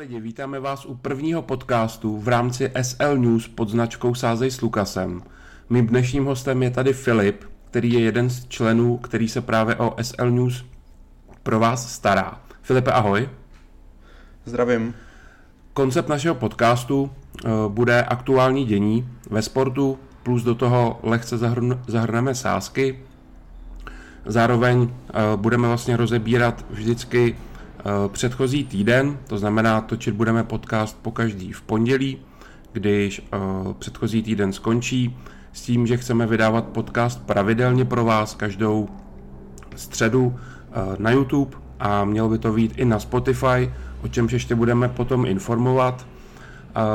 lidi, vítáme vás u prvního podcastu v rámci SL News pod značkou Sázej s Lukasem. Mým dnešním hostem je tady Filip, který je jeden z členů, který se právě o SL News pro vás stará. Filipe, ahoj. Zdravím. Koncept našeho podcastu eh, bude aktuální dění ve sportu, plus do toho lehce zahrneme sázky. Zároveň eh, budeme vlastně rozebírat vždycky předchozí týden, to znamená točit budeme podcast po každý v pondělí, když eh, předchozí týden skončí, s tím, že chceme vydávat podcast pravidelně pro vás každou středu eh, na YouTube a mělo by to být i na Spotify, o čemž ještě budeme potom informovat.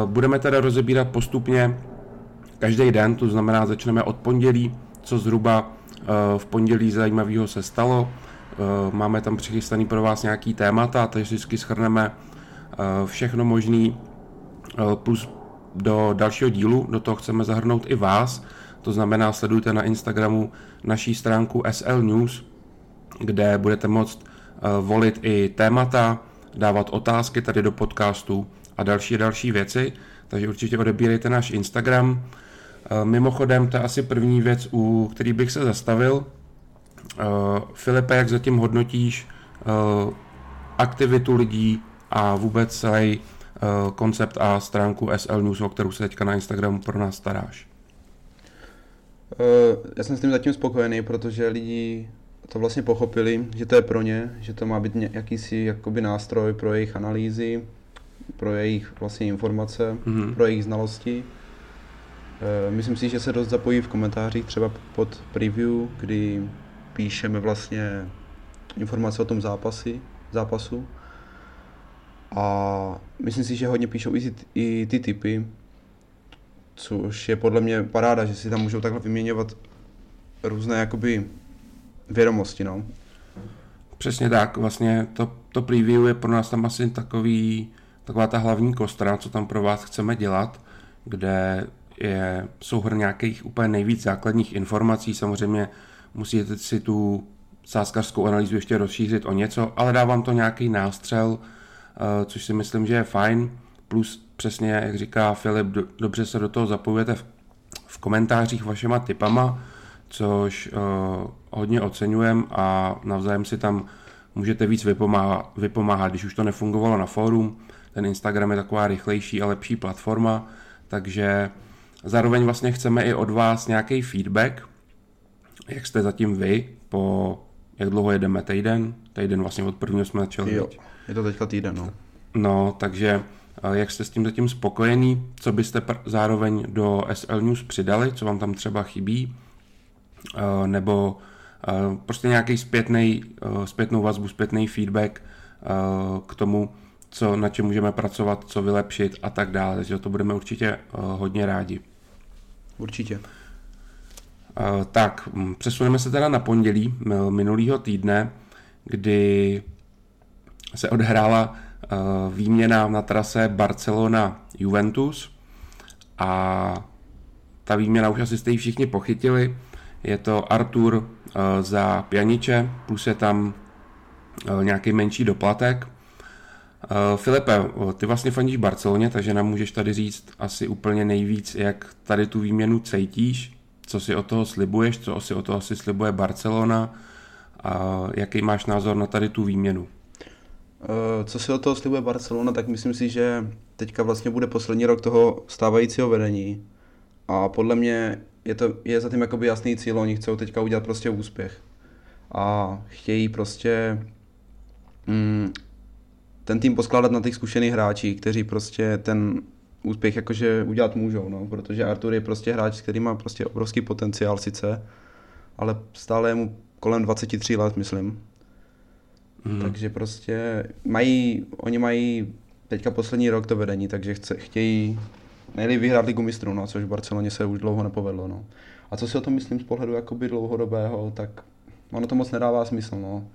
Budeme teda rozebírat postupně každý den, to znamená začneme od pondělí, co zhruba v pondělí zajímavého se stalo, Eh, máme tam přichystaný pro vás nějaký témata, takže vždycky schrneme eh, všechno možný eh, plus do dalšího dílu, do toho chceme zahrnout i vás, to znamená sledujte na Instagramu naší stránku SL News, kde budete moct volit i témata, dávat otázky tady do podcastu a další další věci, takže určitě odebírejte náš Instagram. Mimochodem, to je asi první věc, u který bych se zastavil, Filipe, jak zatím hodnotíš uh, aktivitu lidí a vůbec celý uh, koncept a stránku SL News, o kterou se teďka na Instagramu pro nás staráš? Já jsem s tím zatím spokojený, protože lidi to vlastně pochopili, že to je pro ně, že to má být jakýsi jakoby nástroj pro jejich analýzy, pro jejich vlastně informace, mm-hmm. pro jejich znalosti. Myslím si, že se dost zapojí v komentářích třeba pod preview, kdy píšeme vlastně informace o tom zápasy, zápasu. A myslím si, že hodně píšou i ty, i ty typy, což je podle mě paráda, že si tam můžou takhle vyměňovat různé jakoby vědomosti, no. Přesně tak, vlastně to, to preview je pro nás tam asi takový, taková ta hlavní kostra, co tam pro vás chceme dělat, kde je souhrn nějakých úplně nejvíc základních informací, samozřejmě musíte si tu sázkařskou analýzu ještě rozšířit o něco, ale dávám to nějaký nástřel, eh, což si myslím, že je fajn, plus přesně, jak říká Filip, dobře se do toho zapojujete v, komentářích vašima typama, což uh, hodně oceňujem a navzájem si tam můžete víc vypomáhat, vypomáhat, když už to nefungovalo na fórum, ten Instagram je taková rychlejší a lepší platforma, takže zároveň vlastně chceme i od vás nějaký feedback, jak jste zatím vy po, jak dlouho jedeme, týden? Týden vlastně od prvního jsme začali. Jo, je to teďka týden, no. No, takže eh, jak jste s tím zatím spokojený, co byste zároveň do SL News přidali, co vám tam třeba chybí, eh, nebo eh, prostě nějaký zpětný, zpětnou vazbu, zpětný feedback k tomu, co, na čem můžeme pracovat, co vylepšit a tak dále. Takže to budeme určitě hodně rádi. Určitě. Eh, tak, mm, přesuneme se teda na pondělí minulého týdne, kdy se odhrála eh, výměna na trase Barcelona-Juventus a ta výměna už asi jste ji všichni pochytili. Je to Artur eh, za Pjaniče, plus je tam nějaký menší doplatek. Filipe, ty vlastně fandíš Barceloně, takže nám můžeš tady říct asi úplně nejvíc, jak tady tu výměnu cítíš co si o toho slibuješ, co si o toho si slibuje Barcelona a jaký máš názor na tady tu výměnu? Eh, co si o toho slibuje Barcelona, tak myslím si, že teďka vlastně bude poslední rok toho stávajícího vedení a podle mě je, to, je za tím jakoby jasný cíl, oni chcou teďka udělat prostě úspěch a chtějí prostě mm, ten tým poskládat na těch zkušených hráčích, kteří prostě ten úspěch jakože udělat můžou, no, protože Artur je prostě hráč, který má prostě obrovský potenciál sice, ale stále je mu kolem 23 let, myslím. Mm. Takže prostě mají, oni mají teďka poslední rok to vedení, takže chce, chtějí nejlíp vyhrát ligu mistrů, no, což v Barceloně se už dlouho nepovedlo. No. A co si o tom myslím z pohledu jakoby dlouhodobého, tak ono to moc nedává smysl. No.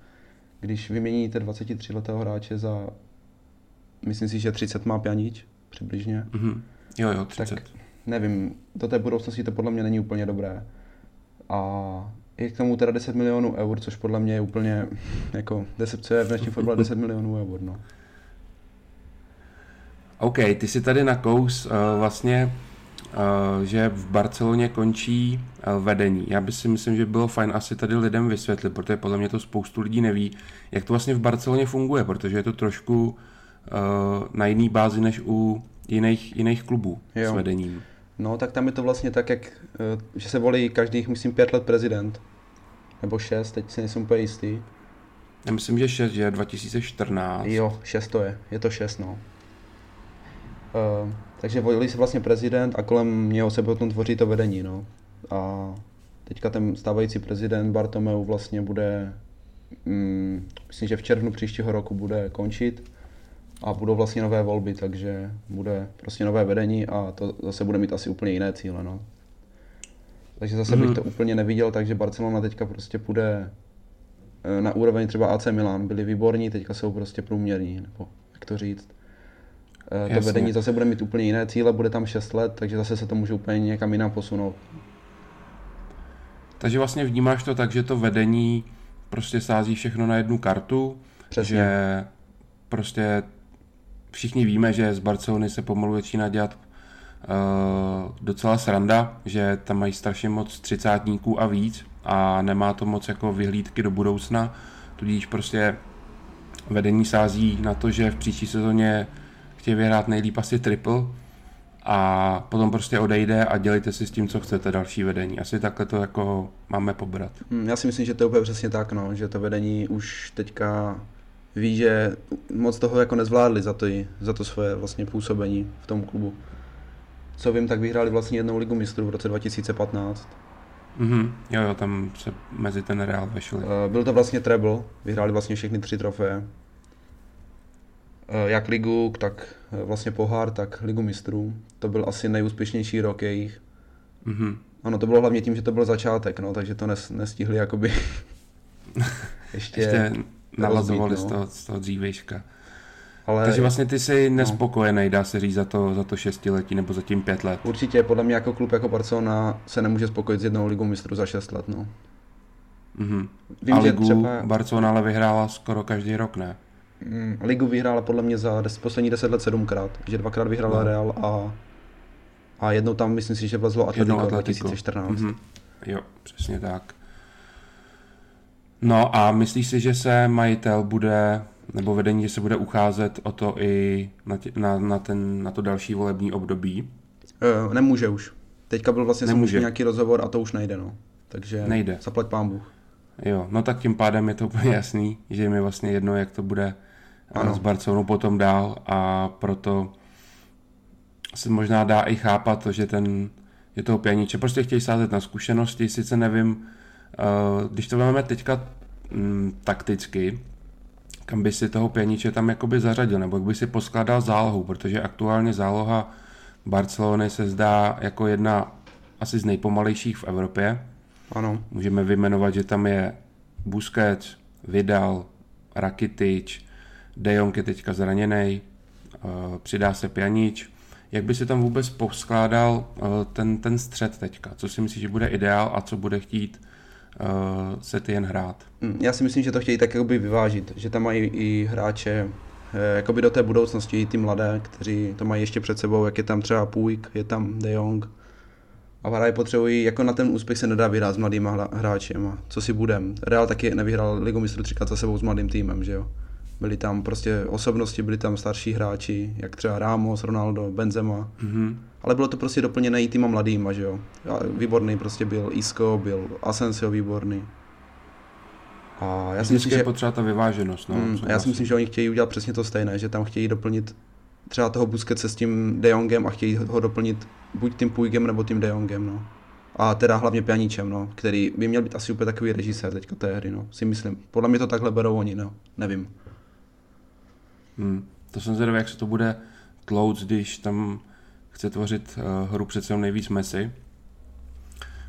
Když vyměníte 23 letého hráče za, myslím si, že 30 má Pjanič, přibližně. Mm-hmm. Jo, jo, 30. Tak nevím, do té budoucnosti to podle mě není úplně dobré. A je k tomu teda 10 milionů eur, což podle mě je úplně, jako, 10, co je v dnešní fotbale 10 milionů eur, no. OK, ty si tady nakous uh, vlastně, uh, že v Barceloně končí uh, vedení. Já bych si myslím, že bylo fajn asi tady lidem vysvětlit, protože podle mě to spoustu lidí neví, jak to vlastně v Barceloně funguje, protože je to trošku uh, na jiný bázi než u jiných, jiných klubů jo. s vedením. No, tak tam je to vlastně tak, jak, že se volí každých, myslím, pět let prezident. Nebo šest, teď si nejsem úplně jistý. Já myslím, že 6, že 2014. Jo, 6 to je, je to 6, no. Uh, takže volí se vlastně prezident a kolem něho se potom tvoří to vedení, no. A teďka ten stávající prezident Bartomeu vlastně bude, mm, myslím, že v červnu příštího roku bude končit a budou vlastně nové volby, takže bude prostě nové vedení a to zase bude mít asi úplně jiné cíle, no. Takže zase mm-hmm. bych mhm. to úplně neviděl, takže Barcelona teďka prostě půjde eh, na úroveň třeba AC Milan, byli výborní, teďka jsou prostě průměrní, nebo jak to říct. Eh, Jasně. To vedení zase bude mít úplně jiné cíle, bude tam 6 let, takže zase se to může úplně někam jinam posunout. Takže vlastně vnímáš to tak, že to vedení prostě sází všechno na jednu kartu, Přesně. že prostě všichni víme, že z Barcelony se pomalu začíná dělat uh, docela sranda, že tam mají strašně moc třicátníků a víc a nemá to moc jako vyhlídky do budoucna, tudíž prostě vedení sází na to, že v příští sezóně chtějí vyhrát nejlíp asi triple a potom prostě odejde a dělejte si s tím, co chcete, další vedení. Asi takhle to jako máme pobrat. Hmm, já si myslím, že to je úplně přesně tak, no, že to vedení už teďka ví, že moc toho jako nezvládli za to, za to svoje vlastně působení v tom klubu. Co vím, tak vyhráli vlastně jednou ligu mistrů v roce 2015. Mhm, jo, jo, tam se mezi ten Real vešli. Uh, byl to vlastně treble, vyhráli vlastně všechny tři trofeje. Uh, jak ligu, tak uh, vlastně pohár, tak ligu mistrů. To byl asi nejúspěšnější rok jejich. Mhm. Ano, to bylo hlavně tím, že to byl začátek, no, takže to nes, nestihli jakoby ještě, ještě navazovali no. z, toho, z toho dřívejška. Ale... Takže vlastně ty jsi no. nespokojený, dá se říct, za to, za to šestiletí nebo za tím pět let. Určitě, podle mě jako klub jako Barcelona se nemůže spokojit s jednou ligou mistrů za šest let, no. Mm-hmm. Vím, a ligu třeba... Barcelona ale vyhrála skoro každý rok, ne? Mm, ligu vyhrála podle mě za des, poslední deset let sedmkrát, že dvakrát vyhrála no. Real a, a jednou tam myslím si, že vlezlo Atletico, Atletico. 2014. Mm-hmm. Jo, přesně tak. No a myslíš si, že se majitel bude nebo vedení, že se bude ucházet o to i na, tě, na, na, ten, na to další volební období? Uh, nemůže už. Teďka byl vlastně nemůže. nějaký rozhovor a to už nejde, no. Takže nejde. zaplať pán Bůh. Jo, no tak tím pádem je to úplně jasný, že mi vlastně jedno, jak to bude eh, ano. s Barcelonou potom dál a proto se možná dá i chápat to, že ten je toho pěniče. Prostě chtějí sázet na zkušenosti, sice nevím, když to vezmeme teďka mm, takticky, kam by si toho pěniče tam jakoby zařadil, nebo jak by si poskládal zálohu, protože aktuálně záloha Barcelony se zdá jako jedna asi z nejpomalejších v Evropě. Ano. Můžeme vyjmenovat, že tam je Busquets, Vidal, Rakitic, De Jong je teďka zraněný, eh, přidá se Pjanič. Jak by si tam vůbec poskládal eh, ten, ten střed teďka? Co si myslíš, že bude ideál a co bude chtít se ty jen hrát. Mm, já si myslím, že to chtějí tak jakoby vyvážit, že tam mají i hráče eh, jakoby do té budoucnosti, ty mladé, kteří to mají ještě před sebou, jak je tam třeba Puig, je tam De Jong. A hraje potřebují, jako na ten úspěch se nedá vyhrát s mladýma hráčem. Co si budem? Real taky nevyhrál Ligu mistrů třikrát za sebou s mladým týmem, že jo? Byli tam prostě osobnosti, byli tam starší hráči, jak třeba Ramos, Ronaldo, Benzema. Mm-hmm ale bylo to prostě doplněné i týma mladýma, že jo. Výborný prostě byl Isco, byl Asensio výborný. A já si myslím, že... potřeba ta vyváženost, no. Mm, já si vlastně. myslím, že oni chtějí udělat přesně to stejné, že tam chtějí doplnit třeba toho Busquetse s tím De Jongem a chtějí ho doplnit buď tím Puigem nebo tím De Jongem, no. A teda hlavně Pjaničem, no, který by měl být asi úplně takový režisér teďka té hry, no, si myslím. Podle mě to takhle berou oni, no, nevím. Hmm. To jsem zvědavý, jak se to bude tlouc, když tam chce tvořit uh, hru přece nejvíc Messi.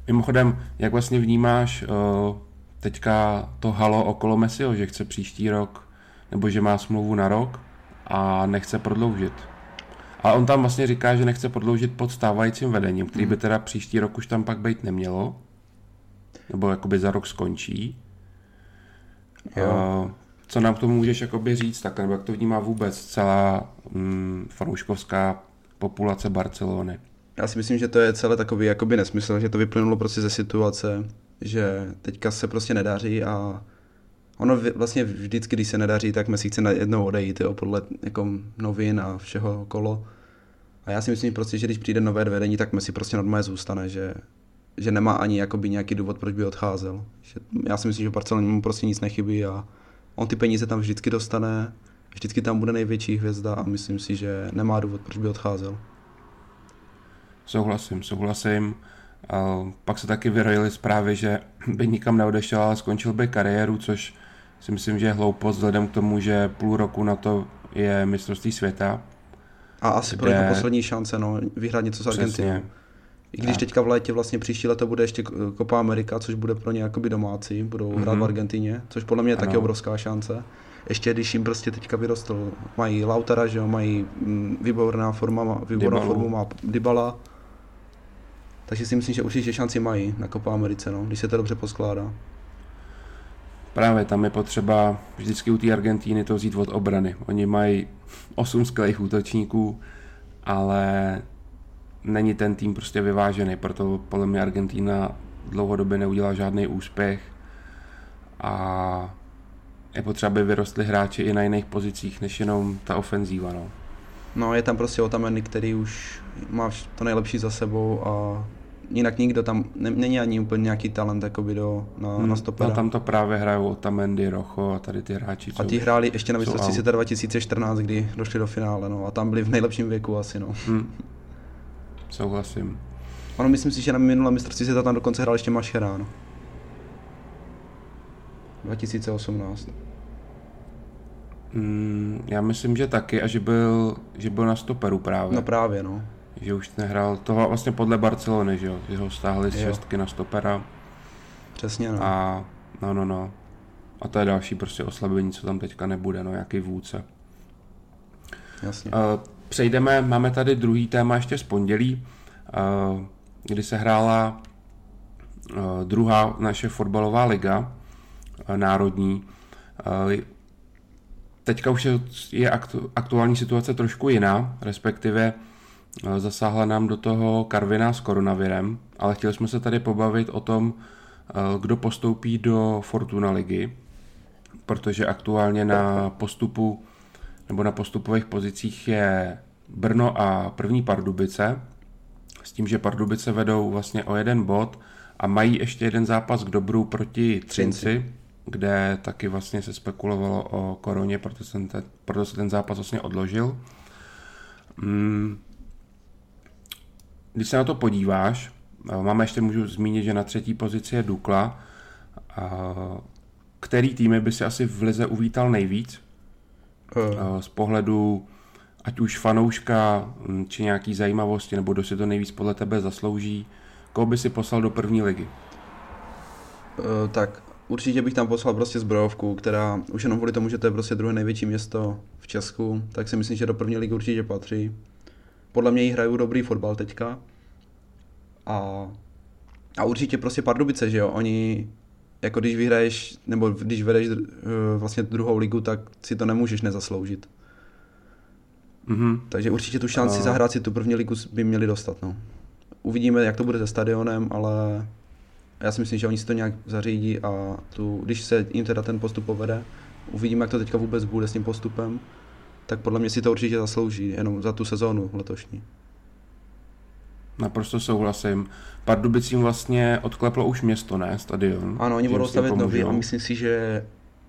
Mimochodem, jak vlastně vnímáš uh, teďka to halo okolo Messiho, že chce příští rok, nebo že má smlouvu na rok a nechce prodloužit. A on tam vlastně říká, že nechce prodloužit pod stávajícím vedením, který by hmm. teda příští rok už tam pak být nemělo. Nebo jakoby za rok skončí. Jo. Uh, co nám k tomu můžeš jakoby říct, tak nebo jak to vnímá vůbec celá mm, fanouškovská populace Barcelony? Já si myslím, že to je celé takový jakoby nesmysl, že to vyplynulo prostě ze situace, že teďka se prostě nedaří a ono vlastně vždycky, když se nedaří, tak Messi chce jednou odejít, jo, podle jako novin a všeho kolo. A já si myslím prostě, že když přijde nové vedení, tak Messi prostě normálně zůstane, že, že nemá ani jakoby nějaký důvod, proč by odcházel. Že, já si myslím, že Barceloně mu prostě nic nechybí a on ty peníze tam vždycky dostane, vždycky tam bude největší hvězda a myslím si, že nemá důvod, proč by odcházel. Souhlasím, souhlasím. Pak se taky vyrojily zprávy, že by nikam neodešel, ale skončil by kariéru, což si myslím, že je hloupost vzhledem k tomu, že půl roku na to je mistrovství světa. A asi kde... pro poslední šance, no, vyhrát něco s Argentinou. I když teďka v létě vlastně příští leto bude ještě Copa Amerika, což bude pro ně jakoby domácí, budou mm-hmm. hrát v Argentině, což podle mě je ano. taky obrovská šance. Ještě když jim prostě teďka vyrostl, mají Lautara, že jo, mají mm, výborná forma, výbornou formu má Dybala, takže si myslím, že určitě šanci mají na Copa Americe, no, když se to dobře poskládá. Právě tam je potřeba vždycky u té Argentíny to vzít od obrany. Oni mají 8 skvělých útočníků, ale není ten tým prostě vyvážený, proto podle mě Argentína dlouhodobě neudělá žádný úspěch a je potřeba, aby vyrostli hráči i na jiných pozicích, než jenom ta ofenzíva. No, no je tam prostě Otamendi, který už má to nejlepší za sebou a jinak nikdo tam, ne, není ani úplně nějaký talent jakoby do, na, hmm, na stopera. No, tam to právě hrajou Otamendi, Rocho a tady ty hráči. A ti hráli ještě na mistrovství světa 2014, kdy došli do finále, no a tam byli v nejlepším věku asi, no. Hmm. Souhlasím. Ono myslím si, že na minulém mistrovství světa tam dokonce hrál ještě Mašerán. 2018. Mm, já myslím, že taky a že byl, že byl na stoperu právě. No právě, no že už nehrál, to vlastně podle Barcelony, že jo, že ho stáhli z šestky na stopera. Přesně, no. A no, no, no. A to je další prostě oslabení, co tam teďka nebude, no, jaký vůdce. Jasně. Uh, přejdeme, máme tady druhý téma ještě z pondělí, uh, kdy se hrála uh, druhá naše fotbalová liga, uh, národní. Teďka už je, je aktu, aktuální situace trošku jiná, respektive Zasáhla nám do toho Karvina s koronavirem, ale chtěli jsme se tady pobavit o tom, eh, kdo postoupí do Fortuna ligy, protože aktuálně na postupu nebo na postupových pozicích je Brno a první Pardubice, s tím, že Pardubice vedou vlastně o jeden bod a mají ještě jeden zápas k dobru proti Třinci, kde taky vlastně se spekulovalo o koroně, proto, jsem te, proto se ten zápas vlastně odložil. Mm, když se na to podíváš, eh, máme ještě, můžu zmínit, že na třetí pozici je Dukla, který týmy by si asi v Lize uvítal nejvíc? Uh. Z pohledu ať už fanouška, hm, či nějaký zajímavosti, nebo kdo si to nejvíc podle tebe zaslouží, koho by si poslal do první ligy? Uh, tak určitě bych tam poslal prostě zbrojovku, která už jenom kvůli tomu, že to je prostě druhé největší město v Česku, tak si myslím, že do první ligy určitě patří podle mě jí hrajou dobrý fotbal teďka. A, a určitě prostě Pardubice, že jo, oni jako když vyhraješ, nebo když vedeš uh, vlastně druhou ligu, tak si to nemůžeš nezasloužit. Mm-hmm. Takže určitě tu šanci uh. zahrát si tu první ligu by měli dostat, no. Uvidíme, jak to bude se stadionem, ale já si myslím, že oni si to nějak zařídí a tu, když se jim teda ten postup povede, uvidíme, jak to teďka vůbec bude s tím postupem tak podle mě si to určitě zaslouží, jenom za tu sezónu letošní. Naprosto souhlasím. Pardubicím vlastně odkleplo už město, ne? Stadion. Ano, oni budou stavět nový a myslím si, že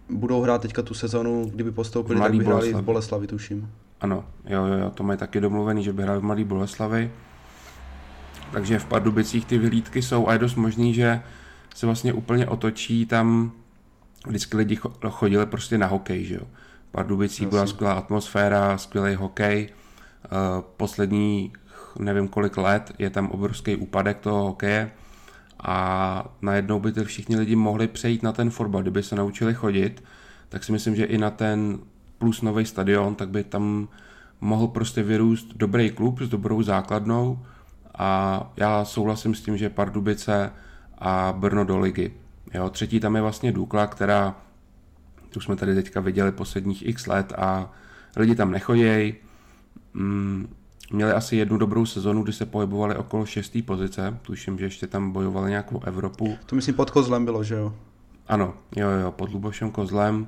budou hrát teďka tu sezonu, kdyby postoupili, tak by hráli v Boleslavi, tuším. Ano, jo, jo, jo, to mají taky domluvený, že by hráli v Mladý Boleslavi. Takže v Pardubicích ty vyhlídky jsou a je dost možný, že se vlastně úplně otočí tam vždycky lidi chodili prostě na hokej, že jo. Pardubicích byla skvělá atmosféra, skvělý hokej. Eh, poslední nevím kolik let je tam obrovský úpadek toho hokeje a najednou by ty všichni lidi mohli přejít na ten fotbal. Kdyby se naučili chodit, tak si myslím, že i na ten plus nový stadion, tak by tam mohl prostě vyrůst dobrý klub s dobrou základnou a já souhlasím s tím, že Pardubice a Brno do ligy. Jo, třetí tam je vlastně Dukla, která Tu jsme tady teďka viděli posledních x let a lidi tam nechodějí. Mm, měli asi jednu dobrou sezonu, kdy se pohybovali okolo šesté pozice. Tuším, že ještě tam bojovali nějakou Evropu. To myslím pod Kozlem bylo, že jo? Ano, jo, jo, pod Lubošem Kozlem.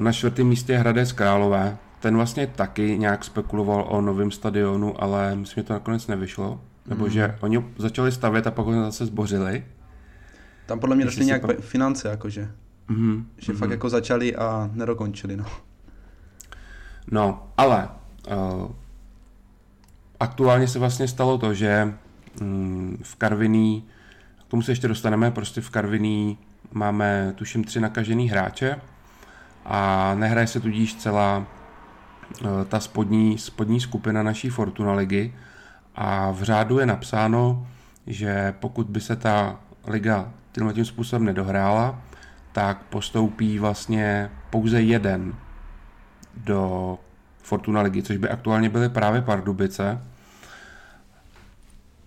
Na čtvrtém místě je Hradec Králové. Ten vlastně taky nějak spekuloval o novém stadionu, ale myslím, že to nakonec nevyšlo. Nebo mm. že oni začali stavět a pak ho zase zbořili. Tam podle mě došly nějak pa... finance, jakože. Mm-hmm. Že mm-hmm. fakt jako začali a nedokončili, no. No, ale uh, aktuálně se vlastně stalo to, že um, v Karviní, k tomu se ještě dostaneme, prostě v Karviní máme tuším tři nakažený hráče a nehraje se tudíž celá uh, ta spodní, spodní skupina naší Fortuna ligy. A v řádu je napsáno, že pokud by se ta liga tímhle tím způsobem nedohrála, tak postoupí vlastně pouze jeden do Fortuna ligy, což by aktuálně byly právě Pardubice.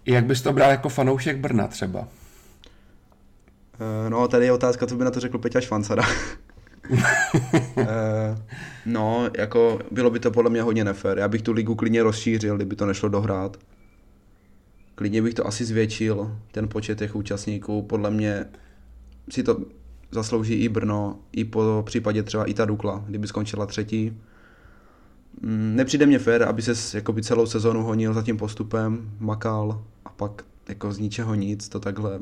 Jak bys to bral jako fanoušek Brna třeba? Eh, no, tady je otázka, co by na to řekl Peťa Švancada. Eh, no, jako bylo by to podle mě hodně nefér. Já bych tu ligu klidně rozšířil, kdyby to nešlo dohrát. Klidně bych to asi zvětšil, ten počet těch účastníků. Podle mě si to zaslouží i Brno, i po případě třeba i ta Dukla, kdyby skončila třetí. Mm, nepřijde mě fér, aby se jakoby celou sezonu honil za tím postupem, makal a pak jako z ničeho nic, to takhle.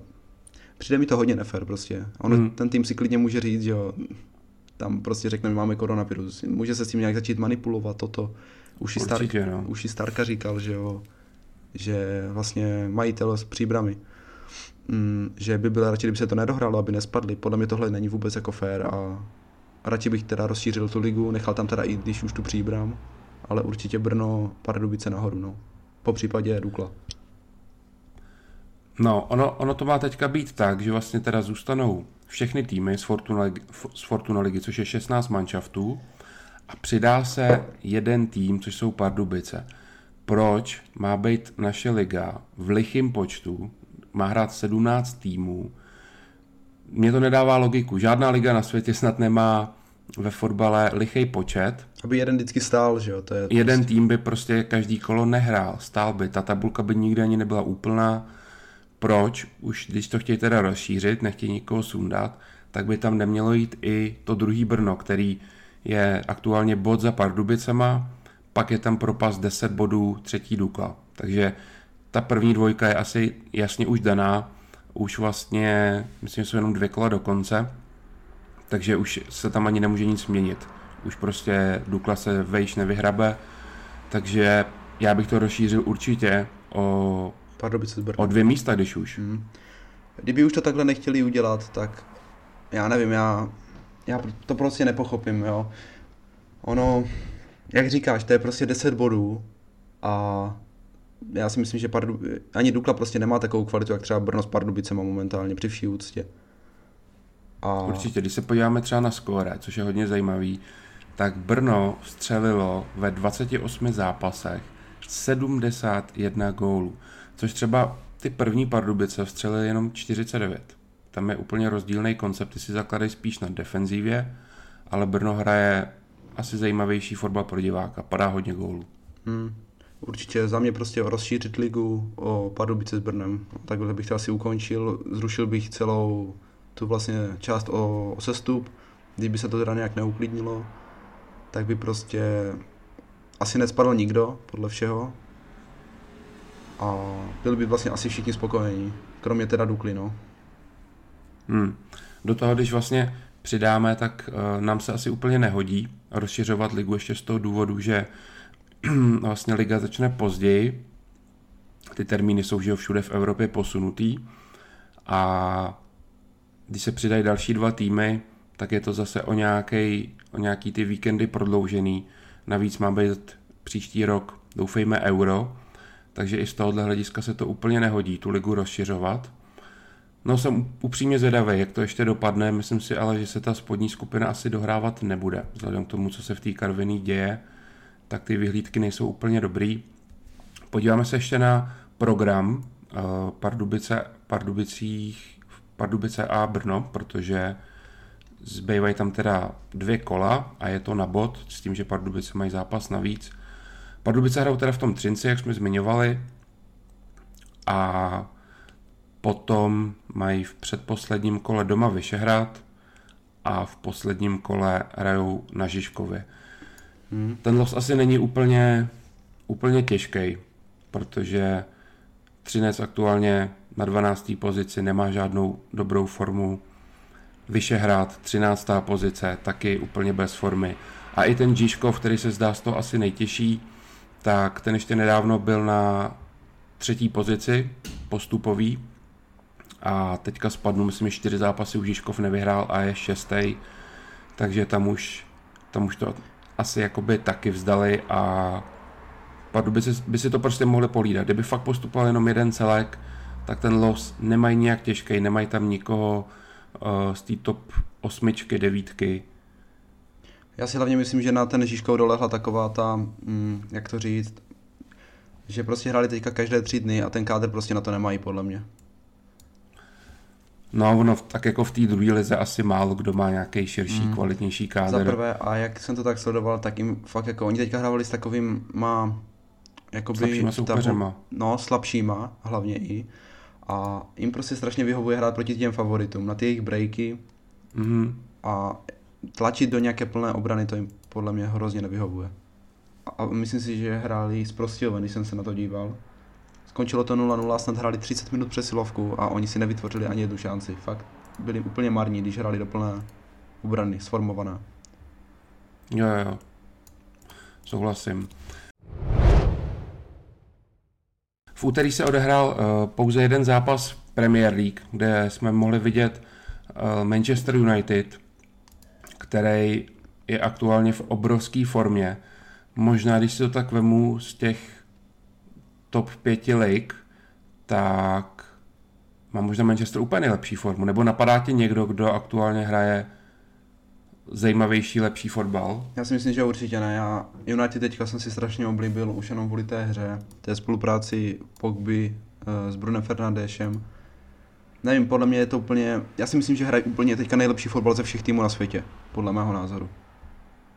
Přijde mi to hodně nefér prostě. On, mm. Ten tým si klidně může říct, že jo, tam prostě řekne, my máme koronavirus. Může se s tím nějak začít manipulovat toto. Už i, Stark, no. už i Starka říkal, že jo, že vlastně majitel z příbramy, mm, že by bylo radši, kdyby se to nedohrálo, aby nespadli. Podle mě tohle není vůbec jako fair a radši bych teda rozšířil tu ligu, nechal tam teda i když už tu příbram, ale určitě Brno, Pardubice nahoru, no. Po případě Dukla. No, ono, ono to má teďka být tak, že vlastně teda zůstanou všechny týmy z Fortuna, z Fortuna ligy, což je 16 manšaftů, a přidá se jeden tým, což jsou Pardubice proč má být naše liga v lichým počtu, má hrát 17 týmů. Mně to nedává logiku. Žádná liga na světě snad nemá ve fotbale lichý počet. Aby jeden vždycky stál, že jo? To je jeden prostě... tým by prostě každý kolo nehrál, stál by. Ta tabulka by nikdy ani nebyla úplná. Proč? Už když to chtějí teda rozšířit, nechtějí nikoho sundat, tak by tam nemělo jít i to druhý Brno, který je aktuálně bod za Pardubicema, pak je tam propas 10 bodů třetí Dukla. Takže ta první dvojka je asi jasně už daná, už vlastně, myslím, že jsou jenom dvě kola do konce, takže už se tam ani nemůže nic změnit. Už prostě Dukla se vejš nevyhrabe, takže já bych to rozšířil určitě o, o dvě místa, když už. Hmm. Kdyby už to takhle nechtěli udělat, tak já nevím, já, já to prostě nepochopím, jo. Ono, jak říkáš, to je prostě 10 bodů a já si myslím, že Pardu, ani Dukla prostě nemá takovou kvalitu, jak třeba Brno s Pardubicema momentálně, při vší úctě. A... Určitě, když se podíváme třeba na skóre, což je hodně zajímavý, tak Brno střelilo ve 28 zápasech 71 gólů, což třeba ty první Pardubice vstřelili jenom 49. Tam je úplně rozdílný koncept, ty si zakladají spíš na defenzívě, ale Brno hraje asi zajímavější fotbal pro diváka. Padá hodně gólů. Hmm. Určitě za mě prostě rozšířit ligu o Pardubice s Brnem. Takhle bych to asi ukončil. Zrušil bych celou tu vlastně část o, o sestup. Kdyby se to teda nějak neuklidnilo, tak by prostě asi nespadl nikdo, podle všeho. A byli by vlastně asi všichni spokojení, kromě teda Dukly, no. Hmm. Do toho, když vlastně přidáme, tak uh, nám se asi úplně nehodí rozšiřovat ligu ještě z toho důvodu, že vlastně liga začne později, ty termíny jsou že všude v Evropě posunutý a když se přidají další dva týmy, tak je to zase o nějaký, o nějaký ty víkendy prodloužený. Navíc má být příští rok, doufejme, euro, takže i z tohohle hlediska se to úplně nehodí tu ligu rozšiřovat. No jsem upřímně zvědavý, jak to ještě dopadne, myslím si ale, že se ta spodní skupina asi dohrávat nebude. Vzhledem k tomu, co se v té Karviní děje, tak ty vyhlídky nejsou úplně dobrý. Podíváme se ještě na program uh, Pardubice, Pardubicích, Pardubice a Brno, protože Zbývají tam teda dvě kola a je to na bod, s tím, že Pardubice mají zápas navíc. Pardubice hrajou teda v tom Třinci, jak jsme zmiňovali, a potom mají v předposledním kole doma Vyšehrad a v posledním kole hrajou na Žižkově. Hmm. Ten los asi není úplně, úplně těžký, protože Třinec aktuálně na 12. pozici nemá žádnou dobrou formu. Vyšehrad, 13. pozice, taky úplně bez formy. A i ten Žižkov, který se zdá z toho asi nejtěžší, tak ten ještě nedávno byl na třetí pozici postupový a teďka spadnu, myslím, že čtyři zápasy už Žižkov nevyhrál a je šestý, takže tam už, tam už to asi jakoby taky vzdali a Padu by si, by si to prostě mohli polídat. Kdyby fakt postupoval jenom jeden celek, tak ten los nemají nějak těžký, nemají tam nikoho uh, z té top osmičky, devítky. Já si hlavně myslím, že na ten Žižkov dolehla taková ta, mm, jak to říct, že prostě hráli teďka každé tři dny a ten kádr prostě na to nemají, podle mě. No, ono tak jako v té druhé lize asi málo kdo má nějaký širší, mm. kvalitnější kádr. Za prvé, a jak jsem to tak sledoval, tak jim fakt jako, oni teďka hravali s takovým, má, jakoby... Slabšíma soupeřema. No, slabšíma hlavně i. A jim prostě strašně vyhovuje hrát proti těm favoritům, na ty jejich breaky. Mm. A tlačit do nějaké plné obrany, to jim podle mě hrozně nevyhovuje a myslím si, že hráli z Prostějova, když jsem se na to díval. Skončilo to 0-0, snad hráli 30 minut přesilovku a oni si nevytvořili ani jednu šanci. Fakt byli úplně marní, když hráli do plné obrany, sformovaná. Jo, jo, souhlasím. V úterý se odehrál uh, pouze jeden zápas Premier League, kde jsme mohli vidět uh, Manchester United, který je aktuálně v obrovské formě možná, když si to tak vemu z těch top pěti lig, tak má možná Manchester úplně nejlepší formu. Nebo napadá ti někdo, kdo aktuálně hraje zajímavější, lepší fotbal? Já si myslím, že určitě ne. Já United teďka jsem si strašně oblíbil už jenom kvůli té hře, té spolupráci Pogby uh, s Brunem Fernandešem. Nevím, podle mě je to úplně, já si myslím, že hraje úplně teďka nejlepší fotbal ze všech týmů na světě, podle mého názoru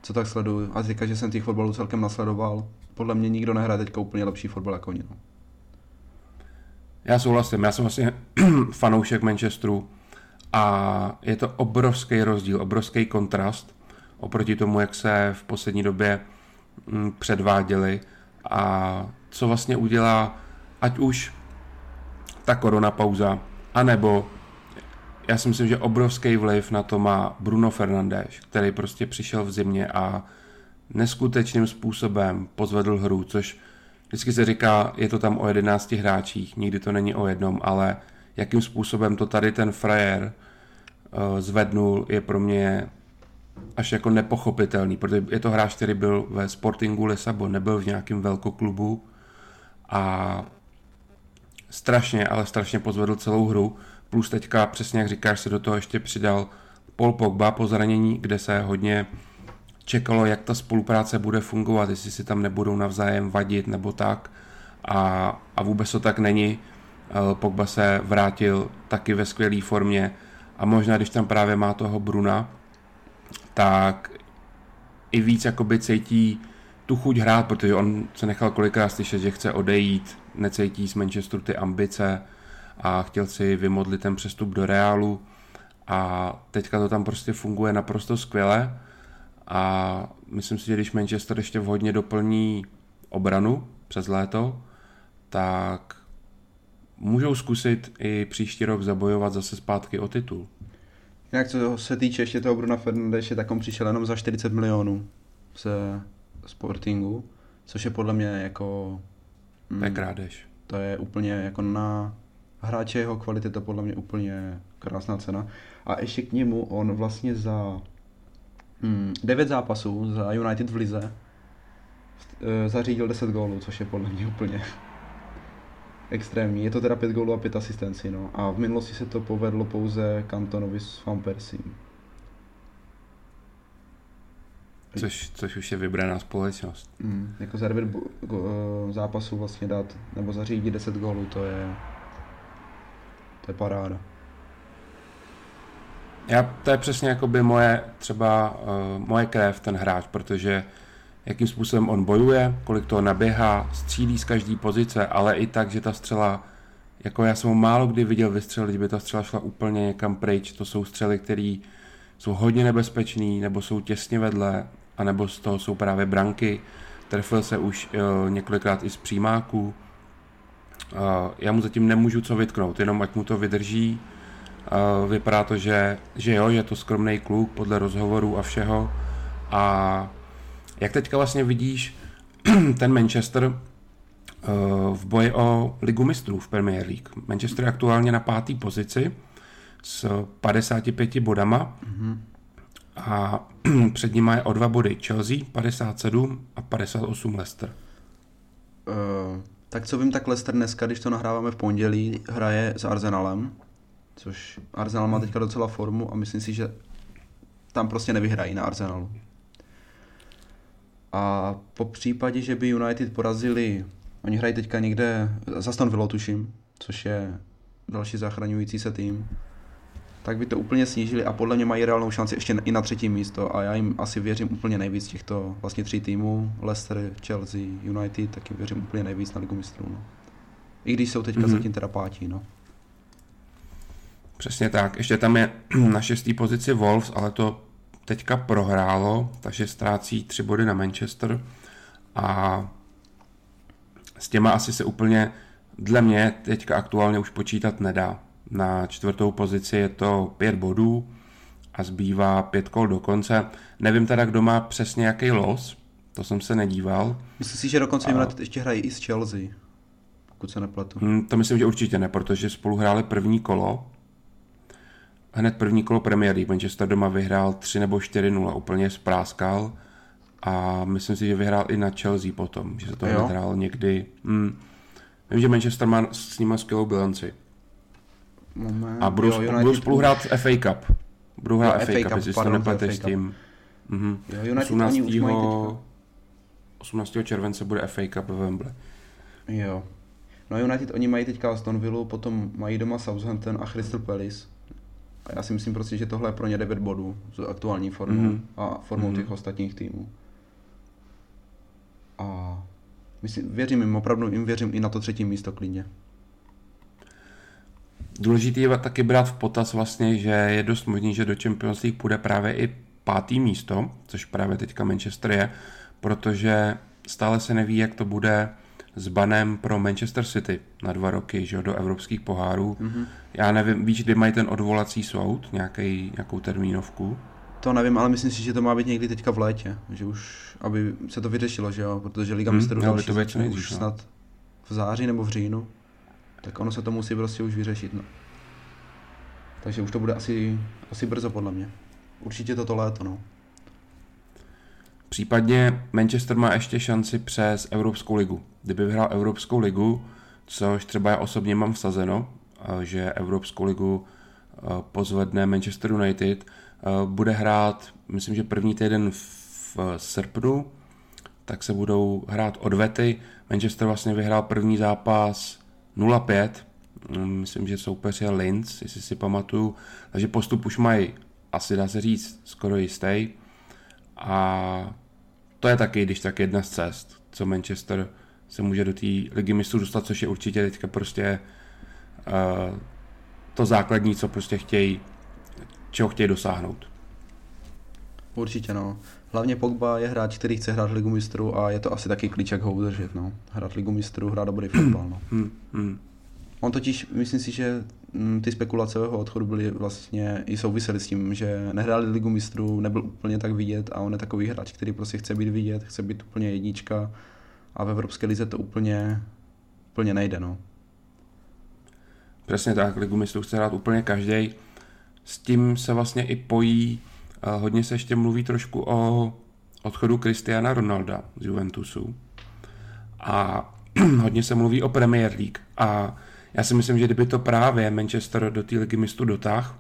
co tak sleduju. A teďka, že jsem těch fotbalů celkem nasledoval, podle mě nikdo nehraje teďka úplně lepší fotbal jako oni. No. Já souhlasím, já jsem vlastně fanoušek Manchesteru a je to obrovský rozdíl, obrovský kontrast oproti tomu, jak se v poslední době mm, předváděli a co vlastně udělá ať už ta korona pauza, anebo já si myslím, že obrovský vliv na to má Bruno Fernandes, který prostě přišel v zimě a neskutečným způsobem pozvedl hru, což vždycky se říká, je to tam o 11 hráčích, nikdy to není o jednom, ale jakým způsobem to tady ten frajer uh, zvednul, je pro mě až jako nepochopitelný, protože je to hráč, který byl ve Sportingu Lisabon, nebyl v nějakém velkoklubu a strašně, ale strašně pozvedl celou hru Plus teďka, přesně jak říkáš, se do toho ještě přidal Paul Pogba po zranění, kde se hodně čekalo, jak ta spolupráce bude fungovat, jestli si tam nebudou navzájem vadit nebo tak. A, a vůbec to tak není. Eh, Pogba se vrátil taky ve skvělé formě a možná, když tam právě má toho Bruna, tak i víc jakoby cítí tu chuť hrát, protože on se nechal kolikrát slyšet, že chce odejít, necítí z Manchesteru ty ambice, a chtěl si vymodlit ten přestup do Reálu a teďka to tam prostě funguje naprosto skvěle a myslím si, že když Manchester ještě vhodně doplní obranu přes léto, tak můžou zkusit i příští rok zabojovat zase zpátky o titul. Jinak co se týče ještě toho Bruna Fernandeše, tak on přišel jenom za 40 milionů ze Sportingu, což je podle mě jako... To je krádež. To je úplně jako na hráče jeho kvality, to podle mě úplně krásná cena. A ještě k němu on vlastně za hmm, 9 zápasů za United v Lize e, zařídil 10 gólů, což je podle mě úplně extrémní. Je to teda 5 gólů a 5 asistencí, no. A v minulosti se to povedlo pouze Kantonovi s Van Persie. Což, což už je vybraná společnost. Mm, jako za 9 zápasů vlastně dát, nebo zařídit 10 gólů, to je to je paráda. Já, to je přesně jako by moje, třeba uh, moje krev, ten hráč, protože jakým způsobem on bojuje, kolik toho naběhá, střílí z každé pozice, ale i tak, že ta střela, jako já jsem ho málo kdy viděl vystřelit, by ta střela šla úplně někam pryč. To jsou střely, které jsou hodně nebezpečný, nebo jsou těsně vedle, anebo z toho jsou právě branky. Trefil se už uh, několikrát i z přímáků. Já mu zatím nemůžu co vytknout, jenom ať mu to vydrží. Vypadá to, že, že jo, je to skromný kluk podle rozhovorů a všeho. A jak teďka vlastně vidíš ten Manchester uh, v boji o ligu mistrů v Premier League? Manchester je aktuálně na páté pozici s 55 bodama mm-hmm. a před nimi je o dva body Chelsea 57 a 58 Leicester. Uh, tak co vím, tak Leicester dneska, když to nahráváme v pondělí, hraje s Arsenalem, což Arsenal má teďka docela formu a myslím si, že tam prostě nevyhrají na Arsenalu. A po případě, že by United porazili, oni hrají teďka někde, za Aston Villa tuším, což je další zachraňující se tým, tak by to úplně snížili a podle mě mají reálnou šanci ještě i na třetí místo a já jim asi věřím úplně nejvíc těchto vlastně tří týmů, Leicester, Chelsea, United, tak jim věřím úplně nejvíc na ligu mistrů. No. I když jsou teďka mm-hmm. zatím teda pátí, no. Přesně tak. Ještě tam je na šestý pozici Wolves, ale to teďka prohrálo, takže ztrácí tři body na Manchester a s těma asi se úplně dle mě teďka aktuálně už počítat nedá. Na čtvrtou pozici je to pět bodů a zbývá pět kol do konce. Nevím teda, kdo má přesně jaký los, to jsem se nedíval. Myslím si, že dokonce a... ještě hrají i s Chelsea, pokud se nepletu. Hmm, to myslím, že určitě ne, protože spolu hráli první kolo hned první kolo Premier League. Manchester doma vyhrál 3 nebo 4-0, úplně spráskal a myslím si, že vyhrál i na Chelsea potom, že se to hrál někdy. Hmm. Vím, že Manchester má s nimi skvělou bilanci. Moment. A budou, jo, budou spolu hrát FA Cup. Budou hrát jo, FA, Cup, jestli to nepleteš s tím. Mhm. Jo, 18. 18. července bude FA Cup ve Wembley. Jo. No United, oni mají teďka Aston Villa, potom mají doma Southampton a Crystal Palace. A já si myslím prostě, že tohle je pro ně 9 bodů s aktuální formou mm-hmm. a formou mm-hmm. těch ostatních týmů. A myslím, věřím jim, opravdu jim věřím i na to třetí místo klidně. Důležité je taky brát v potaz vlastně, že je dost možný, že do Champions League půjde právě i pátý místo, což právě teďka Manchester je, protože stále se neví, jak to bude s banem pro Manchester City na dva roky že, do evropských pohárů. Mm-hmm. Já nevím, víš, kdy mají ten odvolací soud, nějaký, nějakou termínovku? To nevím, ale myslím si, že to má být někdy teďka v létě, že už, aby se to vyřešilo, že jo, protože Liga hmm, mistrů další to začne už no. snad v září nebo v říjnu, tak ono se to musí prostě už vyřešit, no. Takže už to bude asi, asi brzo podle mě. Určitě toto léto, no. Případně Manchester má ještě šanci přes Evropskou ligu. Kdyby vyhrál Evropskou ligu, což třeba já osobně mám vsazeno, že Evropskou ligu pozvedne Manchester United, bude hrát, myslím, že první týden v srpnu, tak se budou hrát odvety. Manchester vlastně vyhrál první zápas 0-5, myslím, že soupeř je Linz, jestli si pamatuju, takže postup už mají, asi dá se říct, skoro jistý. A to je taky, když tak jedna z cest, co Manchester se může do té ligy mistrů dostat, což je určitě teďka prostě uh, to základní, co prostě chtějí, čeho chtějí dosáhnout. Určitě no. Hlavně Pogba je hráč, který chce hrát ligu mistrů a je to asi taky klíč, jak ho udržet. No. Hrát ligu mistrů, hrát dobrý fotbal. No. Hmm, hmm. On totiž, myslím si, že mm, ty spekulace o jeho odchodu byly vlastně i souvisely s tím, že nehráli ligu mistrů, nebyl úplně tak vidět a on je takový hráč, který prostě chce být vidět, chce být úplně jednička a v Evropské lize to úplně, úplně nejde. No. Přesně tak, ligu mistrů chce hrát úplně každý. S tím se vlastně i pojí, hodně se ještě mluví trošku o odchodu Cristiana Ronalda z Juventusu. A hodně se mluví o Premier League. A já si myslím, že kdyby to právě Manchester do té ligy mistrů dotáh,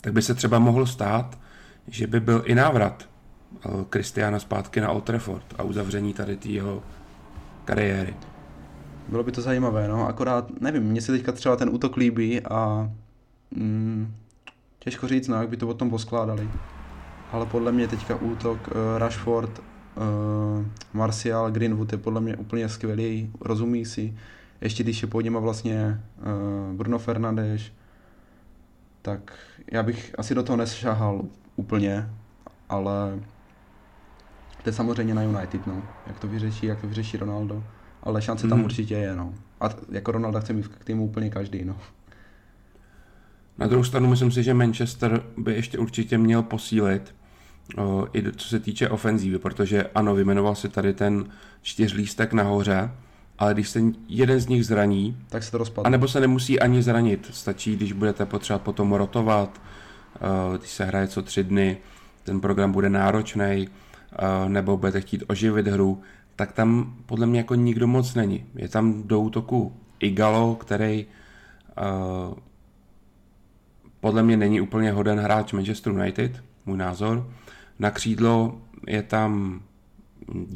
tak by se třeba mohlo stát, že by byl i návrat Kristiana zpátky na Old Trafford a uzavření tady té jeho kariéry. Bylo by to zajímavé, no, akorát nevím, mně se teďka třeba ten útok líbí a mm, Těžko říct, no, jak by to potom poskládali. Ale podle mě teďka útok uh, Rashford, uh, Martial, Greenwood je podle mě úplně skvělý, rozumí si. Ještě když je pod něma vlastně uh, Bruno Fernandes, tak já bych asi do toho nešahal úplně, ale to je samozřejmě na United, no. Jak to vyřeší, jak to vyřeší Ronaldo. Ale šance mm. tam mhm. určitě je, no. A t- jako Ronaldo chce mít k týmu úplně každý, no. Na druhou stranu myslím si, že Manchester by ještě určitě měl posílit o, i co se týče ofenzívy, protože ano, vymenoval si tady ten čtyřlístek nahoře, ale když se jeden z nich zraní, tak se to rozpadne. A nebo se nemusí ani zranit, stačí, když budete potřebovat potom rotovat, když se hraje co tři dny, ten program bude náročný, nebo budete chtít oživit hru, tak tam podle mě jako nikdo moc není. Je tam do útoku Igalo, který podle mě není úplně hoden hráč Manchester United, můj názor. Na křídlo je tam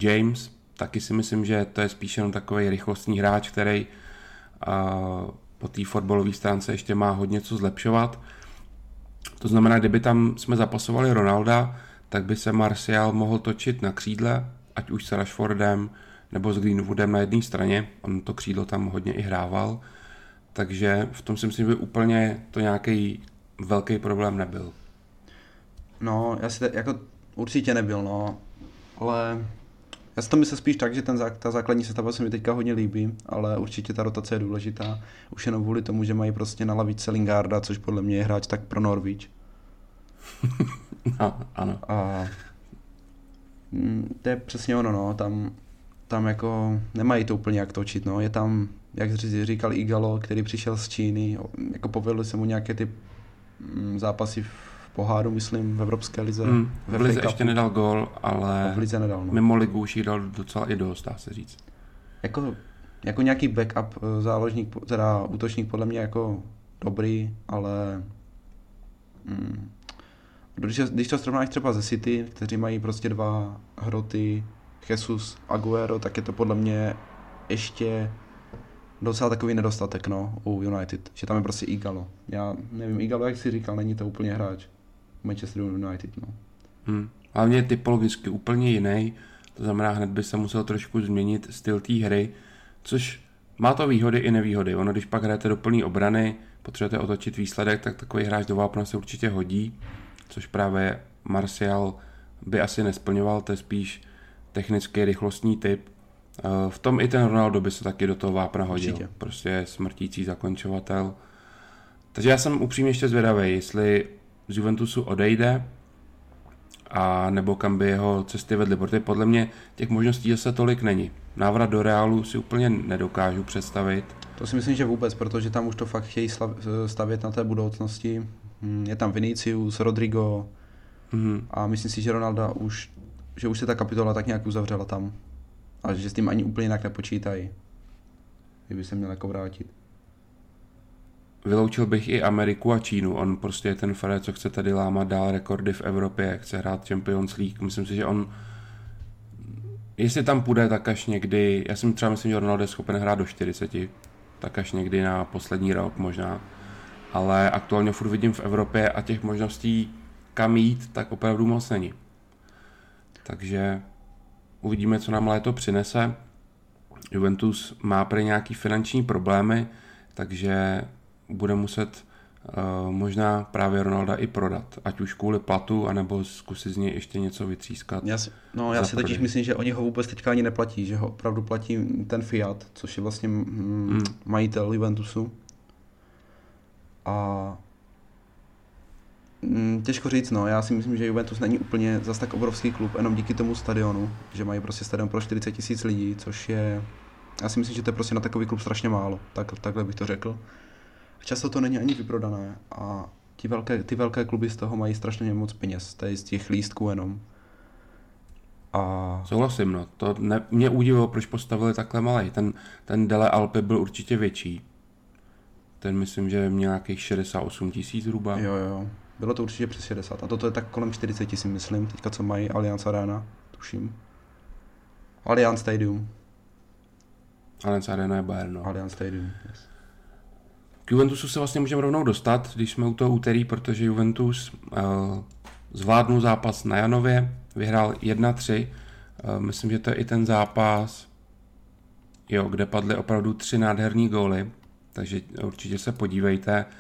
James, taky si myslím, že to je spíš jenom takový rychlostní hráč, který uh, po té fotbalové stránce ještě má hodně co zlepšovat. To znamená, kdyby tam jsme zapasovali Ronalda, tak by se Martial mohl točit na křídle, ať už s Rashfordem nebo s Greenwoodem na jedné straně. On to křídlo tam hodně i hrával. Takže v tom si myslím, že úplně to nějaký velký problém nebyl. No, já si te, jako určitě nebyl, no, ale já si to myslím spíš tak, že ten, ta základní sestava se mi teďka hodně líbí, ale určitě ta rotace je důležitá. Už jenom kvůli tomu, že mají prostě na lavičce Lingarda, což podle mě je hráč tak pro Norwich. no, ano. A mm, to je přesně ono, no, tam, tam jako nemají to úplně jak točit, no, je tam, jak říkal Igalo, který přišel z Číny, jako povedli se mu nějaké ty zápasy v poháru, myslím, v Evropské lize. Mm, v lize ještě nedal gol, ale v lize nedal, no. mimo ligu už jí dal docela i dost, dá se říct. Jako, jako nějaký backup eh, záložník, teda útočník podle mě jako dobrý, ale mm, když, když to srovnáš třeba ze City, kteří mají prostě dva hroty, Jesus, Aguero, tak je to podle mě ještě docela takový nedostatek no, u United, že tam je prostě Igalo. Já nevím, Igalo, jak si říkal, není to úplně hráč. Manchester United. No. Hmm. Hlavně je typologicky úplně jiný, to znamená, hned by se musel trošku změnit styl té hry, což má to výhody i nevýhody. Ono, když pak hrajete do plné obrany, potřebujete otočit výsledek, tak takový hráč do vápna se určitě hodí, což právě Martial by asi nesplňoval, to je spíš technický rychlostní typ. Eh, v tom i ten Ronaldo by se taky do toho vápna hodil. Určitě. Prostě je smrtící zakončovatel. Takže já jsem upřímně ještě zvědavý, jestli z Juventusu odejde, a nebo kam by jeho cesty vedly, protože podle mě těch možností zase tolik není. Návrat do Reálu si úplně nedokážu představit. To si myslím, že vůbec, protože tam už to fakt chtějí stavět na té budoucnosti. Hm, je tam Vinicius, Rodrigo mm-hmm. a myslím si, že Ronaldo už, že už se ta kapitola tak nějak uzavřela tam. A že s tím ani úplně jinak nepočítají. Kdyby se měl jako vrátit. Vyloučil bych i Ameriku a Čínu. On prostě je ten Fred, co chce tady lámat dál rekordy v Evropě, chce hrát Champions League. Myslím si, že on jestli tam půjde, tak až někdy, já si třeba myslím, že Ronaldo je schopen hrát do 40, tak až někdy na poslední rok možná. Ale aktuálně furt vidím v Evropě a těch možností kam jít, tak opravdu moc není. Takže uvidíme, co nám léto přinese. Juventus má pro nějaký finanční problémy, takže bude muset uh, možná právě Ronalda i prodat, ať už kvůli platu, anebo zkusit z něj ještě něco vytřískat. Já si, no já si totiž myslím, že oni ho vůbec teďka ani neplatí, že ho opravdu platí ten Fiat, což je vlastně mm, hmm. majitel Juventusu. A mm, těžko říct, no, já si myslím, že Juventus není úplně zas tak obrovský klub, jenom díky tomu stadionu, že mají prostě stadion pro 40 tisíc lidí, což je, já si myslím, že to je prostě na takový klub strašně málo, tak, takhle bych to řekl. Často to není ani vyprodané a ty velké, ty velké kluby z toho mají strašně moc peněz, to je z těch lístků jenom. A... Souhlasím, no. To ne, mě udivilo, proč postavili takhle malý. Ten, ten Dele Alpy byl určitě větší. Ten myslím, že měl nějakých 68 tisíc zhruba. Jo, jo. Bylo to určitě přes 60. A toto je tak kolem 40 si myslím, teďka co mají Allianz Arena, tuším. Allianz Stadium. Allianz Arena je Bayern, no. Allianz Stadium, yes. K Juventusu se vlastně můžeme rovnou dostat, když jsme u toho úterý, protože Juventus uh, zvládnul zápas na Janově, vyhrál 1-3. Uh, myslím, že to je i ten zápas, jo, kde padly opravdu tři nádherní góly, takže určitě se podívejte, uh,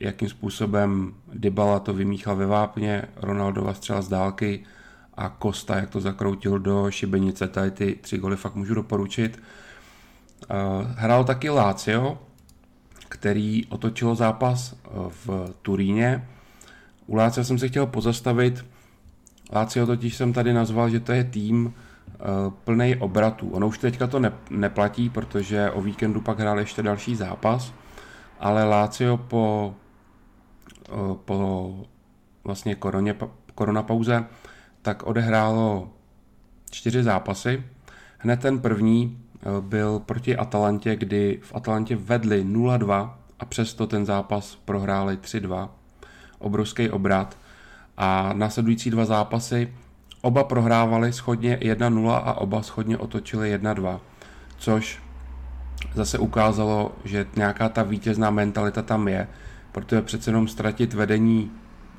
jakým způsobem Dybala to vymíchal ve vápně, Ronaldova střela z dálky a Kosta, jak to zakroutil do šibenice, tady ty tři góly fakt můžu doporučit. Uh, hrál taky Lazio, který otočil zápas eh, v Turíně. U Lácia jsem se chtěl pozastavit. Lácio totiž jsem tady nazval, že to je tým eh, plný obratů. Ono už teďka to ne, neplatí, protože o víkendu pak hrál ještě další zápas, ale Lácio po, eh, po vlastně koroně, koronapauze tak odehrálo čtyři zápasy. Hned ten první Eh, byl proti Atalantě, kdy v Atalantě vedli 0-2 a přesto ten zápas prohráli 3-2. Obrovský obrat. A následující dva zápasy oba prohrávali schodně 1-0 a oba schodně otočili 1-2. Což zase ukázalo, že nějaká ta vítězná mentalita tam je, protože přece jenom ztratit vedení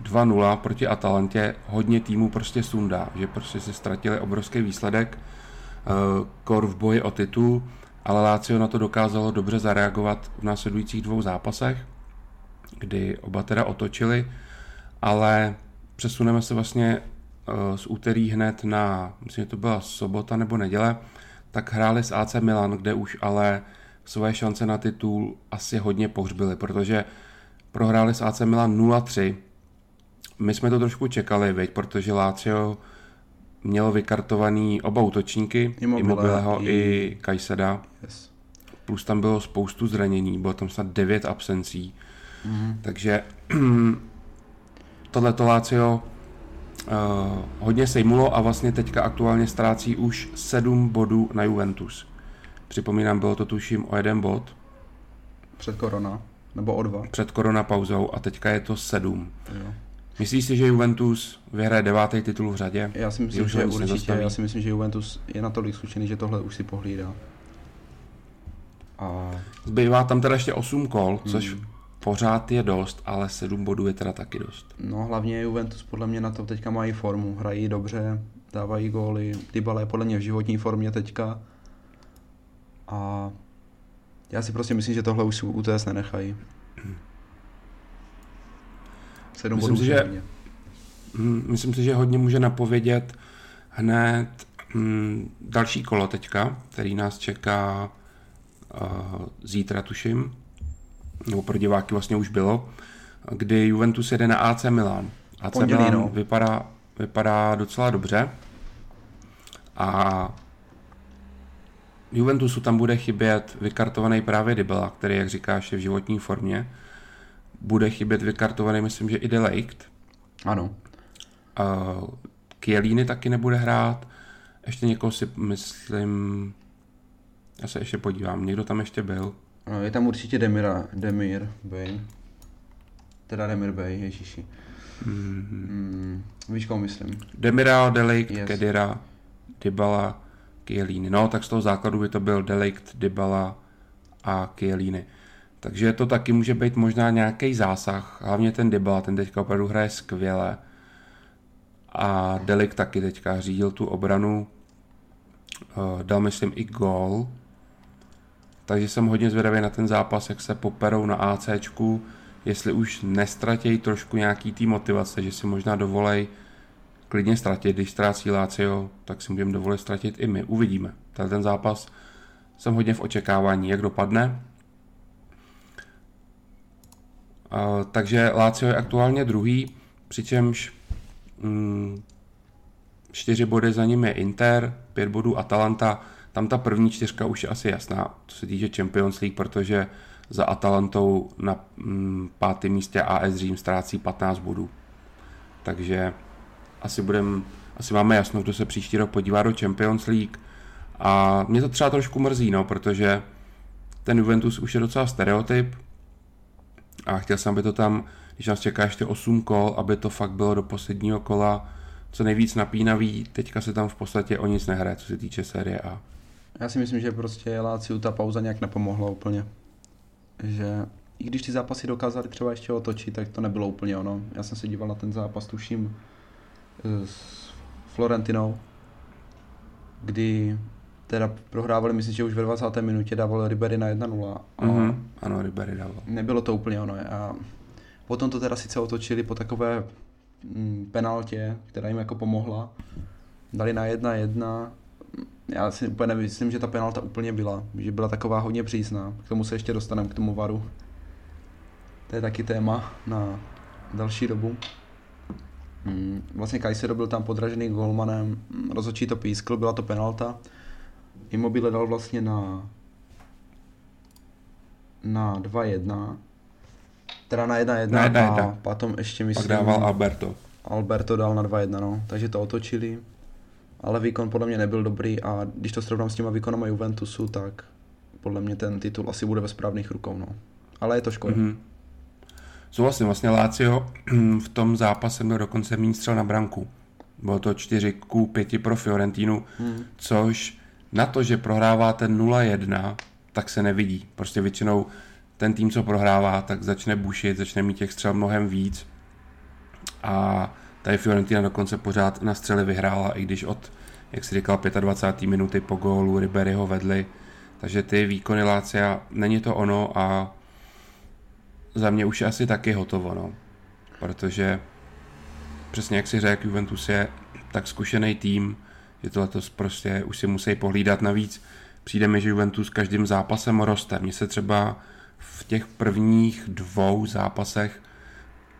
2-0 proti Atalantě hodně týmů prostě sundá, že prostě se ztratili obrovský výsledek Eh, kor v boji o titul, ale Lazio na to dokázalo dobře zareagovat v následujících dvou zápasech, kdy oba teda otočili, ale přesuneme se vlastně eh, z úterý hned na, myslím, že to byla sobota nebo neděle, tak hráli s AC Milan, kde už ale svoje šance na titul asi hodně pohřbili, protože prohráli s AC Milan 0-3. My jsme to trošku čekali, veď, protože Lazio měl vykartovaný oba útočníky, Immobileho i, i Kajseda. Yes. Plus tam bylo spoustu zranění, bylo tam snad devět absencí. Mm-hmm. Takže tohle Lácio uh, hodně sejmulo a vlastně teďka aktuálně ztrácí už sedm bodů na Juventus. Připomínám, bylo to tuším o jeden bod. Před korona, nebo o dva. Před korona pauzou a teďka je to sedm. Jo. Myslíš si, že Juventus vyhraje devátý titul v řadě? Já si myslím, že určitě. Já si myslím, že Juventus je natolik zkušený, že tohle už si pohlídá. A... Zbývá tam teda ještě 8 kol, hmm. Pořád je dost, ale 7 bodů je teda taky dost. No hlavně Juventus podle mě na to teďka mají formu, hrají dobře, dávají góly, Dybala je podle mě v životní formě teďka. A já si prostě myslím, že tohle už si UTS nenechají. Hmm. Sedm myslím si, že, hm, myslím si, že hodně může napovědět hned hm, další kolo teďka, který nás čeká uh, zítra, tuším, nebo pro diváky vlastně už bylo, kdy Juventus jede na AC Milan. AC Pondělí, Milan no. vypadá, vypadá docela dobře a Juventusu tam bude chybět vykartovaný právě Dybala, který, jak říkáš, je v životní formě bude chybět vykartovaný, myslím, že i Delict. Ano. Uh, Kielíny taky nebude hrát. Ještě někoho si myslím... Já se ještě podívám, někdo tam ještě byl. No, je tam určitě Demira, Demir Bay. Teda Demir Bay, ježiši. Mm-hmm. Mm, víš, koho myslím? Demira, Delict, yes. Kedira, Dybala, Kielíny. No, tak z toho základu by to byl Delict, Dybala a Kielíny. Takže to taky může být možná nějaký zásah, hlavně ten Dybala, ten teďka opravdu hraje skvěle. A Delik taky teďka řídil tu obranu, eh, dal myslím i gol. Takže jsem hodně zvědavý na ten zápas, jak se poperou na ACčku, jestli už nestratějí trošku nějaký tý motivace, že si možná dovolej klidně ztratit, když ztrácí Lácio, tak si můžeme dovolit ztratit i my. Uvidíme. ten zápas jsem hodně v očekávání, jak dopadne. takže Lazio je aktuálně druhý, přičemž mm, čtyři body za ním je Inter, pět bodů Atalanta, tam ta první čtyřka už je asi jasná, co se týče Champions League, protože za Atalantou na mm, pátém místě AS Řím ztrácí 15 bodů. Takže asi, budem, asi máme jasno, kdo se příští rok podívá do Champions League. A mě to třeba trošku mrzí, no, protože ten Juventus už je docela stereotyp, a chtěl jsem, aby to tam, když nás čeká ještě 8 kol, aby to fakt bylo do posledního kola co nejvíc napínavý. Teďka se tam v podstatě o nic nehraje, co se týče série A. Já si myslím, že prostě Láciu ta pauza nějak nepomohla úplně. že i když ty zápasy dokázali třeba ještě otočit, tak to nebylo úplně ono. Já jsem se díval na ten zápas, tuším, s Florentinou, kdy teda prohrávali, myslím, že už ve 20. minutě dával Ribery na 1-0. A mm-hmm. Ano, Ribery dával. Nebylo to úplně ono. A potom to teda sice otočili po takové mm, penaltě, která jim jako pomohla. Dali na 1-1. Já si úplně nemyslím, že ta penalta úplně byla. Že byla taková hodně přísná. K tomu se ještě dostaneme, k tomu varu. To je taky téma na další dobu. Mm, vlastně Kajsero byl tam podražený golmanem, rozhodčí to pískl, byla to penalta. Immobile dal vlastně na na 2-1, teda na 1-1 Na 1-1. a potom ještě Pak myslím... dával Alberto. Alberto dal na 2-1, no, takže to otočili. Ale výkon podle mě nebyl dobrý a když to srovnám s těma výkonama Juventusu, tak podle mě ten titul asi bude ve správných rukou, no. Ale je to škoda. Mm-hmm. Mhm. Souhlasím, vlastně Lácio v tom zápase měl dokonce méně střel na branku. Bylo to 4 ku 5 pro Fiorentinu, Hmm. což na to, že prohráváte 0-1, tak se nevidí. Prostě většinou ten tým, co prohrává, tak začne bušit, začne mít těch střel mnohem víc. A tady Fiorentina dokonce pořád na střely vyhrála, i když od, jak si říkal, 25. minuty po gólu Ribery ho vedli. Takže ty výkony Lácia, není to ono a za mě už je asi taky hotovo, no. Protože přesně jak si řekl, Juventus je tak zkušený tým, že to letos prostě už si musí pohlídat navíc. Přijde mi, že Juventus každým zápasem roste. Mně se třeba v těch prvních dvou zápasech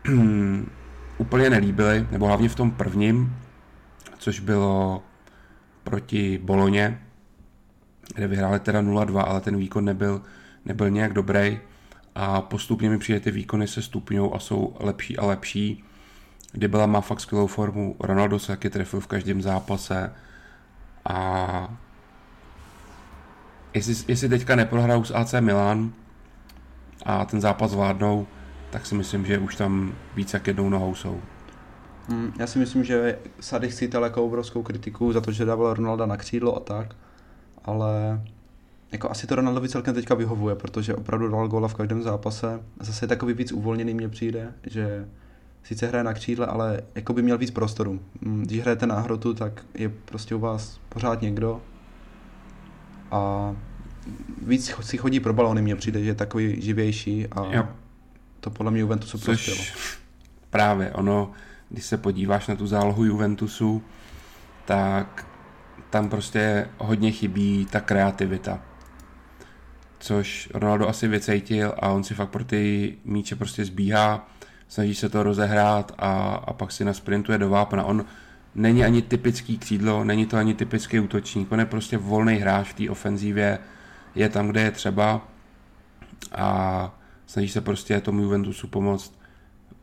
úplně nelíbily, nebo hlavně v tom prvním, což bylo proti Boloně, kde vyhráli teda 0-2, ale ten výkon nebyl, nebyl nějak dobrý a postupně mi přijde ty výkony se stupňou a jsou lepší a lepší. Kdy byla má fakt skvělou formu, Ronaldo se taky trefil v každém zápase a jestli, jestli teďka neprohrajou s AC Milan a ten zápas zvládnou, tak si myslím, že už tam víc jak jednou nohou jsou. Mm, Já si myslím, že Sady cítil jako obrovskou kritiku za to, že dával Ronalda na křídlo a tak, ale jako asi to Ronaldovi celkem teďka vyhovuje, protože opravdu dal góla v každém zápase. Zase je takový víc uvolněný mně přijde, že sice hraje na křídle, ale jako by měl víc prostoru. Mm, Když hrajete na hrotu, tak je prostě u vás pořád někdo a víc si chodí pro balony, mně přijde, že je takový živější a Jo. To podle mě Juventusu prospělo. Což právě ono, když se podíváš na tu zálohu Juventusu, tak tam prostě hodně chybí ta kreativita. Což Ronaldo asi vycejtil a on si fakt pro ty míče prostě zbíhá, snaží se to rozehrát a, a pak si nasprintuje do vápna. On není ani typický křídlo, není to ani typický útočník, on je prostě volný hráč v té ofenzívě, je tam, kde je třeba a snaží se prostě tomu Juventusu pomoct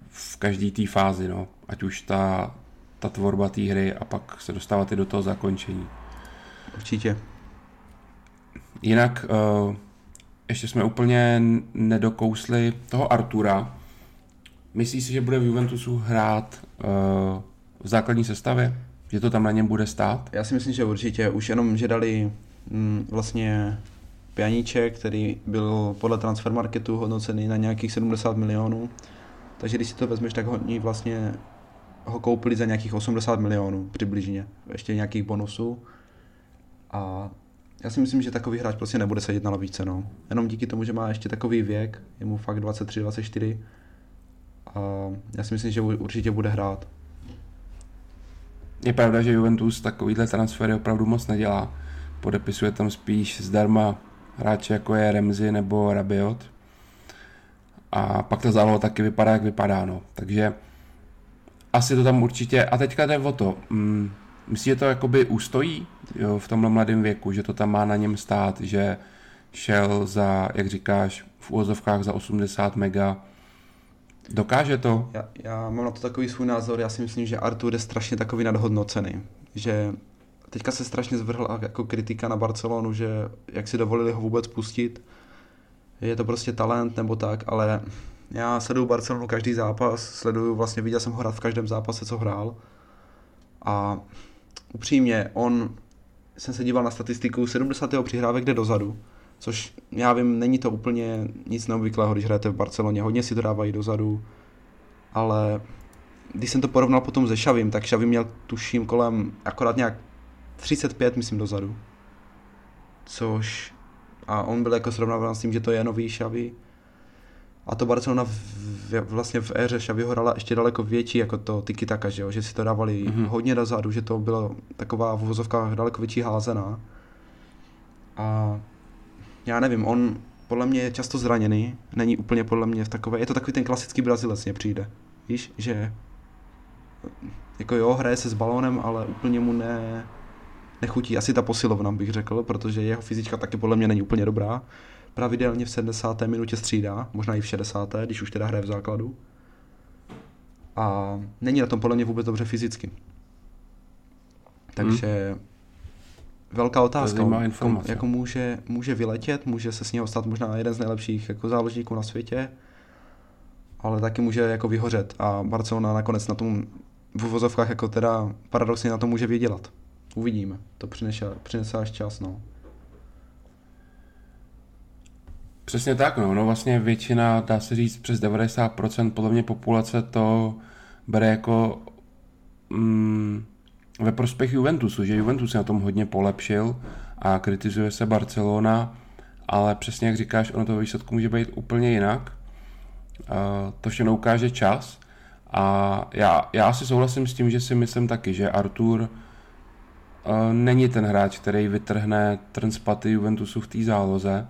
v každé té fázi, no. ať už ta, ta tvorba té hry a pak se dostávat i do toho zakončení. Určitě. Jinak uh, ještě jsme úplně nedokousli toho Artura. Myslíš si, že bude v Juventusu hrát uh, v základní sestavě? Že to tam na něm bude stát? Já si myslím, že určitě. Už jenom, že dali mm, vlastně Pianíček, který byl podle transfermarketu hodnocený na nějakých 70 milionů. Takže když si to vezmeš, tak oni vlastně ho koupili za nějakých 80 milionů přibližně. Ještě nějakých bonusů. A já si myslím, že takový hráč prostě nebude sedět na lavice, no. Jenom díky tomu, že má ještě takový věk, je mu fakt 23, 24. A já si myslím, že určitě bude hrát. Je pravda, že Juventus takovýhle transfery opravdu moc nedělá. Podepisuje tam spíš zdarma hráče jako je Remzi nebo Rabiot. A pak ta záloha taky vypadá, jak vypadá, no. Takže asi to tam určitě... A teďka jde o to. Mm, myslíš, že to jakoby ustojí jo, v tomhle mladém věku, že to tam má na něm stát, že šel za, jak říkáš, v úvozovkách za 80 mega. Dokáže to? Já, já mám na to takový svůj názor, já si myslím, že Artur je strašně takový nadhodnocený, že teďka se strašně zvrhla jako kritika na Barcelonu, že jak si dovolili ho vůbec pustit, je to prostě talent nebo tak, ale já sleduju Barcelonu každý zápas, sleduju, vlastně viděl jsem ho hrát v každém zápase, co hrál a upřímně, on, jsem se díval na statistiku, 70. přihrávek jde dozadu, Což já vím, není to úplně nic neobvyklého, když hrajete v Barceloně. Hodně si to dávají dozadu, ale když jsem to porovnal potom se Šavím, tak Šavím měl tuším kolem akorát nějak 35, myslím, dozadu. Což... A on byl jako srovnáván s tím, že to je nový Šavy. A to Barcelona v, v, vlastně v éře Šavyho hrála ještě daleko větší jako to tiki taka, že, jo? že si to dávali mm-hmm. hodně dozadu, že to bylo taková v vozovkách daleko větší házená. A já nevím, on podle mě je často zraněný, není úplně podle mě v takové, je to takový ten klasický Brazilec mě přijde, víš, že jako jo, hraje se s balónem, ale úplně mu ne, nechutí asi ta posilovna, bych řekl, protože jeho fyzička taky podle mě není úplně dobrá. Pravidelně v 70. minutě střídá, možná i v 60. když už teda hraje v základu. A není na tom podle mě vůbec dobře fyzicky. Takže hmm. velká otázka. Jako, jako může, může vyletět, může se s něho stát možná jeden z nejlepších jako záložníků na světě, ale taky může jako vyhořet a Barcelona nakonec na tom v uvozovkách jako teda paradoxně na to může vydělat. Uvidíme. To přinese, přinese až čas, no. Přesně tak, no. no vlastně většina, dá se říct, přes 90% podle mě populace to bere jako mm, ve prospěch Juventusu, že Juventus se na tom hodně polepšil a kritizuje se Barcelona, ale přesně jak říkáš, ono to výsledku může být úplně jinak. Uh, to všechno ukáže čas a já, já si souhlasím s tím, že si myslím taky, že Artur není ten hráč, který vytrhne trn z paty Juventusu v té záloze.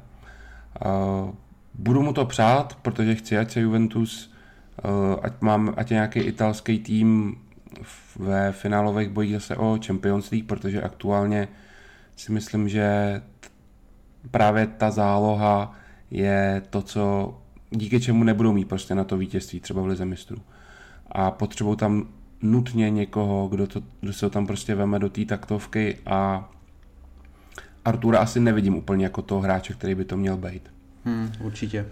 Budu mu to přát, protože chci, ať se Juventus, uh, ať, mám, ať je nějaký italský tým ve finálových bojích zase o Champions League, protože aktuálně si myslím, že právě ta záloha je to, co díky čemu nebudou mít prostě na to vítězství, třeba v Lize mistrů a potřebují tam nutně někoho, kdo, to, kdo se ho tam prostě veme do té taktovky a Artura asi nevidím úplně jako toho hráče, který by to měl být. Hmm, určitě.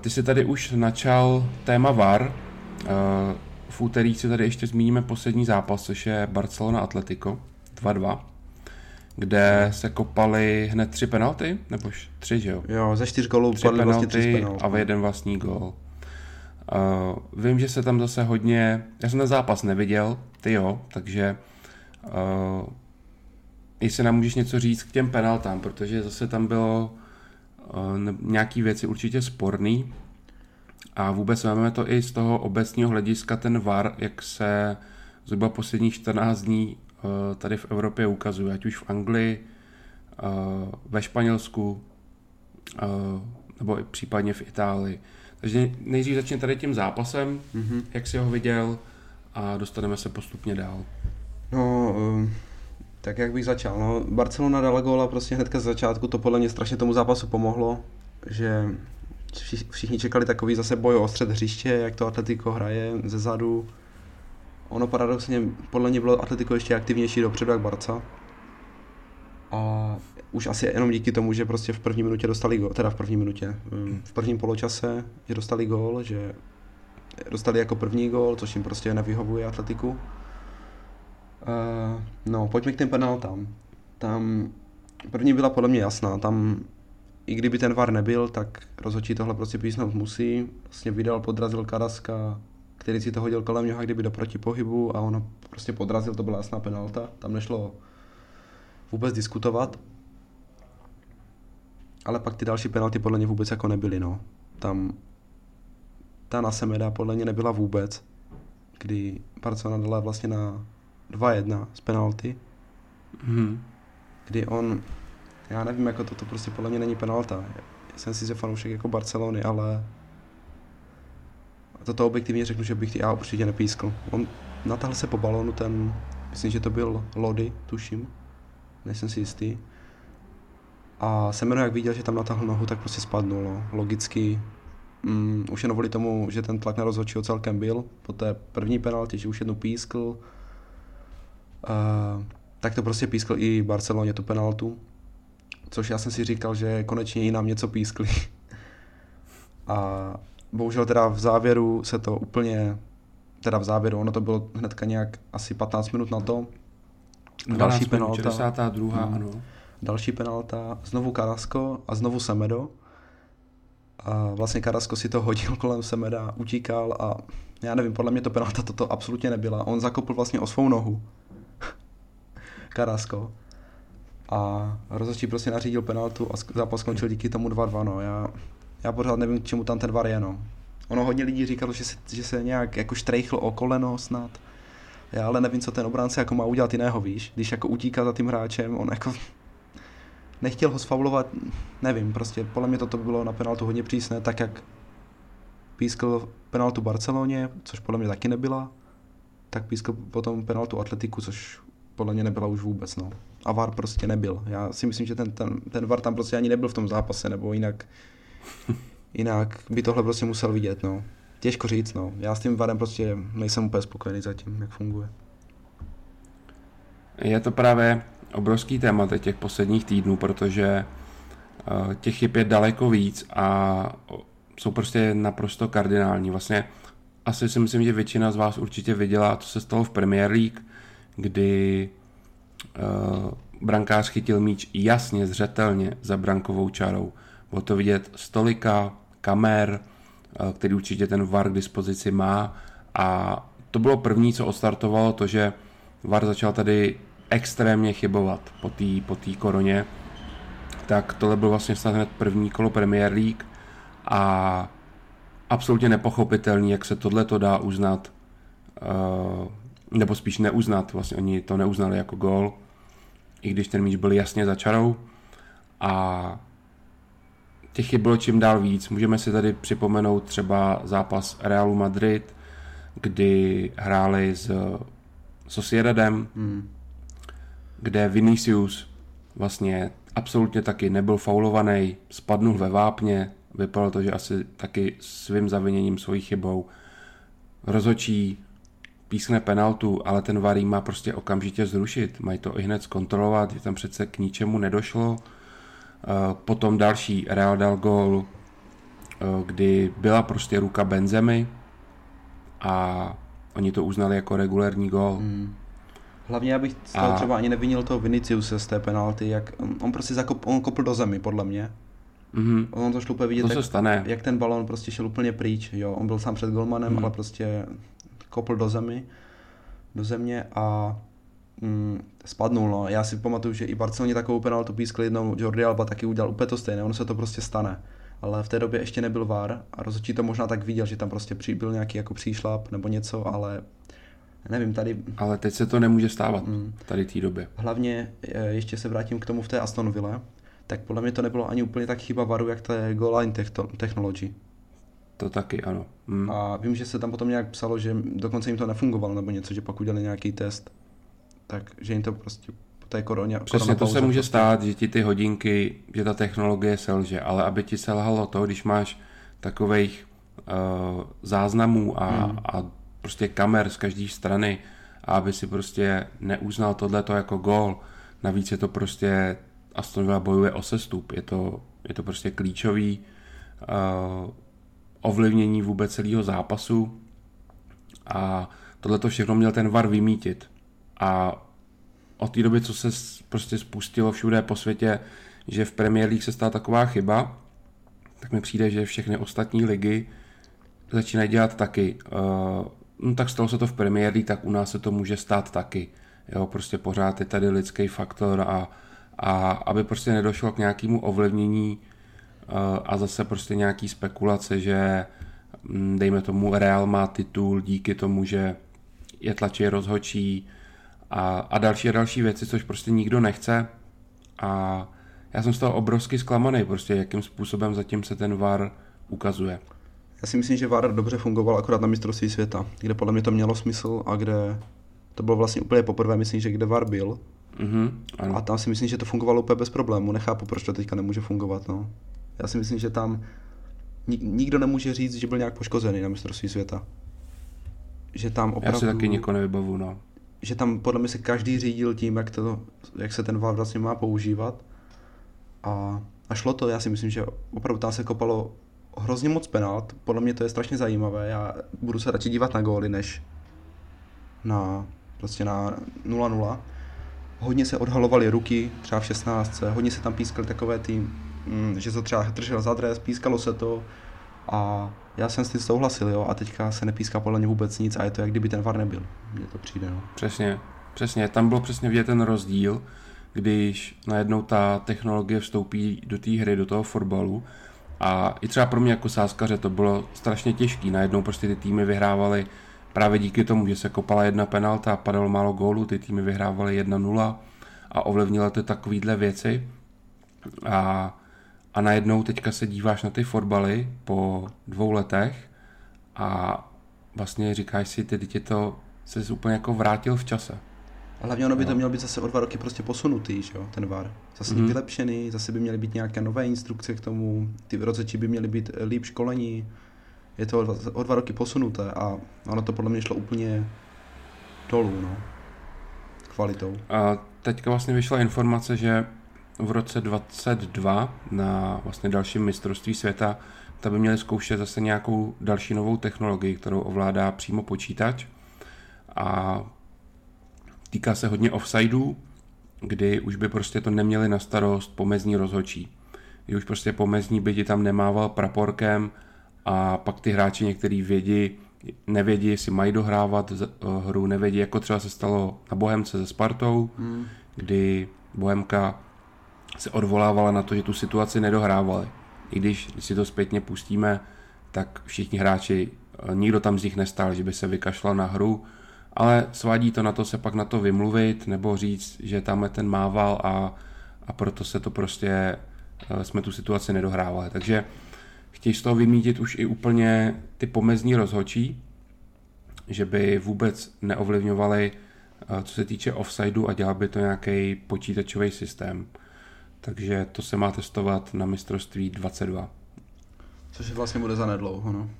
Ty jsi tady už načal téma VAR. V úterý si tady ještě zmíníme poslední zápas, což je Barcelona Atletico 2-2, kde se kopali hned tři penalty, nebo tři, že jo? Jo, ze čtyř gólů padly vlastně tři penalty a v jeden vlastní gól. Uh, vím, že se tam zase hodně, já jsem ten zápas neviděl, ty jo, takže uh, jestli nám můžeš něco říct k těm penaltám, protože zase tam bylo uh, nějaký věci určitě sporný a vůbec máme to i z toho obecního hlediska ten VAR, jak se zhruba posledních 14 dní uh, tady v Evropě ukazuje, ať už v Anglii, uh, ve Španělsku, uh, nebo i případně v Itálii. Takže nejdřív začne tady tím zápasem, mm-hmm. jak si ho viděl a dostaneme se postupně dál. No, um, tak jak bych začal. No, Barcelona dala góla prostě hnedka z začátku, to podle mě strašně tomu zápasu pomohlo, že všichni čekali takový zase boj o střed hřiště, jak to Atletico hraje ze zadu. Ono paradoxně podle mě bylo Atletico ještě aktivnější dopředu jak Barca. A už asi jenom díky tomu, že prostě v první minutě dostali gol, teda v první minutě, v prvním poločase, že dostali gol, že dostali jako první gol, což jim prostě nevyhovuje atletiku. Uh, no, pojďme k těm penaltám. Tam první byla podle mě jasná, tam i kdyby ten VAR nebyl, tak rozhodčí tohle prostě písnout musí. Vlastně vydal, podrazil Karaska, který si to hodil kolem něho, kdyby do protipohybu a ono prostě podrazil, to byla jasná penalta. Tam nešlo vůbec diskutovat ale pak ty další penalty podle mě vůbec jako nebyly, no. Tam ta na Semeda podle mě nebyla vůbec, kdy Barcelona dala vlastně na 2-1 z penalty, hmm. kdy on, já nevím, jako to, to prostě podle mě není penalta. Já jsem si fanoušek jako Barcelony, ale toto objektivně řeknu, že bych já určitě nepískl. On natáhl se po balonu ten, myslím, že to byl Lody, tuším, nejsem si jistý a Semeno, jak viděl, že tam natáhl nohu, tak prostě spadnul. No. Logicky mm, už jenom kvůli tomu, že ten tlak na rozhodčího celkem byl, po té první penaltě, že už jednu pískl, uh, tak to prostě pískl i Barceloně tu penaltu, což já jsem si říkal, že konečně i nám něco pískli. a bohužel teda v závěru se to úplně, teda v závěru, ono to bylo hnedka nějak asi 15 minut na to, další penalta. 62. Hmm. ano další penalta, znovu Karasko a znovu Semedo. A vlastně Karasko si to hodil kolem Semeda, utíkal a já nevím, podle mě to penalta toto absolutně nebyla. On zakopl vlastně o svou nohu. Karasko. A rozhodčí prostě nařídil penaltu a zápas skončil díky tomu 2-2. No. Já, já pořád nevím, k čemu tam ten VAR je. No. Ono hodně lidí říkalo, že se, že se nějak jako štrejchl o koleno snad. Já ale nevím, co ten obránce jako má udělat jiného, víš. Když jako utíká za tím hráčem, on jako nechtěl ho sfaulovat, nevím, prostě podle mě toto bylo na penaltu hodně přísné, tak jak pískl penaltu Barceloně, což podle mě taky nebyla, tak pískl potom penaltu Atletiku, což podle mě nebyla už vůbec, no. A VAR prostě nebyl. Já si myslím, že ten, ten, ten VAR tam prostě ani nebyl v tom zápase, nebo jinak, jinak by tohle prostě musel vidět, no. Těžko říct, no. Já s tím VARem prostě nejsem úplně spokojený zatím, jak funguje. Je to právě obrovský téma těch posledních týdnů, protože eh, těch chyb je daleko víc a jsou prostě naprosto kardinální. Vlastně asi si myslím, že většina z vás určitě viděla, co se stalo v Premier League, kdy uh, brankář chytil míč jasně, zřetelně za brankovou čarou. Bylo to vidět stolika, kamer, uh, který určitě ten VAR k dispozici má a to bylo první, co odstartovalo to, že VAR začal tady extrémně chybovat po té po tý koroně. Tak tohle byl vlastně snad hned první kolo Premier League a absolutně nepochopitelný, jak se tohle to dá uznat, uh, nebo spíš neuznat, vlastně oni to neuznali jako gol, i když ten míč byl jasně za čarou a těch chyb bylo čím dál víc. Můžeme si tady připomenout třeba zápas Realu Madrid, kdy hráli s Sociedadem, hmm kde Vinicius vlastně absolutně taky nebyl faulovaný, spadnul ve vápně, vypadalo to, že asi taky svým zaviněním, svojí chybou. Rozočí pískne penaltu, ale ten varý má prostě okamžitě zrušit. Mají to i hned zkontrolovat, že tam přece k ničemu nedošlo. Eh, potom další Real dal gol, eh, kdy byla prostě ruka Benzemy a oni to uznali jako regulární gol. Mm. Hlavně já bych a... třeba ani nevinil toho Viniciuse z té penalty, jak on prostě zakop, on kopl do zemi, podle mě. Mm-hmm. On to šlo úplně vidět, to se jak, stane. jak ten balon prostě šel úplně pryč, jo. On byl sám před golmanem, mm-hmm. ale prostě kopl do zemi, do země a mm, spadnul, no. Já si pamatuju, že i Barceloně takovou penaltu pískl jednou, Jordi Alba taky udělal úplně to stejné, ono se to prostě stane. Ale v té době ještě nebyl VAR a rozhodčí to možná tak viděl, že tam prostě byl nějaký jako příšlap nebo něco, ale nevím, tady... Ale teď se to nemůže stávat mm. tady té době. Hlavně, e, ještě se vrátím k tomu v té Aston Villa, tak podle mě to nebylo ani úplně tak chyba varu, jak je goal line technology. To taky, ano. Mm. A vím, že se tam potom nějak psalo, že dokonce jim to nefungovalo nebo něco, že pak udělali nějaký test. Tak, že jim to prostě po té koroně... Přesně to se může prostě... stát, že ti ty hodinky, že ta technologie selže, ale aby ti selhalo to, když máš takových uh, záznamů a, mm. a prostě kamer z každé strany a aby si prostě neuznal tohleto jako gól. Navíc je to prostě Aston Villa bojuje o sestup. Je to, je to prostě klíčový uh, ovlivnění vůbec celého zápasu a tohle to všechno měl ten VAR vymítit. A od té doby, co se prostě spustilo všude po světě, že v Premier League se stala taková chyba, tak mi přijde, že všechny ostatní ligy začínají dělat taky. Uh, no tak stalo se to v League, tak u nás se to může stát taky. Jo, prostě pořád je tady lidský faktor a, a aby prostě nedošlo k nějakému ovlivnění uh, a zase prostě nějaký spekulace, že um, dejme tomu Real má titul díky tomu, že je tlačí rozhočí a, a další a další věci, což prostě nikdo nechce a já jsem z toho obrovsky zklamaný, prostě jakým způsobem zatím se ten VAR ukazuje. Já si myslím, že VAR dobře fungoval akorát na mistrovství světa, kde podle mě to mělo smysl a kde to bylo vlastně úplně poprvé, myslím, že kde VAR byl. Mm-hmm, A tam si myslím, že to fungovalo úplně bez problému. Nechápu, proč to teďka nemůže fungovat. No. Já si myslím, že tam nikdo nemůže říct, že byl nějak poškozený na mistrovství světa. Že tam opravdu... Já si taky nikoho nevybavu, no. Že tam podle mě se každý řídil tím, jak, to, jak se ten VAR vlastně má používat. A, a šlo to, já si myslím, že opravdu tam se kopalo hrozně moc penalt, podle mě to je strašně zajímavé, já budu se radši dívat na góly, než na prostě na 0-0. hodně se odhalovaly ruky, třeba v 16. Hodně se tam pískaly takové ty, mm, že to třeba držel za dres, pískalo se to a já jsem s tím souhlasil, jo, a teďka se nepíská podle mě vůbec nic a je to, jak kdyby ten VAR nebyl. Mně to přijde, no. Přesně, přesně. Tam bylo přesně vidět ten rozdíl, když najednou ta technologie vstoupí do té hry, do toho fotbalu a i třeba pro mě jako sáskaře to bylo strašně těžké. Najednou prostě ty týmy vyhrávaly právě díky tomu, že se kopala jedna penalta a padalo málo gólů, ty týmy vyhrávaly 1-0 a ovlivnilo to takovýhle věci. A, a najednou teďka se díváš na ty fotbaly po dvou letech a vlastně říkáš si, ty dítě to se úplně jako vrátil v čase. A hlavně ono by to mělo být zase o dva roky prostě posunutý, že jo, ten VAR. Zase mm. vylepšený, zase by měly být nějaké nové instrukce k tomu, ty rozhodčí by měly být líp školení. Je to o dva roky posunuté a ono to podle mě šlo úplně dolů, no. Kvalitou. A teďka vlastně vyšla informace, že v roce 22 na vlastně dalším mistrovství světa ta by měli zkoušet zase nějakou další novou technologii, kterou ovládá přímo počítač a týká se hodně offsideů, kdy už by prostě to neměli na starost pomezní rozhodčí. Kdy už prostě pomezní by ti tam nemával praporkem a pak ty hráči některý vědí, nevědí, jestli mají dohrávat eh, hru, nevědí, jako třeba se stalo na Bohemce se Spartou, hmm. kdy Bohemka se odvolávala na to, že tu situaci nedohrávali. I když, když si to zpětně pustíme, tak všichni hráči, eh, nikdo tam z nich nestál, že by se vykašlal na hru, ale svádí to na to se pak na to vymluvit nebo říct, že tam ten mával a, a proto se to prostě, eh, jsme tu situaci nedohrávali. Takže chtějí z toho vymítit už i úplně ty pomezní rozhočí, že by vůbec neovlivňovali, eh, co se týče offsideu a dělal by to nějaký počítačový systém. Takže to se má testovat na mistrovství 22. Což vlastně bude za nedlouho, no.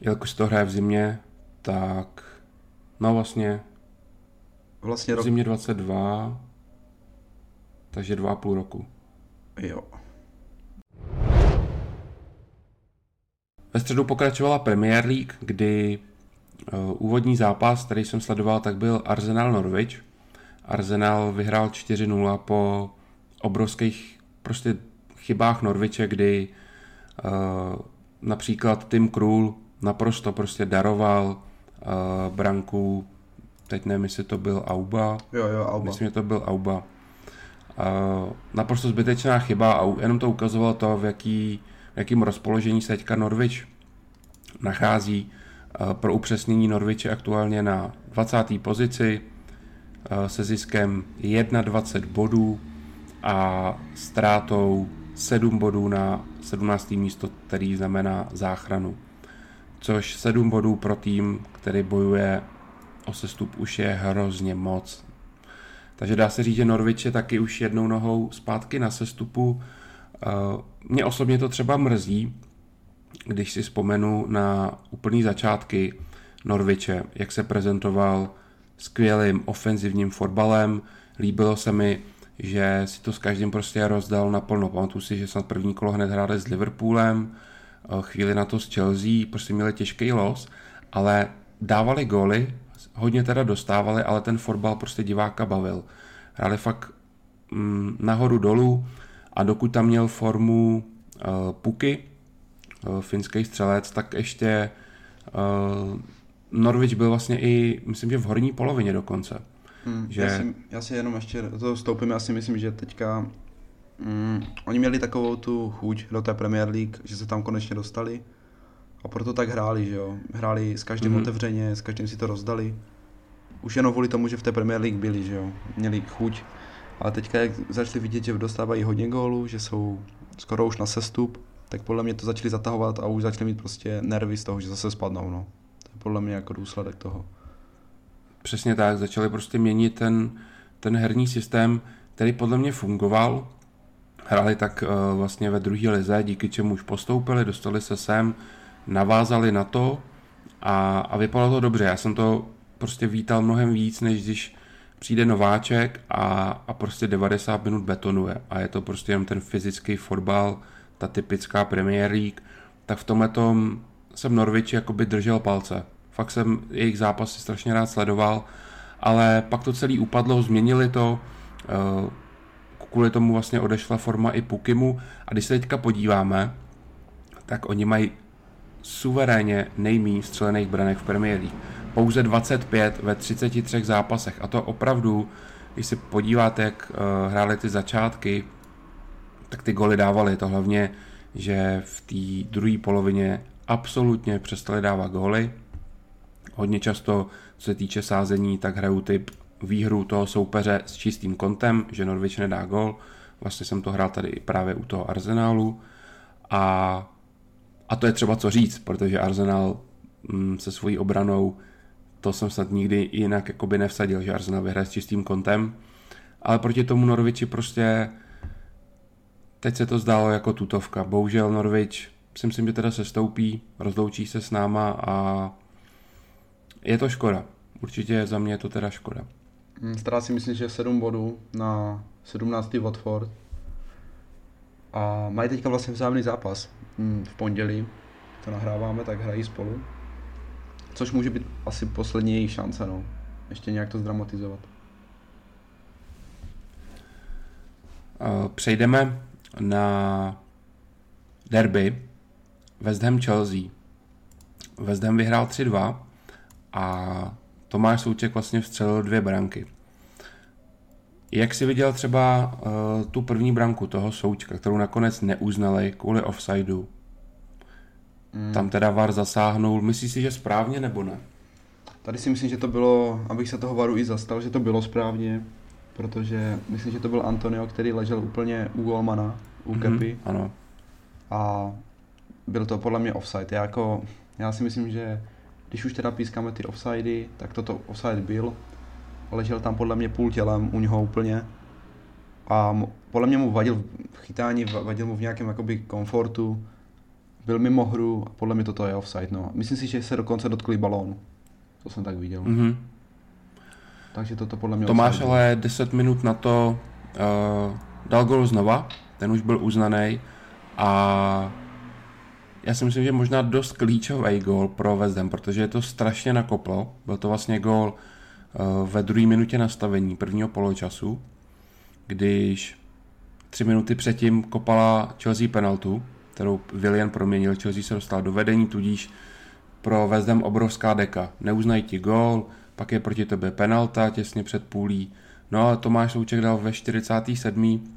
Jelikož to hraje v zimě, tak no vlastně vlastně rok... zimě 22, takže dva a půl roku. Jo. Ve středu pokračovala Premier League, kdy uh, úvodní zápas, který jsem sledoval, tak byl Arsenal Norwich. Arsenal vyhrál 4-0 po obrovských prostě chybách Norviče, kdy uh, například Tim Krul naprosto prostě daroval branku, teď nevím, jestli to byl Auba. Jo, jo, Auba. Myslím, že to byl Auba. Uh, naprosto zbytečná chyba a jenom to ukazovalo to, v jaký v jakým rozpoložení se teďka Norwich nachází. Uh, pro upřesnění Norwich je aktuálně na 20. pozici uh, se ziskem 21 bodů a ztrátou 7 bodů na 17. místo, který znamená záchranu což 7 bodů pro tým, který bojuje o sestup, už je hrozně moc. Takže dá se říct, že Norwich je taky už jednou nohou zpátky na sestupu. Eh, mě osobně to třeba mrzí, když si vzpomenu na úplný začátky Norviče, jak se prezentoval skvělým ofenzivním fotbalem. Líbilo se mi, že si to s každým prostě rozdal naplno. Pamatuju si, že snad první kolo hned hráli s Liverpoolem, chvíli na to s Chelsea, prostě měli těžký los, ale dávali góly, hodně teda dostávali, ale ten fotbal prostě diváka bavil. Hráli fakt mm, nahoru dolů a dokud tam měl formu uh, Puky, uh, finský střelec, tak ještě uh, Norwich byl vlastně i, myslím, že v horní polovině dokonce. Hmm, že... já, si, já si jenom ještě do toho vstoupím, já si myslím, že teďka Mm, oni měli takovou tu chuť do té Premier League, že se tam konečně dostali a proto tak hráli, že jo. Hráli s každým mm-hmm. otevřeně, s každým si to rozdali. Už jenom kvůli tomu, že v té Premier League byli, že jo. Měli chuť. Ale teďka, jak začali vidět, že dostávají hodně gólů, že jsou skoro už na sestup, tak podle mě to začali zatahovat a už začali mít prostě nervy z toho, že zase spadnou, no. To je podle mě jako důsledek toho. Přesně tak, začali prostě měnit ten, ten herní systém, který podle mě fungoval, hráli tak uh, vlastně ve druhé lize, díky čemu už postoupili, dostali se sem, navázali na to a, a vypadalo to dobře. Já jsem to prostě vítal mnohem víc, než když přijde nováček a, a prostě 90 minut betonuje a je to prostě jen ten fyzický fotbal, ta typická Premier League, tak v tomhle tom jsem Norwich jakoby držel palce. Fakt jsem jejich zápasy strašně rád sledoval ale pak to celé upadlo, změnili to, uh, kvůli tomu vlastně odešla forma i Pukimu a když se teďka podíváme, tak oni mají suverénně nejméně střelených branek v Premier League. Pouze 25 ve 33 zápasech a to opravdu, když se podíváte, jak uh, hráli ty začátky, tak ty goly dávali. To hlavně, že v té druhé polovině absolutně přestali dávat góly. Hodně často, co se týče sázení, tak hrajou typ výhru toho soupeře s čistým kontem, že Norwich nedá gol. Vlastně jsem to hrál tady právě u toho Arsenálu. A, a to je třeba co říct, protože Arsenal mm, se svojí obranou to jsem snad nikdy jinak jakoby nevsadil, že Arsenal vyhraje s čistým kontem. Ale proti tomu Norwichi prostě teď se to zdálo jako tutovka. Bohužel Norwich si myslím, že teda se stoupí, rozloučí se s náma a je to škoda. Určitě za mě je to teda škoda. Stará si myslím, že 7 bodů na 17. Watford. A mají teďka vlastně vzájemný zápas hm, v pondělí. To nahráváme, tak hrají spolu. Což může být asi poslední jejich šance, no. Ještě nějak to zdramatizovat. Přejdeme na derby West Ham Chelsea. West Ham vyhrál 3-2 a Tomáš Souček vlastně vstřelil dvě branky. Jak si viděl třeba uh, tu první branku toho Součka, kterou nakonec neuznali kvůli offsideu? Mm. Tam teda VAR zasáhnul. Myslíš si, že správně nebo ne? Tady si myslím, že to bylo, abych se toho VARu i zastal, že to bylo správně, protože myslím, že to byl Antonio, který ležel úplně u Golmana, u mm-hmm, Kepy. Ano. A byl to podle mě offside. Já, jako, já si myslím, že když už teda pískáme ty offsidy, tak toto offside byl. Ležel tam podle mě půl tělem u něho úplně. A podle mě mu vadil v chytání, vadil mu v nějakém jakoby komfortu. Byl mimo hru a podle mě toto je offside. No. Myslím si, že se dokonce dotkli balónu. To jsem tak viděl. Mm-hmm. Takže toto podle mě Tomáš ale 10 minut na to uh, dal gol znova, ten už byl uznaný a já si myslím, že možná dost klíčový gól pro West Ham, protože je to strašně nakoplo. Byl to vlastně gól uh, ve druhé minutě nastavení prvního poločasu, když tři minuty předtím kopala Chelsea penaltu, kterou William proměnil. Chelsea se dostal do vedení, tudíž pro West Ham obrovská deka. Neuznají ti gól, pak je proti tebe penalta těsně před půlí. No a Tomáš Souček dal ve 47.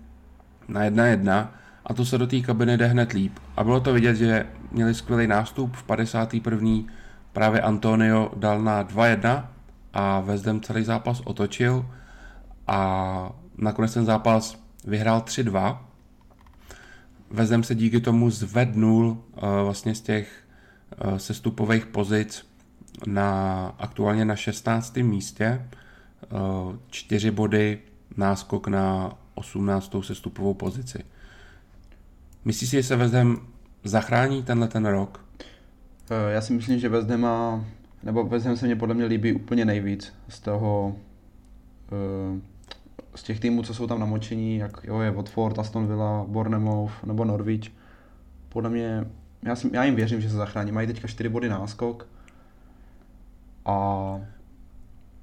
na 1-1 a to se do té kabiny jde hned líp. A bylo to vidět, že měli skvělý nástup v 51. Právě Antonio dal na 2-1 a Ham celý zápas otočil a nakonec ten zápas vyhrál 3-2. West Ham se díky tomu zvednul uh, vlastně z těch uh, sestupových pozic na aktuálně na 16. místě. Uh, čtyři body náskok na 18. sestupovou pozici. Myslíš si, že se West Ham zachrání tenhle ten rok? Eh, já si myslím, že West Ham má, nebo West Ham se mě podle mě líbí úplně nejvíc z toho, eh, z těch týmů, co jsou tam namočení, jak jo, je Watford, Aston Villa, Bournemouth nebo Norwich. Podle mě, já, si, já jim věřím, že se zachrání. Mají teďka 4 body náskok a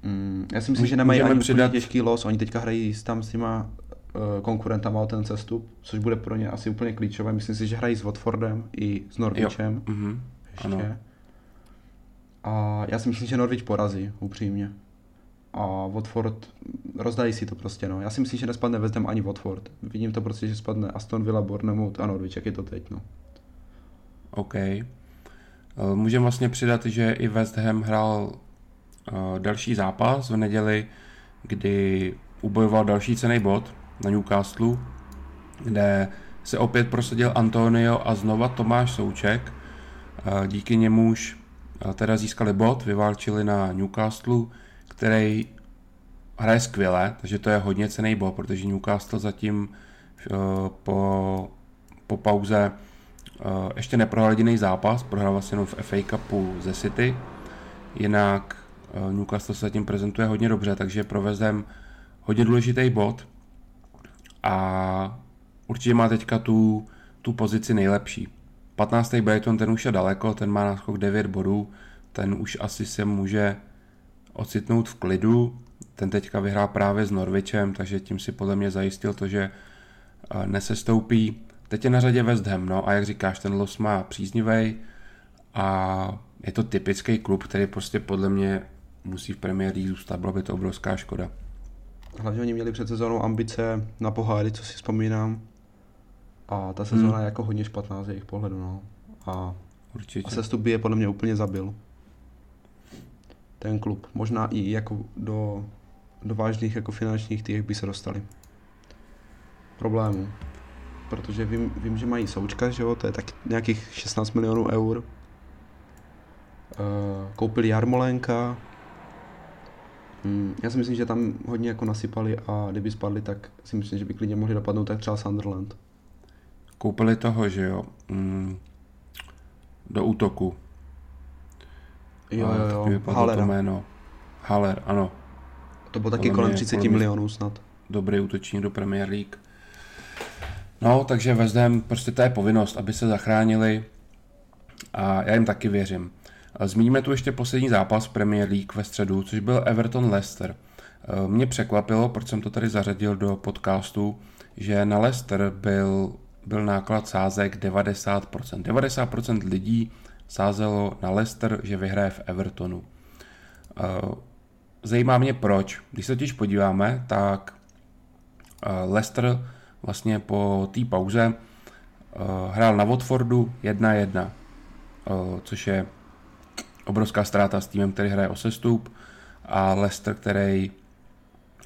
mm, já si myslím, že nemají ani přidat... těžký los. Oni teďka hrají tam s těma Eh, konkurentama o ten cestup, což bude pro ně asi úplně klíčové. Myslím si, že hrají s Watfordem i s Norwichem. Mm-hmm. Ještě. Ano. A já si myslím, že Norwich porazí, upřímně. A Watford rozdají si to prostě, no. Já si myslím, že nespadne West Ham ani Watford. Vidím to prostě, že spadne Aston Villa, Bournemouth a Norwich, jak je to teď, no. OK. Eh, můžeme vlastně přidat, že i West Ham hrál uh, další zápas v neděli, kdy ubojoval další cený bod na Newcastle, kde se opět prosadil Antonio a znova Tomáš Souček. Díky němuž teda získali bod, vyválčili na Newcastle, který hraje skvěle, takže to je hodně cený bod, protože Newcastle zatím po, po pauze ještě neprohrál jediný zápas, prohrál vlastně jenom v FA Cupu ze City, jinak Newcastle se zatím prezentuje hodně dobře, takže pro West Ham hodně důležitý bod a určitě má teďka tu, tu pozici nejlepší. 15. Brighton, ten už je daleko, ten má náskok 9 bodů, ten už asi se může ocitnout v klidu ten teďka vyhrál právě s Norvičem, takže tím si podle mě zajistil to, že nesestoupí. Teď je na řadě West Ham, no a jak říkáš, ten los má příznivý a je to typický klub, který prostě podle mě musí v Premier League zůstat, byla by to obrovská škoda. Hlavně oni měli před sezónou ambice na poháry, co si vzpomínám. A ta sezóna hmm. je jako hodně špatná z jejich pohledu, no. A, Určitě. a sestup by je podle mě úplně zabil. Ten klub. Možná i jako do, do vážných jako finančních těch by se dostali. Problémů. Protože vím, vím, že mají Součka, že jo, to je tak nějakých 16 milionů eur. Uh, koupili Jarmolenka, Hmm, já si myslím, že tam hodně jako nasypali a kdyby spadli, tak si myslím, že by klidně mohli dopadnout tak třeba Sunderland. Koupili toho, že jo, mm, do útoku. Jo, jo, jo, Halera. To jméno. Haller, ano. To bylo taky kolem 30 milionů snad. Dobrý útočník do Premier League. No, takže West Ham, prostě to je povinnost, aby se zachránili a já jim taky věřím. Zmíníme tu ještě poslední zápas Premier League ve středu, což byl Everton Leicester. Eh, mě překvapilo, proč jsem to tady zařadil do podcastu, že na Leicester byl, byl náklad sázek 90%. 90% lidí sázelo na Leicester, že vyhraje v Evertonu. Eh, zajímá mě proč. Když se totiž podíváme, tak eh, Leicester vlastně po té pauze hrál na Watfordu 1-1, což je obrovská ztráta s týmem, který hraje o sestup a Leicester, který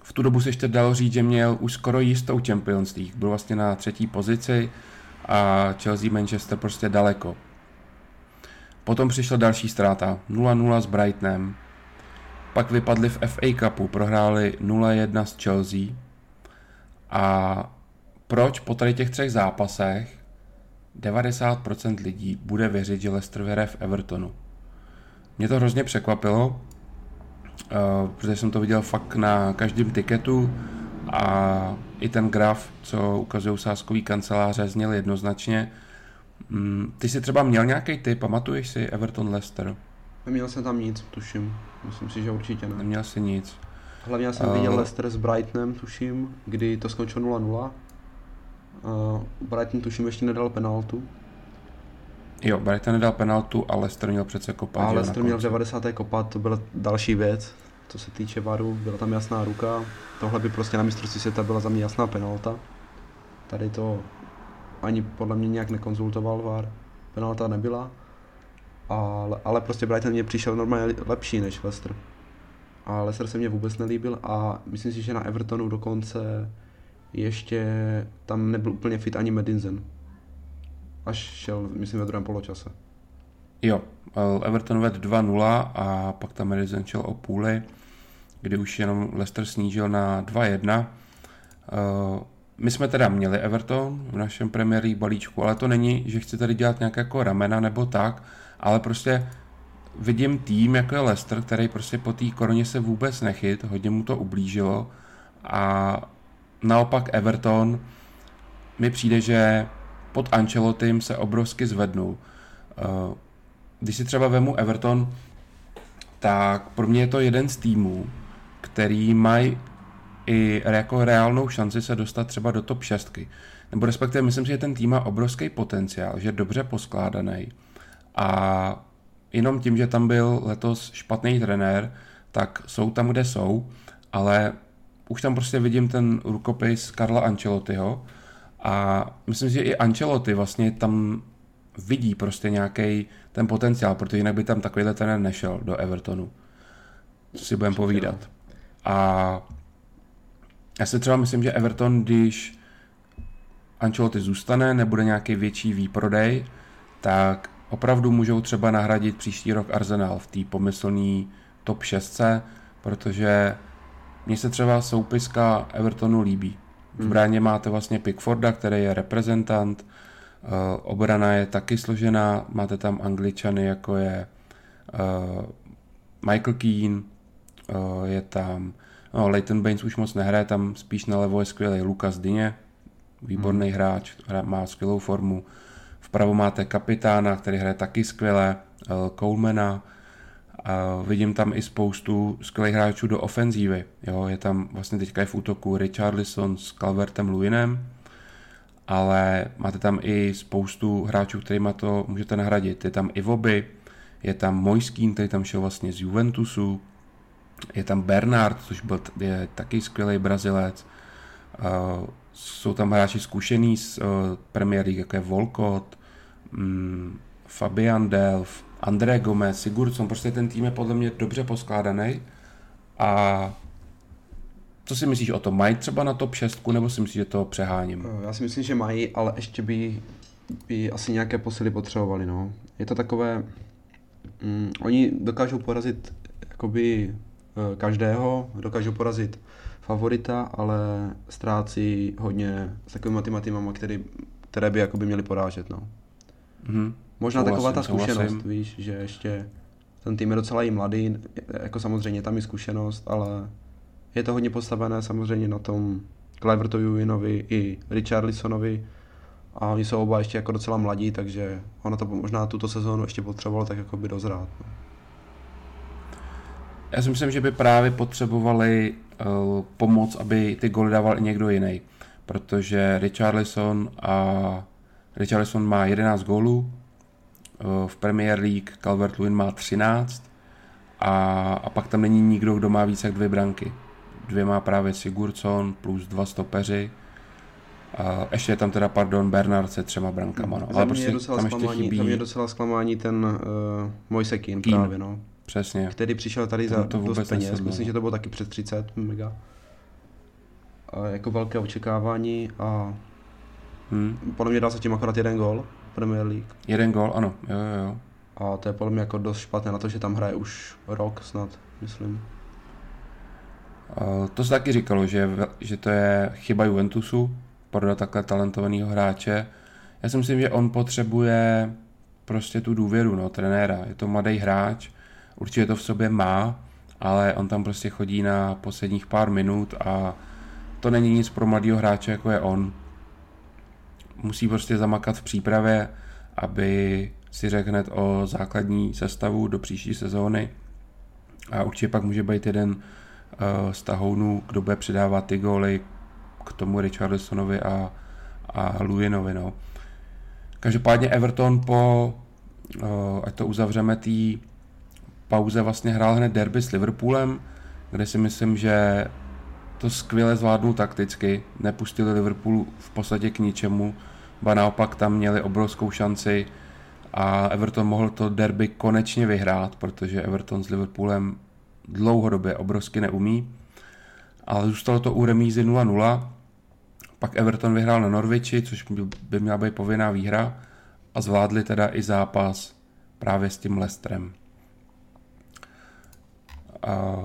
v tu dobu se ještě dalo říct, že měl už skoro jistou Champions League. Byl vlastně na třetí pozici a Chelsea Manchester prostě daleko. Potom přišla další ztráta 0-0 s Brightonem. Pak vypadli v FA Cupu, prohráli 0-1 s Chelsea. A proč po tady těch třech zápasech 90% lidí bude věřit, že Leicester vyhraje v Evertonu? Mě to hrozně překvapilo, uh, protože jsem to viděl fakt na každém tiketu a i ten graf, co ukazují sáskový kanceláře, zněl jednoznačně. Mm, ty jsi třeba měl nějaký typ, pamatuješ si Everton Leicester? Neměl jsem tam nic, tuším. Myslím si, že určitě ne. Neměl jsi nic. Hlavně já jsem uh, viděl Leicester s Brightonem, tuším, kdy to skončilo 0-0. Uh, Brighton tuším ještě nedal penaltu, Jo, Brighton nedal penaltu a Leicester měl přece kopat. A Leicester měl v 90. kopat, to byla další věc, co se týče varu, byla tam jasná ruka. Tohle by prostě na mistrovství světa byla za mě jasná penalta. Tady to ani podle mě nějak nekonzultoval VAR. Penalta nebyla. Ale, ale prostě Brighton mě přišel normálně lepší než Leicester. A Leicester se mě vůbec nelíbil a myslím si, že na Evertonu dokonce ještě tam nebyl úplně fit ani Medinzen až šel, myslím, ve druhém poločase. Jo, Everton ved 2-0 a pak tam Madison šel o půli, kdy už jenom Leicester snížil na 2-1. Eh, my jsme teda měli Everton v našem Premier League balíčku, ale to není, že chci tady dělat nějaké jako ramena nebo tak, ale prostě vidím tým jako je Leicester, který prostě po té koroně se vůbec nechyt, hodně mu to ublížilo a naopak Everton mi přijde, že pod Ancelotym se obrovsky zvednou. Eh, když si třeba vemu Everton, tak pro mě je to jeden z týmů, který mají i jako reálnou šanci se dostat třeba do top 6. Nebo respektive myslím si, že ten tým má obrovský potenciál, že je dobře poskládaný. A jenom tím, že tam byl letos špatný trenér, tak jsou tam, kde jsou, ale už tam prostě vidím ten rukopis Karla Ancelottiho, a myslím si, že i Ancelotti vlastně tam vidí prostě nějaký ten potenciál, protože jinak by tam takovýhle trenér nešel do Evertonu. Co si budeme povídat. A já si třeba myslím, že Everton, když Ancelotti zůstane, nebude nějaký větší výprodej, tak opravdu můžou třeba nahradit příští rok Arsenal v té pomyslné top 6, protože mně se třeba soupiska Evertonu líbí. V bráně máte vlastně Pickforda, který je reprezentant, eh, obrana je taky složená, máte tam angličany, jako je eh, Michael Keane, eh, je tam, no, Leighton Baines už moc nehraje, tam spíš na levo je skvělý Lukas Dyně, výborný hmm. hráč, má skvělou formu. Vpravo máte kapitána, který hraje taky skvěle, Colemana A vidím tam i spoustu skvělých hráčů do ofenzívy. Jo, je tam vlastně teďka je v útoku Richarlison s Calvertem Luinem, ale máte tam i spoustu hráčů, kterými to můžete nahradit. Je tam Ivoby, je tam Mojskín, který tam šel vlastně z Juventusu, je tam Bernard, což byl je taky skvělý Brazilec, jsou tam hráči zkušený z uh, Premier League, jako je Volkot, um, Fabian Delf, André Gomez, Sigurdsson, prostě ten tým je podle mě dobře poskládaný a co si myslíš o tom? Mají třeba na top 6, nebo si myslíš, že to přeháním? Eh, já si myslím, že mají, ale ještě by, by asi nějaké posily potřebovali. No. Je to takové, mm, oni dokážou porazit jakoby eh, každého, dokážou porazit favorita, ale ztrácí hodně s takovými těma týmama, který, které by jakoby měli porážet. No. Mm-hmm. Možná souhlasím, taková ta zkušenost, souhlasím. víš, že ještě ten tým je docela i mladý, jako samozřejmě tam je zkušenost, ale je to hodně postavené samozřejmě na tom Clevertovi Winovi i Richarlisonovi a oni jsou oba ještě jako docela mladí, takže ono to možná tuto sezónu ještě potřebovalo tak jako by dozrát. No. Já si myslím, že by právě potřebovali uh, pomoc, aby ty goly dával i někdo jiný, protože Richarlison a Richarlison má 11 gólů, v Premier League Calvert-Lewin má 13 a, a pak tam není nikdo, kdo má více jak dvě branky dvě má právě Sigurdsson plus dva stopeři. A ještě je tam teda, pardon, Bernard se třema brankama. No. Ale prostě tam ještě chybí... Za mě je docela zklamání ten uh, Mojsekin právě, no. Přesně. Který přišel tady za to dost peněz. Nesedlo. Myslím, že to bylo taky přes 30 mega. A jako velké očekávání a hmm. podle mě dal se tím akorát jeden gol Premier League. Jeden gol, ano, jo, jo, jo. A to je podle mě jako dost špatné na to, že tam hraje už rok snad, myslím. To se taky říkalo, že, že to je chyba Juventusu, prodat takhle talentovaného hráče. Já si myslím, že on potřebuje prostě tu důvěru no, trenéra. Je to mladý hráč, určitě to v sobě má, ale on tam prostě chodí na posledních pár minut a to není nic pro mladého hráče, jako je on. Musí prostě zamakat v přípravě, aby si řekl hned o základní sestavu do příští sezóny a určitě pak může být jeden uh, z tahounů, kdo bude přidávat ty góly k tomu Richarlisonovi a, a Luinovi. No. Každopádně Everton po, uh, ať to uzavřeme, té pauze vlastně hrál hned derby s Liverpoolem, kde si myslím, že to skvěle zvládnul takticky, nepustili Liverpool v podstatě k ničemu, ba naopak tam měli obrovskou šanci a Everton mohl to derby konečně vyhrát, protože Everton s Liverpoolem dlouhodobě obrovsky neumí, ale zůstalo to u remízy 0-0. Pak Everton vyhrál na Norwichi, což by měla být povinná výhra a zvládli teda i zápas právě s tím Lestrem. A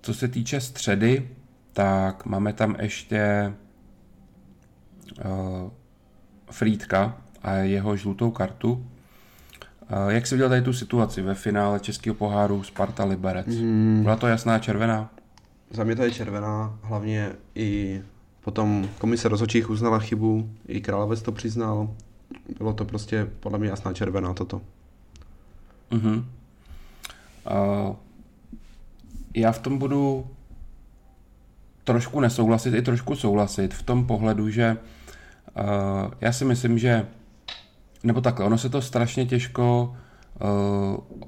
co se týče středy, tak máme tam ještě uh, Frýdka a jeho žlutou kartu. Jak jsi viděl tady tu situaci ve finále Českého poháru Sparta Liberec? Hmm. Byla to jasná červená? Za mě to je červená, hlavně i potom komise rozhodčích uznala chybu, i Královec to přiznal. Bylo to prostě podle mě jasná červená toto. Uh-huh. Uh, já v tom budu trošku nesouhlasit i trošku souhlasit v tom pohledu, že uh, já si myslím, že nebo takhle, ono se to strašně těžko uh,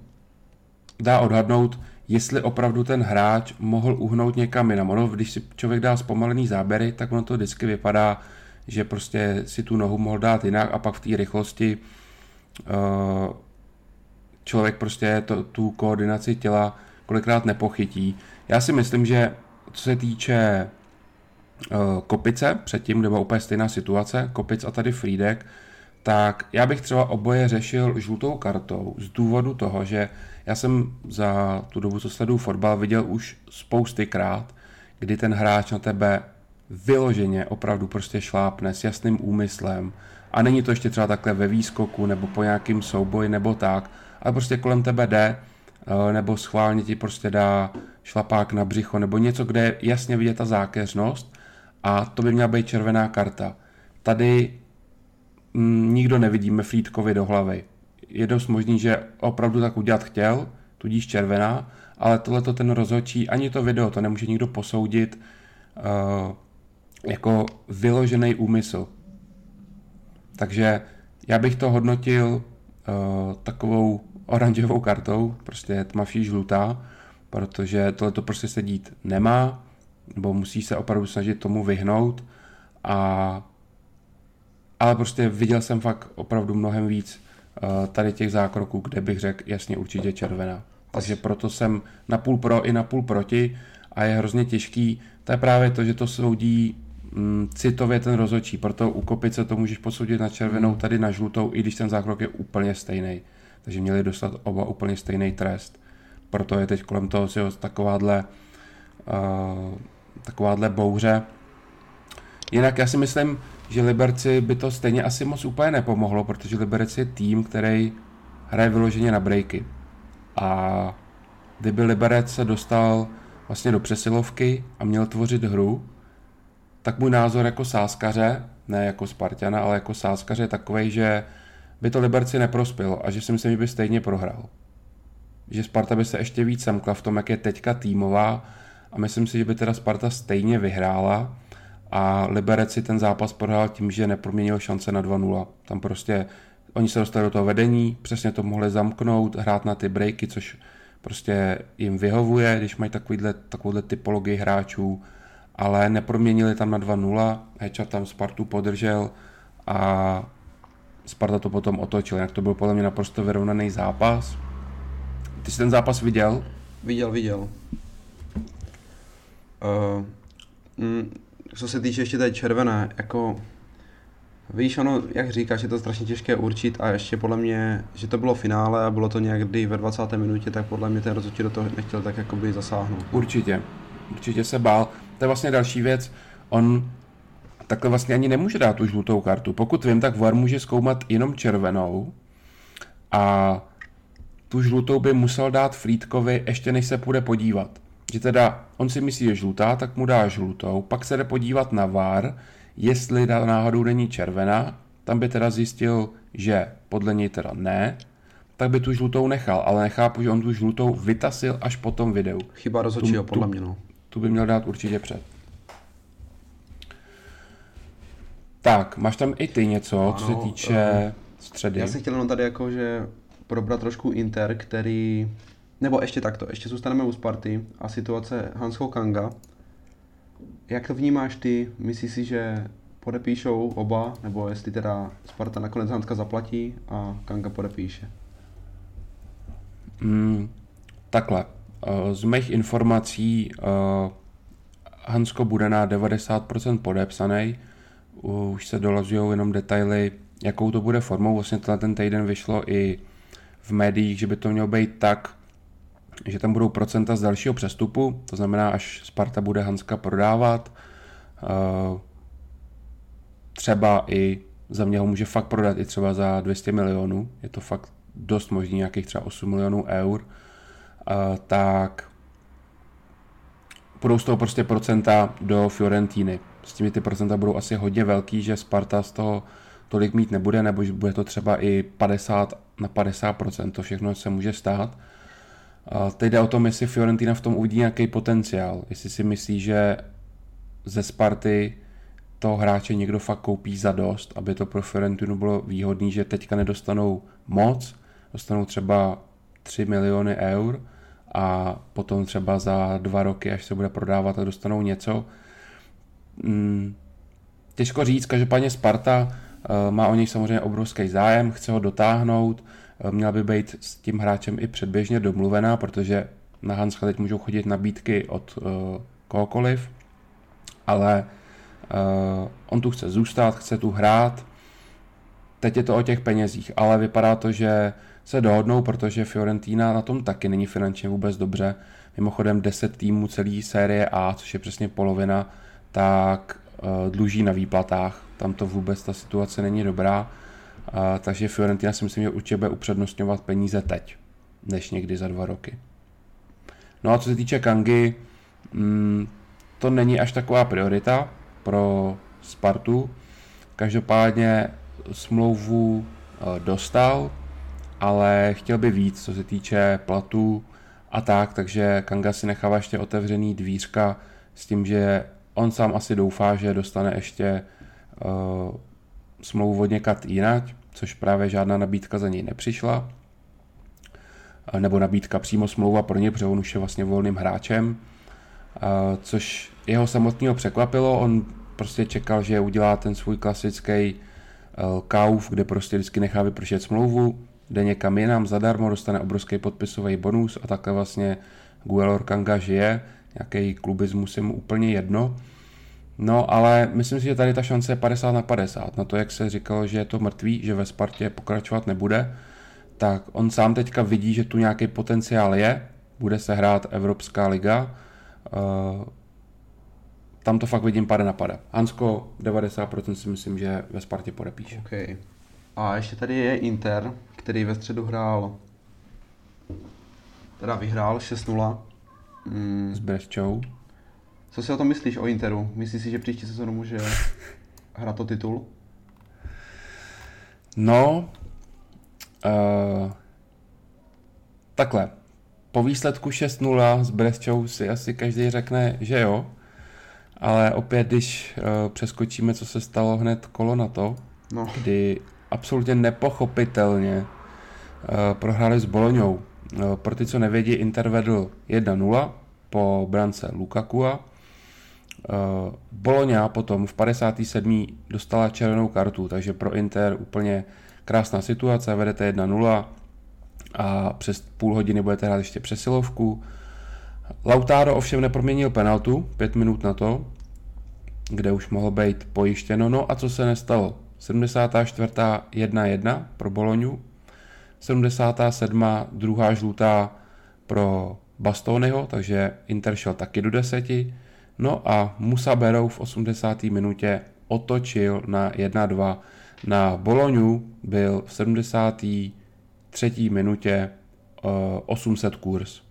dá odhadnout, jestli opravdu ten hráč mohl uhnout někam jinam. Ono, když si člověk dá zpomalený záběry, tak ono to vždycky vypadá, že prostě si tu nohu mohl dát jinak a pak v té rychlosti uh, člověk prostě to, tu koordinaci těla kolikrát nepochytí. Já si myslím, že co se týče Kopice, předtím, kde byla úplně stejná situace, Kopic a tady Frídek, tak já bych třeba oboje řešil žlutou kartou z důvodu toho, že já jsem za tu dobu, co sleduju fotbal, viděl už spousty krát, kdy ten hráč na tebe vyloženě opravdu prostě šlápne s jasným úmyslem. A není to ještě třeba takhle ve výskoku nebo po nějakým souboji nebo tak, ale prostě kolem tebe jde eh, nebo schválně ti prostě dá šlapák na břicho nebo něco, kde je jasně vidět ta zákeřnost a to by měla být červená karta. Tady nikdo nevidíme Frýdkovi do hlavy. Je dost možný, že opravdu tak udělat chtěl, tudíž červená, ale tohle to ten rozhodčí, ani to video, to nemůže nikdo posoudit uh, jako vyložený úmysl. Takže já bych to hodnotil uh, takovou oranžovou kartou, prostě tmavší žlutá, protože tohle to prostě se dít nemá, nebo musí se opravdu snažit tomu vyhnout a ale prostě viděl jsem fakt opravdu mnohem víc uh, tady těch zákroků, kde bych řekl jasně určitě červená. Takže proto jsem na půl pro i na půl proti a je hrozně těžký. To je právě to, že to soudí mm, citově ten rozhodčí, proto u kopice to můžeš posoudit na červenou, tady na žlutou, i když ten zákrok je úplně stejný. Takže měli dostat oba úplně stejný trest. Proto je teď kolem toho takováhle, uh, takováhle bouře. Jinak já si myslím, že Liberci by to stejně asi moc úplně nepomohlo, protože Liberec je tým, který hraje vyloženě na breaky. A kdyby Liberec se dostal vlastně do přesilovky a měl tvořit hru, tak můj názor jako sáskaře, ne jako Spartana, ale jako sáskaře je takový, že by to Liberci neprospělo a že si myslím, že by stejně prohrál. Že Sparta by se ještě víc semkla v tom, jak je teďka týmová a myslím si, že by teda Sparta stejně vyhrála a Liberec si ten zápas prohrál tím, že neproměnil šance na 2-0. Tam prostě oni se dostali do toho vedení, přesně to mohli zamknout, hrát na ty breaky, což prostě jim vyhovuje, když mají takovýhle, takovouhle typologii hráčů, ale neproměnili tam na 2-0, Heča tam Spartu podržel a Sparta to potom otočil, jak to byl podle mě naprosto vyrovnaný zápas. Ty jsi ten zápas viděl? Viděl, viděl. Uh, co se týče ještě té červené, jako Víš, ono, jak říkáš, je to strašně těžké určit a ještě podle mě, že to bylo finále a bylo to někdy ve 20. minutě, tak podle mě ten rozhodčí do toho nechtěl tak jakoby zasáhnout. Určitě, určitě se bál. To je vlastně další věc, on takhle vlastně ani nemůže dát tu žlutou kartu. Pokud vím, tak VAR může zkoumat jenom červenou a tu žlutou by musel dát Frýdkovi ještě než se půjde podívat. Že teda on si myslí, že je žlutá, tak mu dá žlutou, pak se jde podívat na VAR, jestli náhodou není červená, tam by teda zjistil, že podle něj teda ne, tak by tu žlutou nechal, ale nechápu, že on tu žlutou vytasil až po tom videu. Chyba rozhodčího, podle mě, no. Tu by měl dát určitě před. Tak, máš tam i ty něco, ano, co se týče uh, středy. Já jsem chtěl jenom tady jako, že probrat trošku Inter, který... Nebo ještě takto, ještě zůstaneme u Sparty a situace Hansko Kanga. Jak to vnímáš ty? Myslíš si, že podepíšou oba, nebo jestli teda Sparta nakonec Hanska zaplatí a Kanga podepíše? Mm, takhle. Eh, z mých informací uh, Hansko bude na 90% podepsaný. Už se dolazují jenom detaily, jakou to bude formou. Vlastně ten týden vyšlo i v médiích, že by to mělo být tak, že tam budou procenta z dalšího přestupu, to znamená, až Sparta bude Hanska prodávat, eh, třeba i za mě ho může fakt prodat i třeba za 200 milionů, je to fakt dost možný, nějakých třeba 8 milionů eur, eh, tak budou z toho prostě procenta do Fiorentíny. S tím ty procenta budou asi hodně velký, že Sparta z toho tolik mít nebude, nebo bude to třeba i 50 na 50%, to všechno se může stát. Teď jde o tom, jestli Fiorentina v tom uvidí nějaký potenciál. Jestli si myslí, že ze Sparty toho hráče někdo fakt koupí za dost, aby to pro Fiorentinu bylo výhodné, že teďka nedostanou moc, dostanou třeba 3 miliony eur a potom třeba za dva roky, až se bude prodávat, tak dostanou něco. Hmm, těžko říct, každopádně Sparta uh, má o něj samozřejmě obrovský zájem, chce ho dotáhnout, měla by být s tím hráčem i předběžně domluvená, protože na Hanska teď můžou chodit nabídky od uh, kohokoliv, ale uh, on tu chce zůstat, chce tu hrát. Teď je to o těch penězích, ale vypadá to, že se dohodnou, protože Fiorentina na tom taky není finančně vůbec dobře. Mimochodem 10 týmů celé série A, což je přesně polovina, tak uh, dluží na výplatách. Tam to vůbec ta situace není dobrá a, takže Fiorentina si myslím, že určitě bude upřednostňovat peníze teď, než někdy za dva roky. No a co se týče Kangy, mm, to není až taková priorita pro Spartu. Každopádně smlouvu e, dostal ale chtěl by víc, co se týče platů a tak, takže Kanga si nechává ještě otevřený dvířka s tím, že on sám asi doufá, že dostane ještě uh, smlouvu od někat jinak, což právě žádná nabídka za něj nepřišla. Nebo nabídka přímo smlouva pro ně, protože on už je vlastně volným hráčem. Což jeho samotného překvapilo, on prostě čekal, že udělá ten svůj klasický uh, kauf, kde prostě vždycky nechá vypršet smlouvu, jde někam jinam zadarmo, dostane obrovský podpisový bonus a takhle vlastně Guelor Kanga žije, nějaký klubismus je mu úplně jedno. No, ale myslím si, že tady ta šance je 50 na 50. Na to, jak se říkalo, že je to mrtvý, že ve Spartě pokračovat nebude, tak on sám teďka vidí, že tu nějaký potenciál je, bude se hrát Evropská liga, uh, tam to fakt vidím pade na pade. Hansko 90% si myslím, že ve Spartě podepíše. Okay. A ještě tady je Inter, který ve středu hrál, teda vyhrál 6-0. Mm. S Bresčou. Co si o tom myslíš o Interu? Myslíš si, že příští sezónu může hrát o titul? No, uh, takhle. Po výsledku 6-0 s Bresčou si asi každý řekne, že jo, ale opět, když uh, přeskočíme, co se stalo hned kolo na to, no. kdy absolutně nepochopitelně uh, prohráli s Boloňou. Uh, pro ty, co nevědí, Inter vedl 1-0 po brance Lukakua. Uh, Boloňa potom v 57. dostala červenou kartu, takže pro Inter úplně krásná situace, vedete 1-0 a přes půl hodiny budete hrát ještě přesilovku. Lautaro ovšem neproměnil penaltu, pět minut na to, kde už mohlo být pojištěno. No a co se nestalo? 74. 1-1 pro Boloňu, 77. druhá žlutá pro Bastonyho, takže Inter šel taky do deseti. No a Musa Berou v 80. minutě otočil na 1-2. Na Boloňu byl v 73. minutě uh, eh, 800 kurz.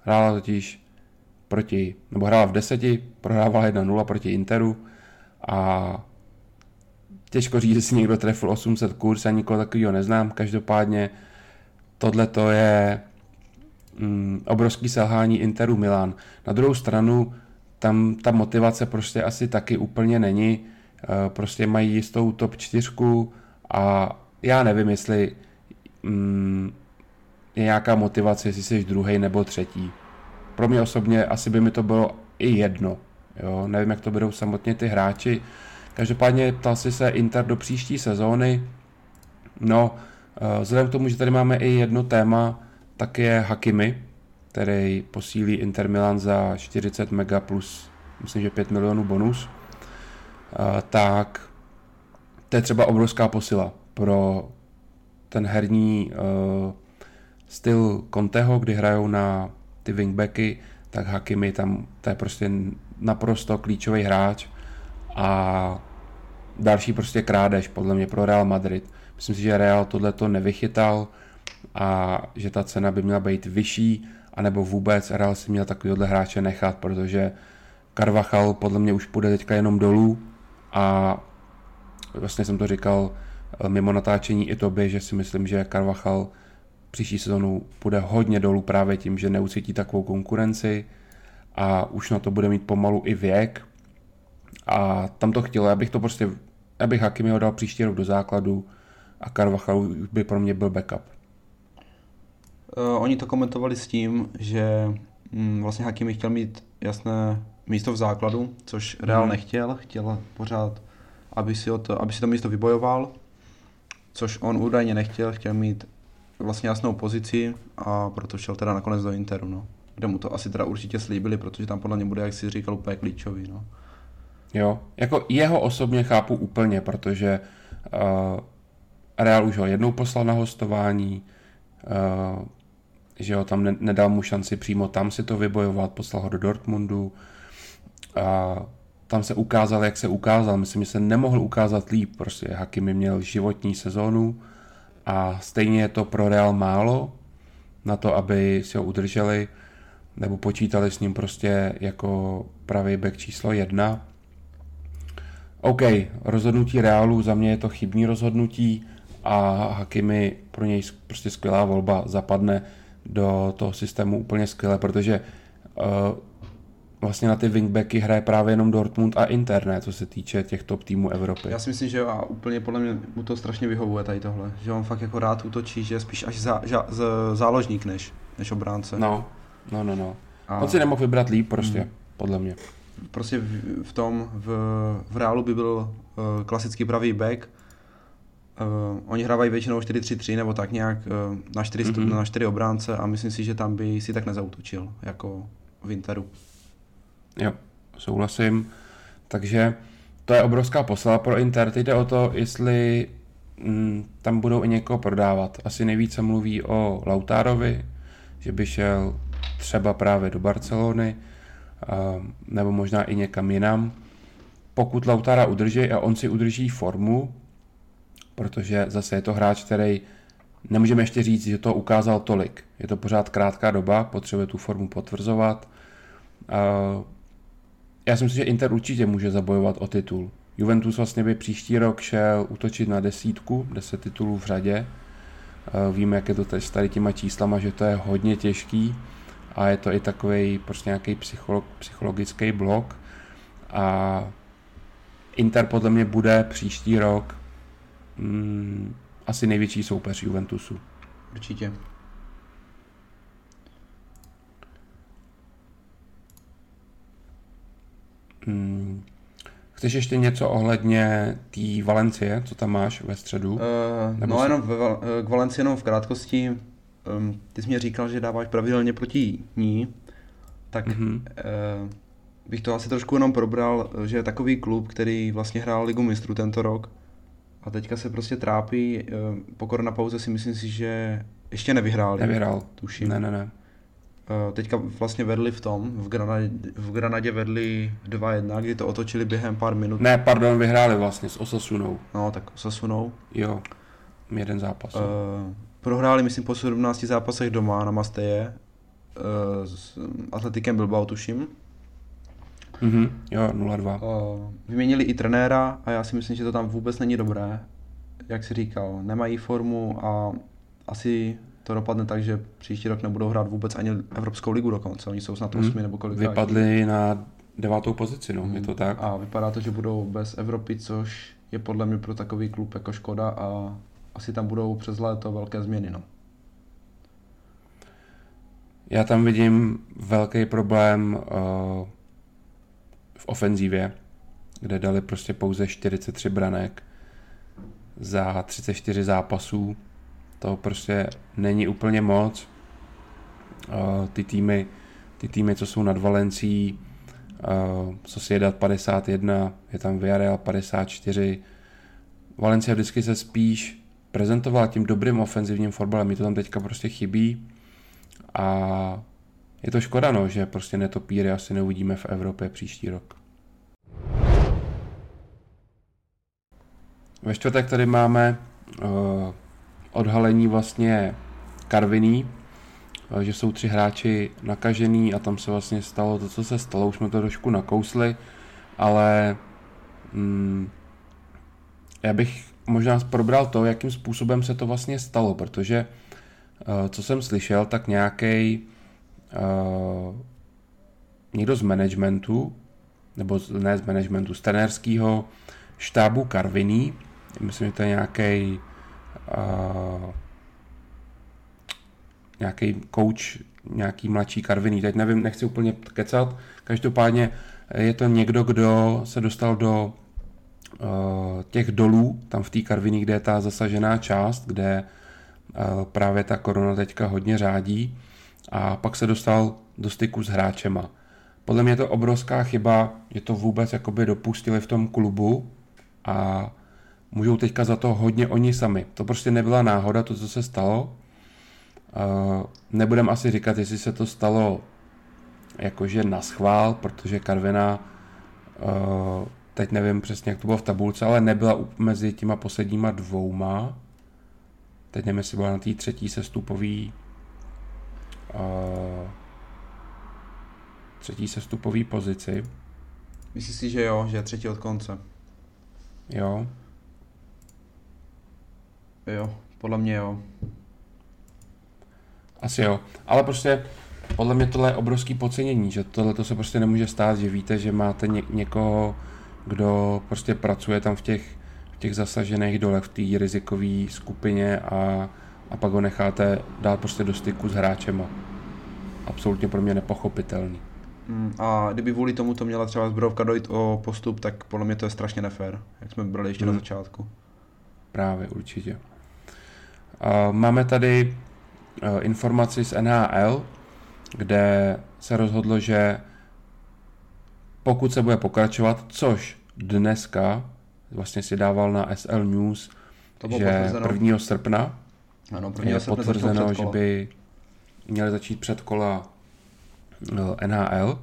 Hrála totiž proti, nebo hrála v deseti, prohrávala 1-0 proti Interu a těžko říct, jestli někdo trefil 800 kurz, já nikoho takového neznám, každopádně tohle to je mm, obrovský selhání Interu Milan. Na druhou stranu tam ta motivace prostě asi taky úplně není, e, prostě mají jistou top čtyřku a já nevím, jestli mm, je nějaká motivace, jestli jsi druhý nebo třetí. Pro mě osobně asi by mi to bylo i jedno. Jo? Nevím, jak to budou samotně ty hráči, Každopádně ptal si se Inter do příští sezóny. No, eh, vzhledem k tomu, že tady máme i jedno téma, tak je Hakimi, který posílí Inter Milan za 40 mega plus, myslím, že 5 milionů bonus, eh, tak to je třeba obrovská posila pro ten herní uh, styl Conteho, kdy hrajou na ty wingbacky, tak Hakimi tam, to je prostě naprosto klíčový hráč a další prostě krádež podle mě pro Real Madrid. Myslím si, že Real tohle to nevychytal a že ta cena by měla být vyšší, anebo vůbec Real si měl takovýhle hráče nechat, protože Carvachal podle mě už půjde teďka jenom dolů a vlastně jsem to říkal eh, mimo natáčení i tobě, že si myslím, že Carvachal příští sezonu půjde hodně dolů právě tím, že neucítí takovou konkurenci a už na to bude mít pomalu i věk, a tam to chtělo, abych to prostě, abych Hakimi dal příští rok do základu a Carvajal by pro mě byl backup. Uh, oni to komentovali s tím, že mm, vlastně Hakimi chtěl mít jasné místo v základu, což Real hmm. nechtěl, chtěl pořád, aby si, to, aby si to místo vybojoval, což on údajně nechtěl, chtěl mít vlastně jasnou pozici a proto šel teda nakonec do Interu, no. Kde mu to asi teda určitě slíbili, protože tam podle mě bude, jak si říkal, úplně klíčový, no. Jo, jako jeho osobně chápu úplně, protože uh, Real už ho jednou poslal na hostování, uh, že ho tam ne- nedal mu šanci přímo tam si to vybojovat, poslal ho do Dortmundu a tam se ukázal, jak se ukázal. Myslím, že se nemohl ukázat líp, prostě Hakimi měl životní sezónu a stejně je to pro Real málo na to, aby si ho udrželi nebo počítali s ním prostě jako pravý back číslo jedna. OK, rozhodnutí Reálu za mě je to chybný rozhodnutí a Hakimi pro něj prostě skvělá volba, zapadne do toho systému úplně skvěle, protože uh, vlastně na ty wingbacky hraje právě jenom Dortmund a Inter, ne, co se týče těch top týmů Evropy. Já si myslím, že a úplně podle mě mu to strašně vyhovuje tady tohle, že on fakt jako rád útočí, že je spíš až zá, ža, z, záložník než, než obránce. No, no, no, no. A... On si nemohl vybrat líp prostě, hmm. podle mě. Prostě v, v tom, v, v reálu by byl uh, klasický pravý back, Uh, oni hrávají většinou 4-3-3 nebo tak nějak uh, na 4, mm-hmm. na 4 obránce a myslím si, že tam by si tak nezautočil jako v Interu. Jo, souhlasím. Takže to je obrovská poslala pro Inter. Teď jde o to, jestli mm, tam budou i někoho prodávat. Asi nejvíce mluví o Lautárovi, že by šel třeba právě do Barcelony, uh, nebo možná i někam jinam. Pokud Lautára udrží a on si udrží formu, protože zase je to hráč, který nemůžeme ještě říct, že to ukázal tolik. Je to pořád krátká doba, potřebuje tu formu potvrzovat. Já si myslím, že Inter určitě může zabojovat o titul. Juventus vlastně by příští rok šel útočit na desítku, deset titulů v řadě. Víme, jak je to teď s tady těma číslama, že to je hodně těžký a je to i takový prostě nějaký psycholog, psychologický blok. A Inter podle mě bude příští rok mm, asi největší soupeř Juventusu. Určitě. Hmm. Chceš ještě něco ohledně té Valencie, co tam máš ve středu? Uh, no si... jenom ve, eh, k Valencii jenom v krátkosti. Um, ty jsi mě říkal, že dáváš pravidelně proti ní, tak mm-hmm. uh, bych to asi trošku jenom probral, že je takový klub, který vlastně hrál Ligu mistrů tento rok, a teďka se prostě trápí. Eh, po koronapauze si myslím si, že ještě nevyhráli. Nevyhrál. Tuším. Ne, ne, ne. Eh, teďka vlastně vedli v tom, v Granadě, v Granadě vedli 2-1, kdy to otočili během pár minut. Ne, pardon, vyhráli vlastně s Osasunou. No, tak Osasunou. Jo, jeden zápas. Uh, prohráli, myslím, po 17 zápasech doma na Masteje uh, s Atletikem Bilbao, tuším. Mm-hmm, jo, 0-2. Uh, vyměnili i trenéra a já si myslím, že to tam vůbec není dobré. Jak si říkal, nemají formu a asi to dopadne tak, že příští rok nebudou hrát vůbec ani Evropskou ligu dokonce. Oni jsou snad mm. osmi nebo kolik. Vypadli na devátou pozici, no, mm. je to mhm. tak. A vypadá to, že budou bez Evropy, což je podle mě pro takový klub jako škoda a asi tam budou přes léto velké změny, no. Já tam vidím velký problém uh, ofenzívě, kde dali prostě pouze 43 branek za 34 zápasů. To prostě není úplně moc. Ty týmy, ty týmy, co jsou nad Valencí, co si jedat 51, je tam Villarreal 54. Valencia vždycky se spíš prezentovala tím dobrým ofenzivním fotbalem, mi to tam teďka prostě chybí a je to škoda, no, že prostě netopíry asi neuvidíme v Evropě příští rok. Ve čtvrtek tady máme uh, odhalení vlastně Karviní, uh, že jsou tři hráči nakažený a tam se vlastně stalo to, co se stalo. Už jsme to trošku nakousli, ale mm, já bych možná probral to, jakým způsobem se to vlastně stalo, protože uh, co jsem slyšel, tak nějaký uh, někdo z managementu, nebo ne z managementu, z trenérského štábu Karviní, myslím, že to je nějaký uh, nějaký coach, nějaký mladší Karviní, teď nevím, nechci úplně kecat, každopádně je to někdo, kdo se dostal do uh, těch dolů, tam v té Karviní, kde je ta zasažená část, kde uh, právě ta korona teďka hodně řádí a pak se dostal do styku s hráčema. Podle mě je to obrovská chyba, že to vůbec jakoby dopustili v tom klubu a můžou teďka za to hodně oni sami. To prostě nebyla náhoda, to, co se stalo. Nebudem asi říkat, jestli se to stalo jakože na schvál, protože Karvina uh, teď nevím přesně, jak to bylo v tabulce, ale nebyla mezi těma posledníma dvouma. Teď nevím, jestli byla na té třetí sestupový třetí sestupový pozici. Myslíš si, že jo, že je třetí od konce? Jo. Jo, podle mě jo. Asi jo, ale prostě podle mě tohle je obrovský podcenění, že tohle to se prostě nemůže stát, že víte, že máte ně, někoho, kdo prostě pracuje tam v těch, v těch zasažených dolech, v té rizikové skupině a, a pak ho necháte dát prostě do styku s hráčema. Absolutně pro mě nepochopitelný. Mm, a kdyby kvůli tomu to měla třeba zbrojovka dojít o postup, tak podle mě to je strašně nefér, jak jsme brali ještě mm. na hmm. začátku. Právě, určitě. Uh, máme tady uh, informaci z NHL, kde se rozhodlo, že pokud se bude pokračovat, což dneska vlastně si dával na SL News, to že potvrzeno. 1. srpna ano, 1. je potvrzeno, že by měli začít předkola eh, NHL,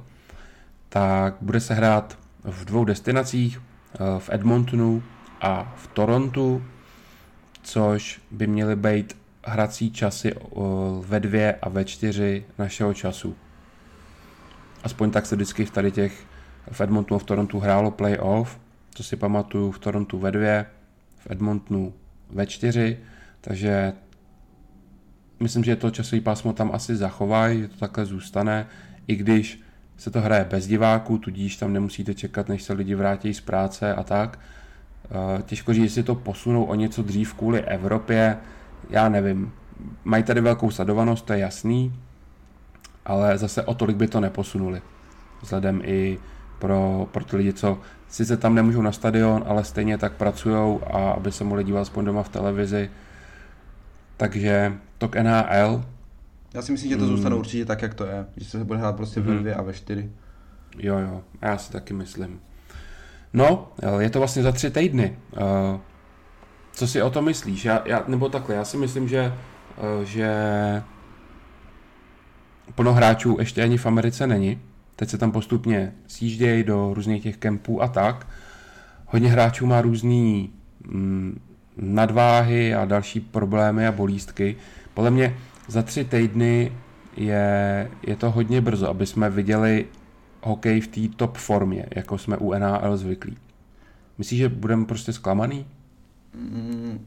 tak bude se hrát v dvou destinacích, eh, v Edmontonu a v Torontu, což by měly být hrací časy eh, ve dvě a ve čtyři našeho času. Aspoň tak se vždycky v tady těch v Edmontonu a v Torontu hrálo playoff, to si pamatuju v Torontu ve dvě, v Edmontonu ve čtyři, takže myslím, že to časový pásmo tam asi zachovají, že to takhle zůstane, i když se to hraje bez diváků, tudíž tam nemusíte čekat, než se lidi vrátí z práce a tak. Eh, těžko říct, jestli to posunou o něco dřív kvůli Evropě, já nevím. Mají tady velkou sledovanost, to je jasný, ale zase o tolik by to neposunuli. Vzhledem i pro, pro ty lidi, co sice tam nemůžou na stadion, ale stejně tak pracují a aby se mohli dívat aspoň doma v televizi. Takže tok NHL. Já si myslím, že to zůstane mm. určitě tak, jak to je. Že se bude hrát prostě mm. ve dvě a ve čtyři. Jo, jo, já si taky myslím. No, je to vlastně za tři týdny. Uh, co si o to myslíš? Já, já, nebo takhle, já si myslím, že, uh, že plno hráčů ještě ani v Americe není. Teď se tam postupně sjíždějí do různých těch kempů a tak. Hodně hráčů má různý mm, nadváhy a další problémy a bolístky. Podle mě za tři týdny je, je to hodně brzo, aby jsme viděli hokej v té top formě, jako jsme u NHL zvyklí. Myslíš, že budeme prostě zklamaný? Mm,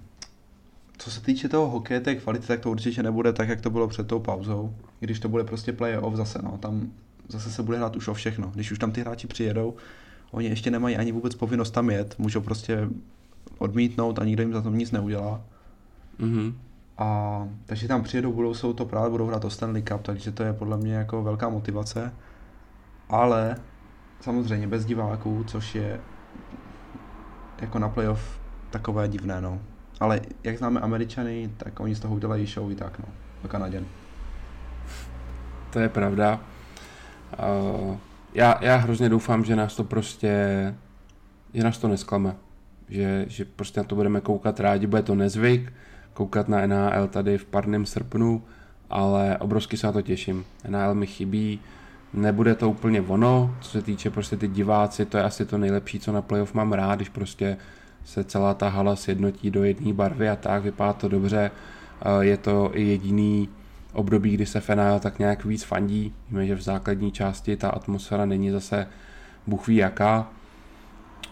co se týče toho hokeje, té kvality, tak to určitě nebude tak, jak to bylo před tou pauzou. Když to bude prostě play-off zase, no, tam zase se bude hrát už o všechno. Když už tam ty hráči přijedou, oni ještě nemají ani vůbec povinnost tam jet, můžou prostě odmítnout a nikdo jim za to nic neudělá. Mm-hmm. A, takže tam přijedou, budou jsou to právě, budou hrát o Stanley Cup, takže to je podle mě jako velká motivace. Ale samozřejmě bez diváků, což je jako na playoff takové divné, no. Ale jak známe Američany, tak oni z toho udělají show i tak, no. Do Kanaděn. To je pravda. Uh, já, já hrozně doufám, že nás to prostě, že nás to nesklame. Že, že prostě na to budeme koukat rádi, bude to nezvyk, koukat na NHL tady v parném srpnu, ale obrovsky se na to těším. NHL mi chybí, nebude to úplně ono, co se týče prostě ty diváci, to je asi to nejlepší, co na playoff mám rád, když prostě se celá ta hala sjednotí do jedné barvy a tak, vypadá to dobře. Je to i jediný období, kdy se Fenál tak nějak víc fandí. Víme, že v základní části ta atmosféra není zase Bůh ví jaká.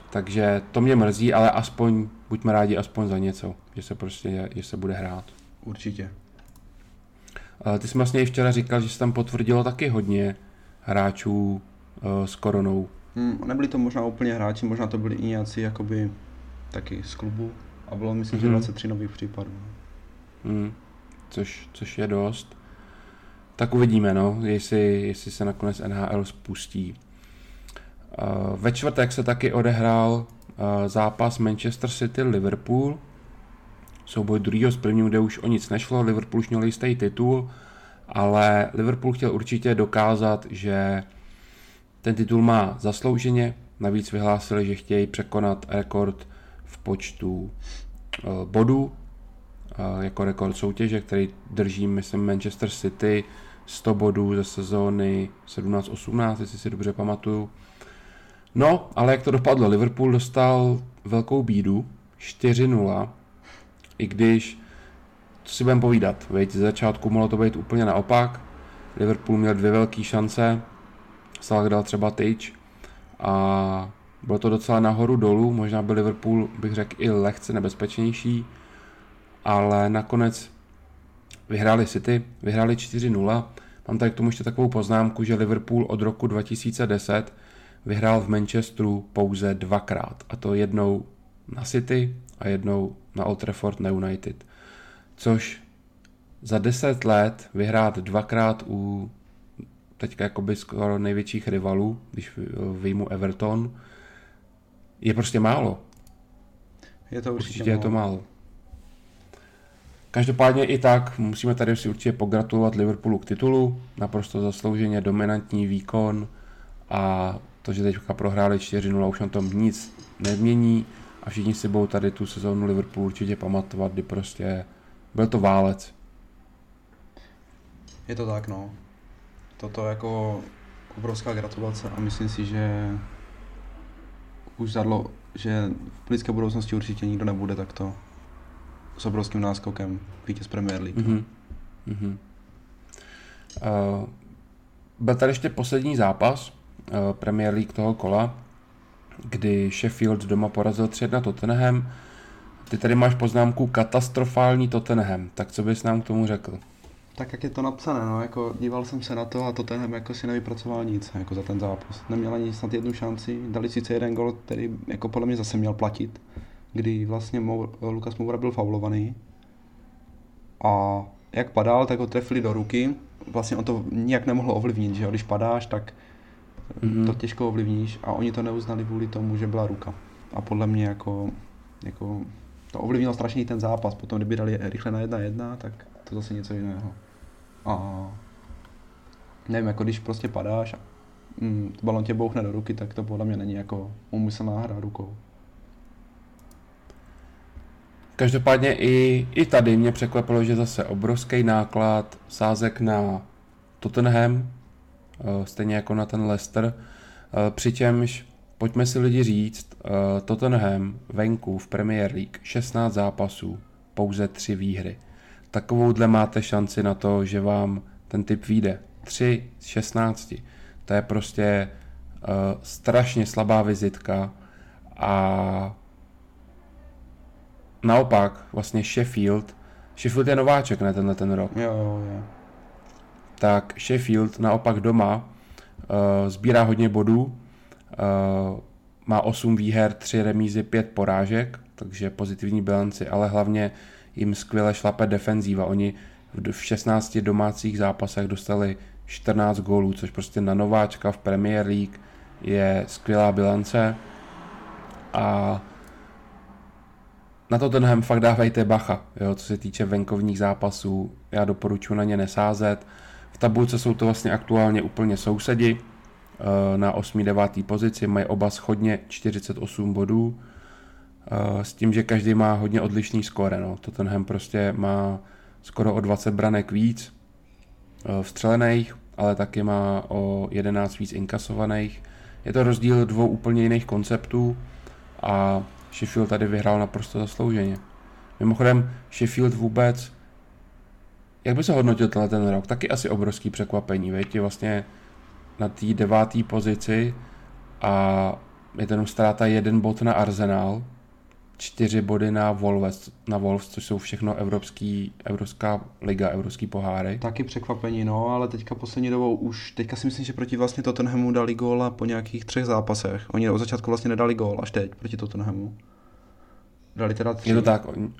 Takže to mě mrzí, ale aspoň buďme rádi aspoň za něco, že se prostě, že se bude hrát. Určitě. Ty jsi vlastně i včera říkal, že se tam potvrdilo taky hodně hráčů uh, s koronou. Hmm, nebyli to možná úplně hráči, možná to byli i nějací jakoby taky z klubu a bylo myslím, mm-hmm. že 23 nových případů. Mm, což, což je dost. Tak uvidíme, no, jestli, jestli se nakonec NHL spustí. Uh, ve čtvrtek se taky odehrál zápas Manchester City-Liverpool. Souboj druhého s prvním, kde už o nic nešlo. Liverpool už měl jistý titul, ale Liverpool chtěl určitě dokázat, že ten titul má zaslouženě. Navíc vyhlásili, že chtějí překonat rekord v počtu uh, bodů uh, jako rekord soutěže, který drží, myslím, Manchester City 100 bodů ze sezóny 17-18, jestli si dobře pamatuju. No, ale jak to dopadlo? Liverpool dostal velkou bídu, 4-0, i když, co si budeme povídat, veď, ze začátku mohlo to být úplně naopak, Liverpool měl dvě velké šance, Salah dal třeba tyč a bylo to docela nahoru dolů, možná byl Liverpool, bych řekl, i lehce nebezpečnější, ale nakonec vyhráli City, vyhráli 4-0. Mám tady k tomu ještě takovou poznámku, že Liverpool od roku 2010 vyhrál v Manchesteru pouze dvakrát, a to jednou na City a jednou na Old Trafford na United. Což za deset let vyhrát dvakrát u teďka jakoby skoro největších rivalů, když vyjmu Everton, je prostě málo. Je to určitě, určitě málo. je to málo. Každopádně i tak musíme tady si určitě pogratulovat Liverpoolu k titulu, naprosto zaslouženě dominantní výkon a to, že teďka prohráli 4-0, už na tom nic nemění a všichni si budou tady tu sezónu Liverpoolu určitě pamatovat, kdy prostě byl to válec. Je to tak, no. Toto jako obrovská gratulace a myslím si, že už zadlo, že v blízké budoucnosti určitě nikdo nebude takto s obrovským náskokem vítěz Premier League. Mm-hmm. Mm-hmm. Uh, byl tady ještě poslední zápas Premier League toho kola, kdy Sheffield doma porazil 3-1 Tottenham. Ty tady máš poznámku katastrofální Tottenham, tak co bys nám k tomu řekl? Tak jak je to napsané, no, jako díval jsem se na to a Tottenham jako si nevypracoval nic jako za ten zápas. Neměl ani snad jednu šanci, dali sice jeden gol, který jako podle mě zase měl platit, kdy vlastně Mou, Lukas Moura byl faulovaný a jak padal, tak ho trefili do ruky. Vlastně on to nijak nemohl ovlivnit, že jo? když padáš, tak mm-hmm. to těžko ovlivníš a oni to neuznali kvůli tomu, že byla ruka. A podle mě jako, jako to ovlivnilo strašně ten zápas. Potom, kdyby dali rychle na jedna jedna, tak to zase něco jiného. A nevím, jako když prostě padáš a mm, balon tě bouchne do ruky, tak to podle mě není jako umyslná hra rukou. Každopádně i, i tady mě překvapilo, že zase obrovský náklad sázek na Tottenham, stejně jako na ten Leicester, eh, přičemž pojďme si lidi říct, eh, Tottenham venku v Premier League 16 zápasů, pouze 3 výhry. Takovouhle máte šanci na to, že vám ten typ vyjde. 3 z 16. To je prostě strašně slabá vizitka a naopak vlastně Sheffield, Sheffield je nováček na tenhle ten rok. Jo, jo, jo. Tak Sheffield naopak doma uh, sbírá hodně bodů, uh, má 8 výher, 3 remízy, 5 porážek, takže pozitivní bilanci, ale hlavně jim skvěle šlape defenzíva. Oni v 16 domácích zápasech dostali 14 gólů, což prostě na nováčka v Premier League je skvělá bilance. A na to tenhle fakt dávejte bacha, jo, co se týče venkovních zápasů. Já doporučuji na ně nesázet. V tabulce jsou to vlastně aktuálně úplně sousedi. Eh, na 8. 9. pozici mají oba schodně 48 bodů. Eh, s tím, že každý má hodně odlišný skóre. No. Tottenham prostě má skoro o 20 branek víc eh, vstřelených, ale taky má o 11 víc inkasovaných. Je to rozdíl dvou úplně jiných konceptů a Sheffield tady vyhrál naprosto zaslouženě. Mimochodem, Sheffield vůbec, jak by se hodnotil tenhle ten rok? Taky asi obrovský překvapení, veď? Je vlastně na té deváté pozici a je ten ztráta jeden bod na Arsenal, čtyři body na Wolves, na Wolves, což jsou všechno evropský, Evropská liga, evropský poháry. Taky překvapení, no, ale teďka poslední dobou už, teďka si myslím, že proti vlastně Tottenhamu dali góla po nějakých třech zápasech. Oni od začátku vlastně nedali gól, až teď proti Tottenhamu. Dali teda tři. Je to tak, on,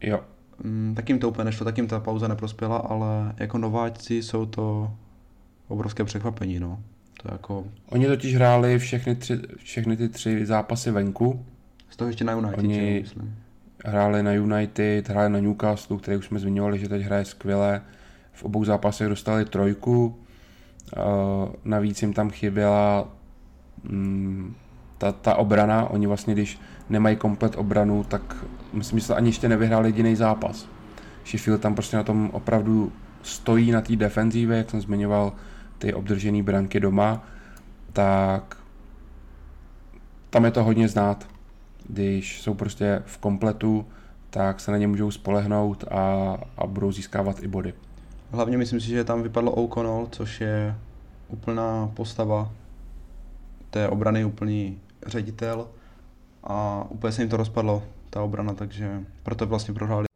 jo. Mm, tak jim to úplně nešlo, tak jim ta pauza neprospěla, ale jako nováčci jsou to obrovské překvapení, no. To jako... Oni totiž hráli všechny, tři, všechny ty tři zápasy venku, z toho ještě na United, Oni myslím. hráli na United, hráli na Newcastle, který už jsme zmiňovali, že teď hraje skvěle. V obou zápasech dostali trojku. Navíc jim tam chyběla mm, ta, ta obrana. Oni vlastně, když nemají komplet obranu, tak myslím, že se ani ještě nevyhráli jediný zápas. Sheffield tam prostě na tom opravdu stojí na té defenzívě, jak jsem zmiňoval, ty obdržené branky doma, tak tam je to hodně znát když jsou prostě v kompletu, tak se na ně můžou spolehnout a, a budou získávat i body. Hlavně myslím si, že tam vypadlo O'Connell, což je úplná postava té obrany, úplný ředitel a úplně se jim to rozpadlo, ta obrana, takže proto vlastně prohráli.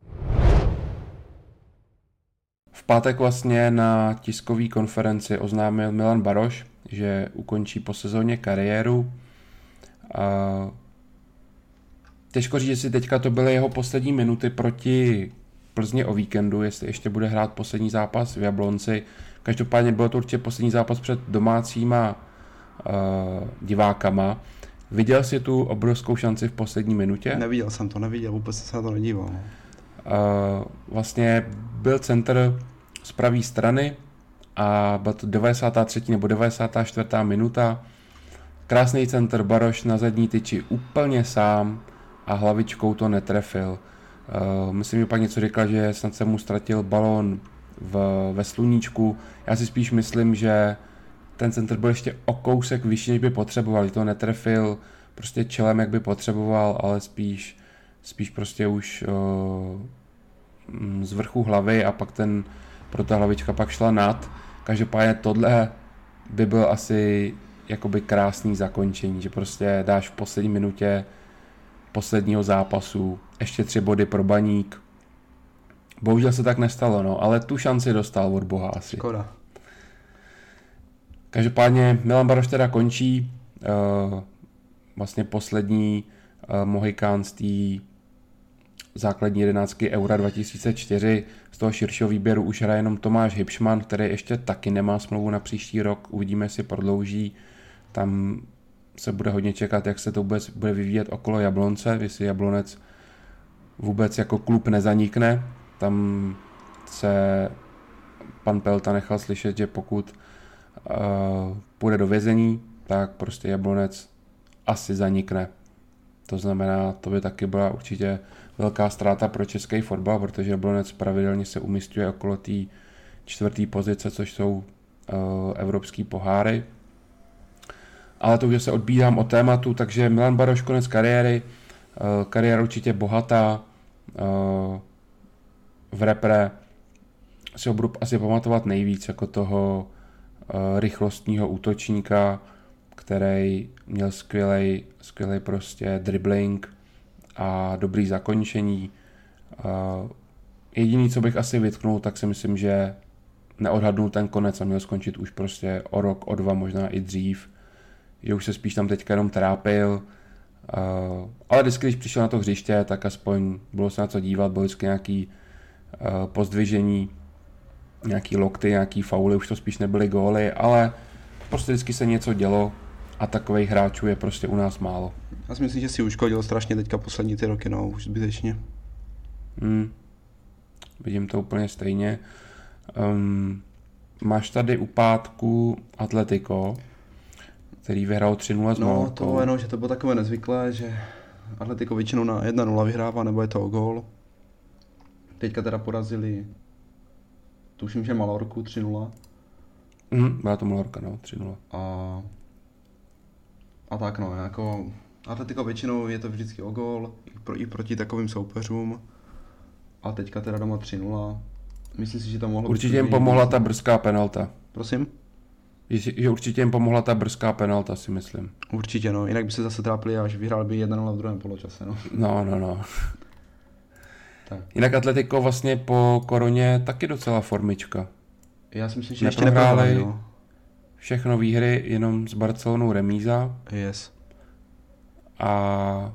pátek vlastně na tiskové konferenci oznámil Milan Baroš, že ukončí po sezóně kariéru. A těžko říct, jestli teďka to byly jeho poslední minuty proti Plzně o víkendu, jestli ještě bude hrát poslední zápas v Jablonci. Každopádně byl to určitě poslední zápas před domácíma uh, divákama. Viděl jsi tu obrovskou šanci v poslední minutě? Neviděl jsem to, neviděl, vůbec se na to nedíval. Uh, vlastně byl centr z pravé strany a byla to 93. nebo 94. minuta. Krásný centr Baroš na zadní tyči úplně sám a hlavičkou to netrefil. Uh, myslím, že pak něco říkal, že snad se mu ztratil balón v, ve sluníčku. Já si spíš myslím, že ten centr byl ještě o kousek vyšší, než by potřeboval, že to netrefil prostě čelem, jak by potřeboval, ale spíš, spíš prostě už uh, z vrchu hlavy a pak ten, pro ta hlavička pak šla nad. Každopádně tohle by byl asi jakoby krásný zakončení, že prostě dáš v poslední minutě posledního zápasu ještě tři body pro baník. Bohužel se tak nestalo, no, ale tu šanci dostal od Boha asi. Škoda. Každopádně Milan Baroš teda končí uh, vlastně poslední uh, Mohikán z té základní jedenáctky Eura 2004. Z toho širšího výběru už hraje jenom Tomáš Hipšman, který ještě taky nemá smlouvu na příští rok. Uvidíme, jestli prodlouží. Tam se bude hodně čekat, jak se to vůbec bude vyvíjet okolo Jablonce, jestli Jablonec vůbec jako klub nezanikne. Tam se pan Pelta nechal slyšet, že pokud půjde do vězení, tak prostě Jablonec asi zanikne. To znamená, to by taky byla určitě velká ztráta pro český fotbal, protože Jablonec pravidelně se umistuje okolo té čtvrté pozice, což jsou uh, evropský poháry. Ale to už se odbídám od tématu, takže Milan Baroš konec kariéry, uh, kariéra určitě bohatá, uh, v repre si ho budu asi pamatovat nejvíc jako toho rychlostního útočníka, který měl skvělej, skvělej prostě dribbling a dobrý zakončení. Uh, jediný, co bych asi vytknul, tak si myslím, že neodhadnul ten konec a měl skončit už prostě o rok, o dva, možná i dřív. Že už se spíš tam teďka jenom trápil, Uh, ale vždycky, když přišel na to hřiště, tak aspoň bylo se na co dívat, bylo vždycky nějaký pozdvižení, nějaký lokty, nějaký fauly, už to spíš nebyly góly, ale prostě vždycky se něco dělo a takových hráčů je prostě u nás málo. Já si myslím, že si uškodil strašně teďka poslední ty roky, no, už zbytečně. Hmm. Vidím to úplně stejně. Um, máš tady u pátku Atletico, který vyhrál 3-0 s No, to jenom, že to bylo takové nezvyklé, že Atletico většinou na 1-0 vyhrává, nebo je to o gól. Teďka teda porazili, tuším, že Malorku 3-0. Mm, byla to Malorka, no, 3-0. A, a tak no, jako Atletico většinou je to vždycky o gól, i, pro, i proti takovým soupeřům. A teďka teda doma 3-0. Myslím si, že to mohlo Určitě jim pomohla ta brzká penalta. Prosím? Že určitě jim pomohla ta brzká penalta, si myslím. Určitě, no. Jinak by se zase trápili, až vyhrál by 1-0 v druhém poločase, no. No, no, no. Tak. Jinak Atletico vlastně po koroně taky docela formička. Já si myslím, že ještě neprohráli. No. Všechno výhry, jenom s Barcelonou remíza. Yes. A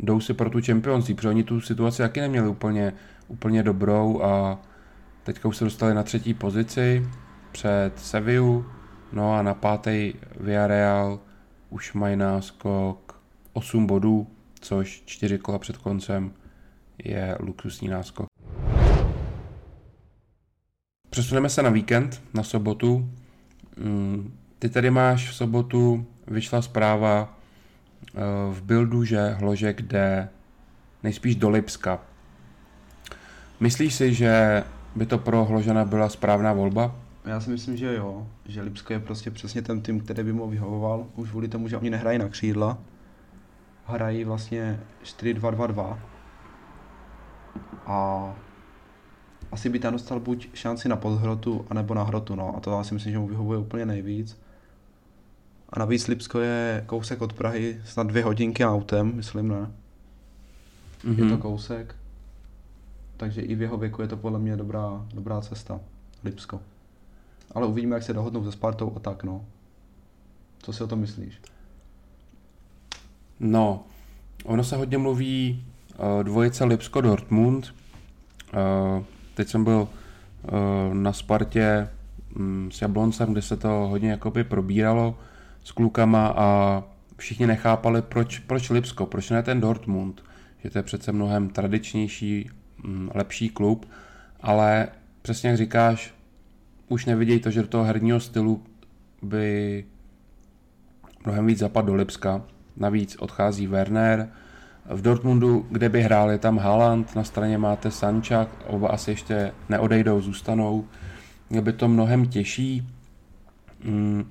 jdou si pro tu Champions League, protože oni tu situaci taky neměli úplně, úplně dobrou a teďka už se dostali na třetí pozici před Sevillu, no a na pátý Villarreal už mají náskok 8 bodů, což 4 kola před koncem je luxusní náskok. Přesuneme se na víkend, na sobotu. Mm, ty tady máš v sobotu, vyšla zpráva eh, v buildu, že Hložek jde nejspíš do Lipska. Myslíš si, že by to pro Hložana byla správná volba? Já si myslím, že jo, že Lipsko je prostě přesně ten tým, který by mu vyhovoval, už kvůli tomu, že oni nehrají na křídla, hrají vlastně 4-2-2-2 a asi by tam dostal buď šanci na podhrotu, anebo na hrotu, no. A to já si myslím, že mu vyhovuje úplně nejvíc. A navíc Lipsko je kousek od Prahy, snad dvě hodinky autem, myslím, ne? Mm-hmm. Je to mhm. kousek. Takže i v jeho věku je to podle mě dobrá, dobrá cesta. Lipsko. Ale uvidíme, jak se dohodnou se Spartou a tak, no. Co si o tom myslíš? No, ono se hodně mluví dvojice Lipsko-Dortmund. Uh, teď jsem byl uh, na Spartě um, s Jabloncem, kde se to hodně jakoby probíralo s klukama a všichni nechápali, proč, proč Lipsko, proč ne ten Dortmund, že to je přece mnohem tradičnější, um, lepší klub, ale přesně jak říkáš, už nevidějí to, že do toho herního stylu by mnohem víc zapad do Lipska. Navíc odchází Werner. V Dortmundu, kde by hrál, je tam Haaland, na straně máte Sančak, oba asi ještě neodejdou, zůstanou. Mě by to mnohem těžší. Mm,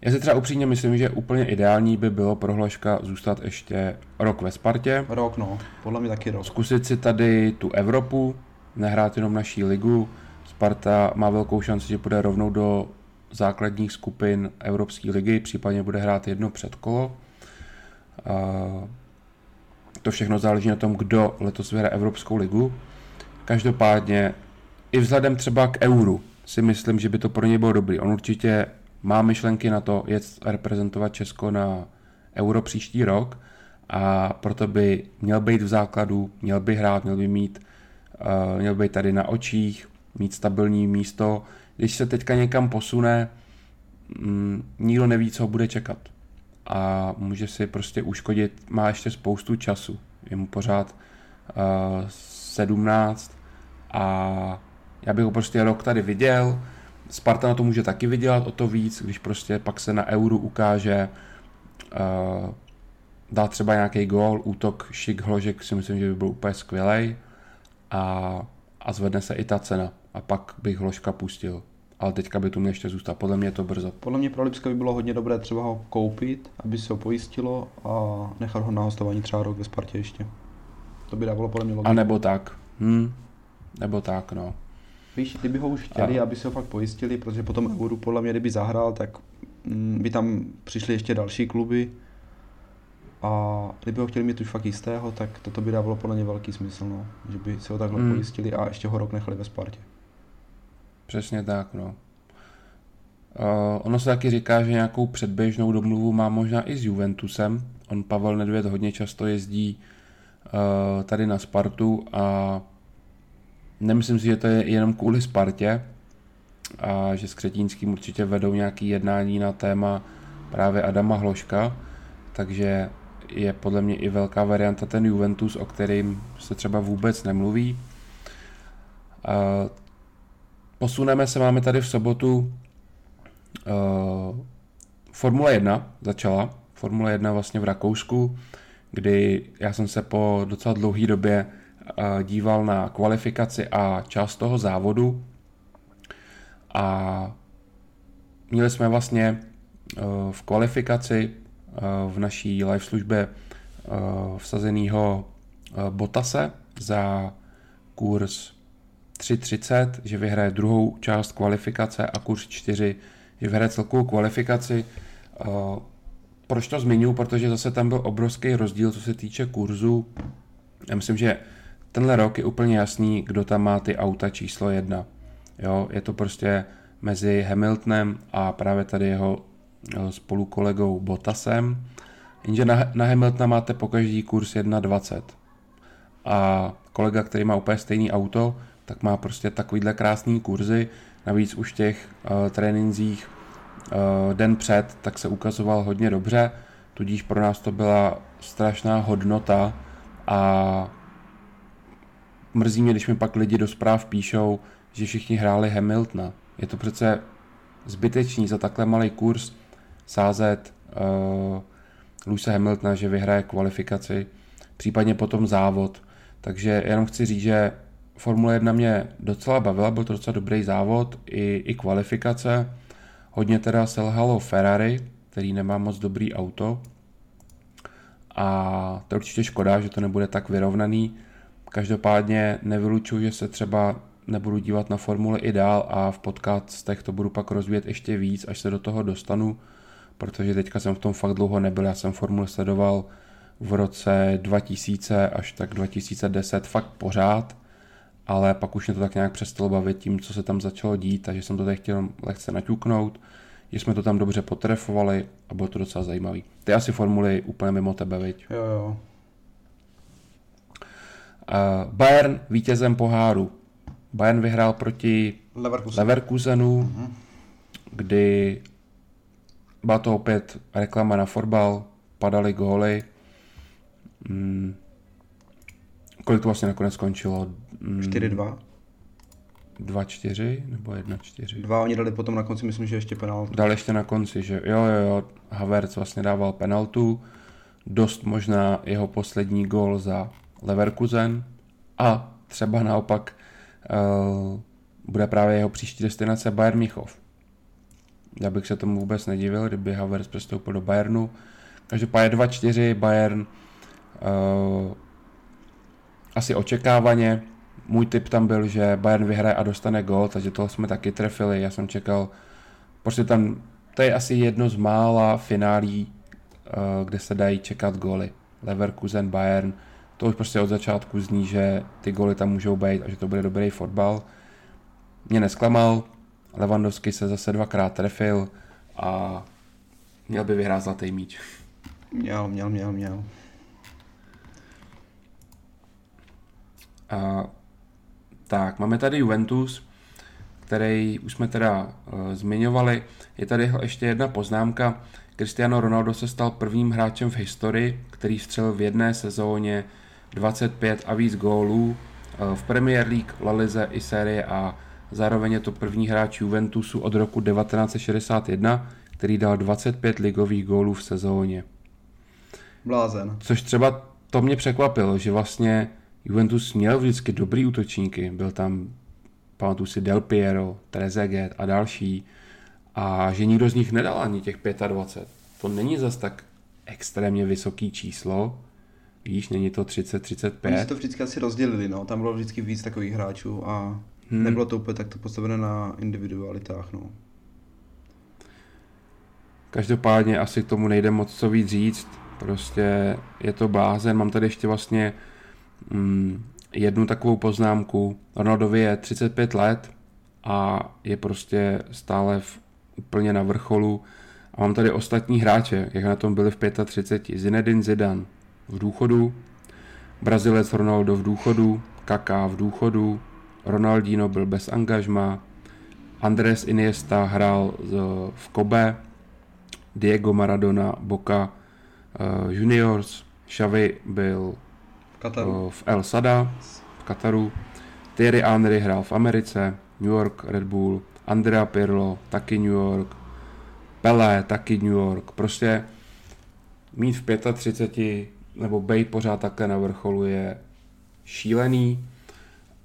já si třeba upřímně myslím, že úplně ideální by bylo pro Hloška zůstat ještě rok ve Spartě. Rok, no. Podle mě taky rok. Zkusit si tady tu Evropu, nehrát jenom naší ligu. Sparta má velkou šanci, že půjde rovnou do základních skupin Evropské ligy, případně bude hrát jedno předkolo. To všechno záleží na tom, kdo letos vyhraje Evropskou ligu. Každopádně i vzhledem třeba k euru si myslím, že by to pro ně bylo dobrý. On určitě má myšlenky na to jet reprezentovat Česko na euro příští rok a proto by měl být v základu, měl by hrát, měl by mít, uh, měl by být tady na očích, mít stabilní místo. Když se teďka někam posune, mm, nikdo neví, co ho bude čekat. A může si prostě uškodit, má ještě spoustu času. Je mu pořád uh, 17 a já bych ho prostě rok tady viděl. Sparta na to může taky vydělat o to víc, když prostě pak se na euru ukáže, uh, dá třeba nějaký gól, útok šik hložek si myslím, že by byl úplně skvělý a, a zvedne se i ta cena a pak bych hložka pustil. Ale teďka by tu měl ještě zůstat. Podle mě je to brzo. Podle mě pro Lipsko by bylo hodně dobré třeba ho koupit, aby se ho pojistilo a nechat ho na hostování třeba rok ve Spartě ještě. To by dávalo podle mě logiku. A nebo tak. Hm. Nebo tak, no. Víš, kdyby ho už chtěli, a... aby se ho fakt pojistili, protože potom Euro podle mě, kdyby zahrál, tak mm, by tam přišly ještě další kluby a kdyby ho chtěli mít už fakt jistého, tak toto by dávalo podle mě velký smysl, no. že by se ho takhle mm. pojistili a ještě ho rok nechali ve Spartě. Přesně tak, no. Uh, ono se taky říká, že nějakou předběžnou domluvu má možná i s Juventusem. On Pavel Nedvěd hodně často jezdí uh, tady na Spartu a nemyslím si, že to je jenom kvůli Spartě a že s Křetínským určitě vedou nějaký jednání na téma právě Adama Hloška, takže je podle mě i velká varianta ten Juventus, o kterým se třeba vůbec nemluví. Uh, Posuneme se, máme tady v sobotu uh, Formule 1 začala. Formule 1 vlastně v Rakousku, kdy já jsem se po docela dlouhé době uh, díval na kvalifikaci a část toho závodu a měli jsme vlastně uh, v kvalifikaci uh, v naší live službě vsazenýho uh, Botase za kurz 3.30, že vyhraje druhou část kvalifikace a kurz 4, že vyhraje celkovou kvalifikaci. Proč to zmiňuji? Protože zase tam byl obrovský rozdíl, co se týče kurzu. Já myslím, že tenhle rok je úplně jasný, kdo tam má ty auta číslo jedna. Jo, je to prostě mezi Hamiltonem a právě tady jeho spolukolegou Bottasem. Jenže na, na Hamiltona máte po každý kurz 1.20. A kolega, který má úplně stejný auto, tak má prostě takovýhle krásný kurzy. Navíc už těch uh, tréninzích uh, den před, tak se ukazoval hodně dobře, tudíž pro nás to byla strašná hodnota a mrzí mě, když mi pak lidi do zpráv píšou, že všichni hráli Hamiltona. Je to přece zbytečný za takhle malý kurz sázet uh, Luisa Hamiltona, že vyhraje kvalifikaci, případně potom závod. Takže jenom chci říct, že Formule 1 mě docela bavila, byl to docela dobrý závod, i, i kvalifikace. Hodně teda selhalo Ferrari, který nemá moc dobrý auto. A to je určitě škoda, že to nebude tak vyrovnaný. Každopádně nevylučuju, že se třeba nebudu dívat na Formule i dál a v podcastech to budu pak rozvíjet ještě víc, až se do toho dostanu, protože teďka jsem v tom fakt dlouho nebyl. Já jsem Formule sledoval v roce 2000 až tak 2010 fakt pořád ale pak už mě to tak nějak přestalo bavit tím, co se tam začalo dít, takže jsem to tady chtěl lehce naťuknout, že jsme to tam dobře potrefovali a bylo to docela zajímavý. Ty asi formuly úplně mimo tebe, viď? Jo, jo. Uh, Bayern vítězem poháru. Bayern vyhrál proti Leverkusen. Leverkusenu, mm-hmm. kdy byla to opět reklama na fotbal, padaly góly. Mm. Kolik to vlastně nakonec skončilo? Mm. 4-2. 2-4 nebo 1-4? Dva oni dali potom na konci, myslím, že ještě penaltu. Dal ještě na konci, že jo, jo, jo, Havertz vlastně dával penaltu, dost možná jeho poslední gól za Leverkusen a třeba naopak uh, bude právě jeho příští destinace Bayern Michov. Já bych se tomu vůbec nedivil, kdyby Havertz přestoupil do Bayernu. Každopádně 2-4 Bayern uh, asi očekávaně. Můj tip tam byl, že Bayern vyhraje a dostane gol, takže toho jsme taky trefili. Já jsem čekal, prostě tam, to je asi jedno z mála finálí, uh, kde se dají čekat goly. Leverkusen, Bayern, to už prostě od začátku zní, že ty goly tam můžou být a že to bude dobrý fotbal. Mě nesklamal, Levandovský se zase dvakrát trefil a měl by vyhrát zlatý míč. Měl, měl, měl, měl. A, tak, máme tady Juventus, který už jsme teda uh, zmiňovali. Je tady ještě jedna poznámka. Cristiano Ronaldo se stal prvním hráčem v historii, který střelil v jedné sezóně 25 a víc gólů uh, v Premier League, La Lize i Série A. Zároveň je to první hráč Juventusu od roku 1961, který dal 25 ligových gólů v sezóně. Blázen. Což třeba to mě překvapilo, že vlastně Juventus měl vždycky dobrý útočníky. Byl tam, pamatuju si, Del Piero, Trezeguet a další. A že nikdo z nich nedal ani těch 25. To není zas tak extrémně vysoký číslo. Víš, není to 30-35. Oni to vždycky asi rozdělili, no. Tam bylo vždycky víc takových hráčů a hmm. nebylo to úplně takto postavené na individualitách, no. Každopádně asi k tomu nejde moc co víc říct. Prostě je to blázen. Mám tady ještě vlastně mm, jednu takovou poznámku. Ronaldovi je 35 let a je prostě stále v, úplně na vrcholu. A mám tady ostatní hráče, jak na tom byli v 35. Zinedine Zidane v důchodu, Brazilec Ronaldo v důchodu, Kaká v důchodu, Ronaldinho byl bez angažma, Andres Iniesta hrál v Kobe, Diego Maradona, Boca uh, Juniors, Xavi byl Kataru. uh, v El Sada, v Kataru, Thierry Henry hrál v Americe, New York Red Bull, Andrea Pirlo, taky New York, Pelé, taky New York. Prostě mít v 35 nebo být pořád takhle na vrcholu je šílený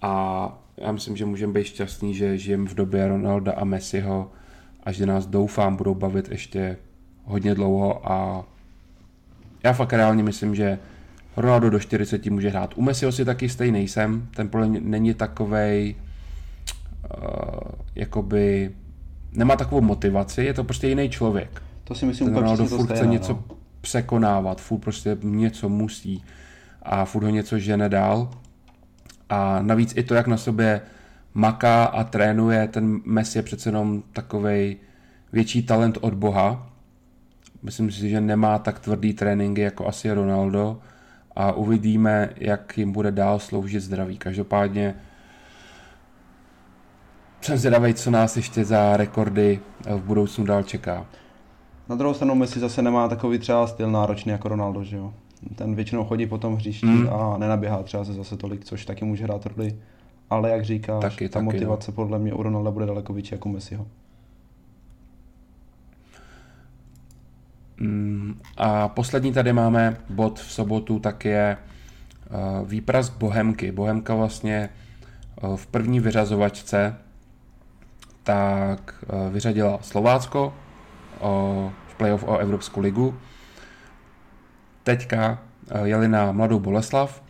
a já myslím, že můžeme být šťastní, že žijeme v době Ronalda a Messiho a že nás doufám budou bavit ještě hodně dlouho a já fakt reálně myslím, že Ronaldo do 40 může hrát. U Messiho si taky stejný nejsem, ten podle mě není takovej uh, jakoby nemá takovou motivaci, je to prostě jiný člověk. To si myslím ten úplně Ronaldo furt chce stejné, něco no. překonávat, furt prostě něco musí a furt ho něco žene dál. A navíc i to, jak na sobě maká a trénuje, ten Messi je přece jenom takovej větší talent od Boha. Myslím si, že nemá tak tvrdý tréninky jako asi Ronaldo a uvidíme, jak jim bude dál sloužit zdraví. Každopádně jsem zvědavý, co nás ještě za rekordy v budoucnu dál čeká. Na druhou stranu Messi zase nemá takový třeba styl náročný jako Ronaldo, že jo. Ten většinou chodí po tom hřišti Mm. a nenaběhá třeba se zase tolik, což taky může hrát roli. Ale jak říkáš, Taky, ta taky, no. motivace podle mě u Ronalda bude daleko větší jako u Messiho. A poslední tady máme bod v sobotu, tak je uh, výprask Bohemky. Bohemka vlastně uh, v první vyřazovačce tak uh, vyřadila Slovácko o, v playoff o Evropskou ligu. Teďka jeli na Mladou Boleslav,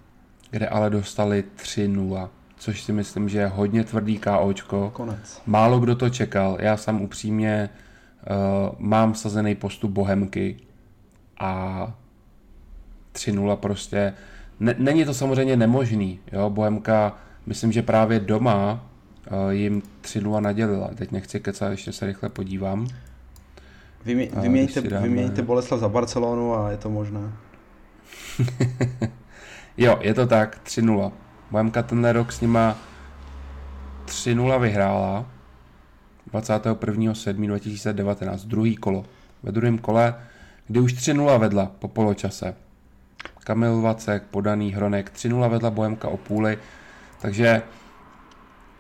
kde ale dostali 3-0, což si myslím, že je hodně tvrdý KOčko. Konec. Málo kdo to čekal. Já sám upřímně mám sazený postup Bohemky a 3-0 prostě. Ne, není to samozřejmě nemožný. Jo? Bohemka myslím, že právě doma uh, jim 3-0 nadělila. Teď nechci kecat, ještě se rychle podívám. Vymě, vyměňte, vyměňte Boleslav za Barcelonu a je to možné. jo, je to tak, 3-0. Bohemka tenhle rok s nima 3-0 vyhrála 21.7.2019, druhý kolo. Ve druhém kole, kdy už 3-0 vedla po poločase. Kamil Vacek, podaný Hronek, 3-0 vedla Bohemka o půli, takže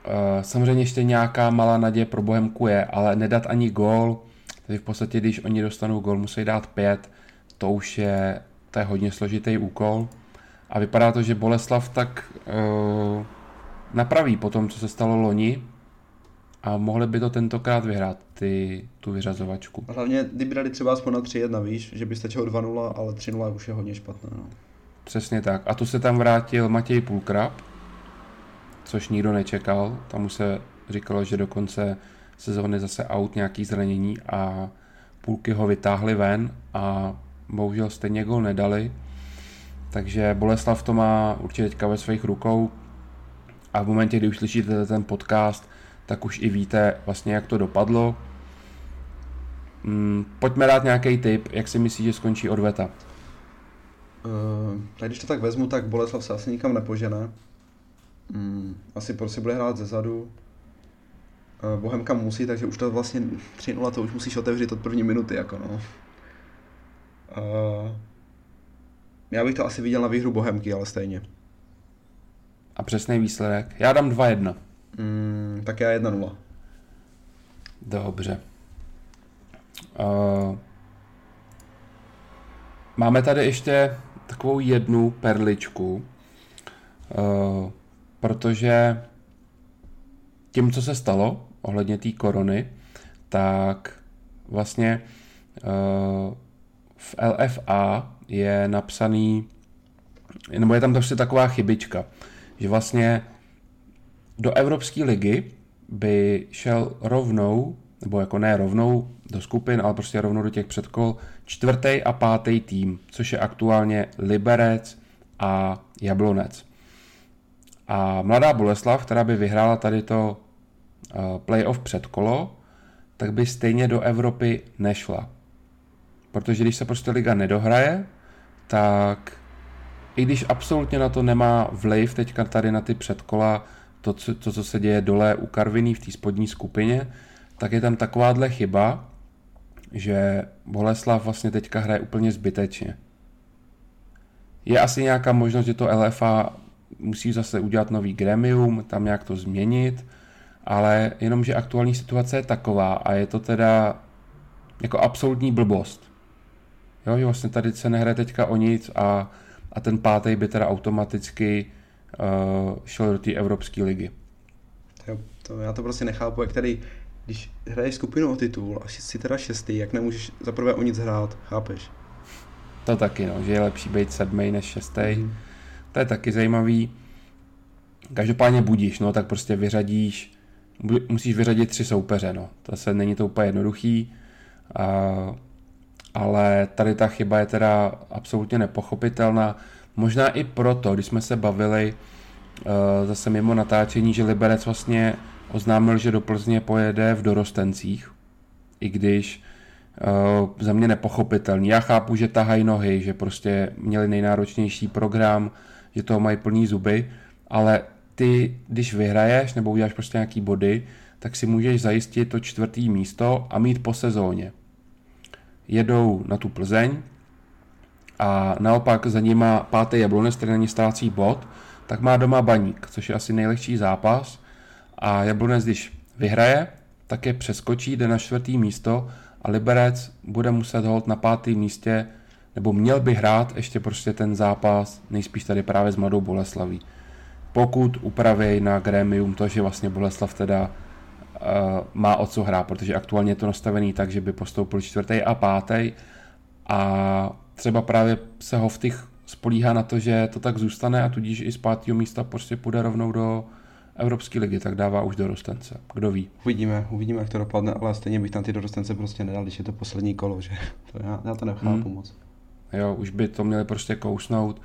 uh, samozřejmě ještě nějaká malá naděje pro Bohemku je, ale nedat ani gól, takže v podstatě, když oni dostanou gól, musí dát pět, to už je, to je hodně složitý úkol. A vypadá to, že Boleslav tak uh, napraví po tom, co se stalo loni a mohli by to tentokrát vyhrát, ty, tu vyřazovačku. Hlavně, kdyby dali třeba aspoň na 3-1, víš, že by stačilo 2-0, ale 3-0 už je hodně špatné. No. Přesně tak. A tu se tam vrátil Matěj Půlkrab, což nikdo nečekal. Tam už se říkalo, že do konce sezóny zase out nějaký zranění a půlky ho vytáhli ven a bohužel stejně gol nedali. Takže Boleslav to má určitě teďka ve svých rukou a v momentě, kdy už slyšíte ten podcast, tak už i víte vlastně, jak to dopadlo. Hmm, pojďme dát nějaký tip, jak si myslíš, že skončí odveta? Uh, když to tak vezmu, tak Boleslav se asi nikam nepožene. Hmm, asi prostě bude hrát ze zadu. Uh, Bohemka musí, takže už to vlastně 3-0 to už musíš otevřít od první minuty, jako no. Uh, já bych to asi viděl na výhru Bohemky, ale stejně. A přesný výsledek? Já dám 2-1. Mm, tak já 1-0. Dobře. Uh, máme tady ještě takovou jednu perličku, uh, protože tím, co se stalo ohledně té korony, tak vlastně uh, v LFA je napsaný, nebo je tam prostě taková chybička, že vlastně do Evropské ligy by šel rovnou, nebo jako ne rovnou do skupin, ale prostě rovnou do těch předkol, čtvrtý a pátý tým, což je aktuálně Liberec a Jablonec. A mladá Boleslav, která by vyhrála tady to uh, playoff předkolo, tak by stejně do Evropy nešla. Protože když se prostě liga nedohraje, tak i když absolutně na to nemá vliv teďka tady na ty předkola, to, co, to, co se děje dole u Karviní v té spodní skupině, tak je tam takováhle chyba, že Boleslav vlastně teďka hraje úplně zbytečně. Je asi nějaká možnost, že to LFA musí zase udělat nový gremium, tam nějak to změnit, ale jenom, že aktuální situace je taková a je to teda jako absolutní blbost. Jo, že vlastně tady se nehraje teďka o nic a, a ten pátý by teda automaticky uh, šel do té Evropské ligy. Jo, to, já to prostě nechápu, jak tady, když hraješ skupinu o titul a jsi teda šestý, jak nemůžeš zaprvé o nic hrát, chápeš? To taky, no, že je lepší být sedmý než šestý. Mm. To je taky zajímavý. Každopádně budíš, no, tak prostě vyřadíš, musíš vyřadit tři soupeře, no. To se není to úplně jednoduchý. Uh, ale tady ta chyba je teda absolutně nepochopitelná. Možná i proto, když jsme se bavili uh, zase mimo natáčení, že Liberec vlastně oznámil, že do Plzně pojede v dorostencích, i když uh, za mě nepochopitelný. Já chápu, že tahají nohy, že prostě měli nejnáročnější program, že toho mají plný zuby, ale ty, když vyhraješ nebo uděláš prostě nějaký body, tak si můžeš zajistit to čtvrtý místo a mít po sezóně. Jedou na tu Plzeň, a naopak za nima pátý Jablonec, který na ní ztrácí bod, tak má doma Baník, což je asi nejlehčí zápas a Jablonec, když vyhraje, tak je přeskočí, jde na čtvrtý místo a Liberec bude muset hold na pátém místě, nebo měl by hrát ještě prostě ten zápas, nejspíš tady právě s Mladou Boleslaví. Pokud upraví na grémium to, že vlastně Boleslav teda uh, má o co hrát, protože aktuálně je to nastavený tak, že by postoupil čtvrtý a pátý a třeba právě se Hoftych spolíhá na to, že to tak zůstane a tudíž i z pátého místa prostě půjde rovnou do Evropské ligy, tak dává už dorostence. Kdo ví? Uvidíme, uvidíme, jak to dopadne, ale stejně bych tam ty dorostence prostě nedal, když je to poslední kolo, že to já, já to nechápu hmm. moc. Jo, už by to měli prostě kousnout.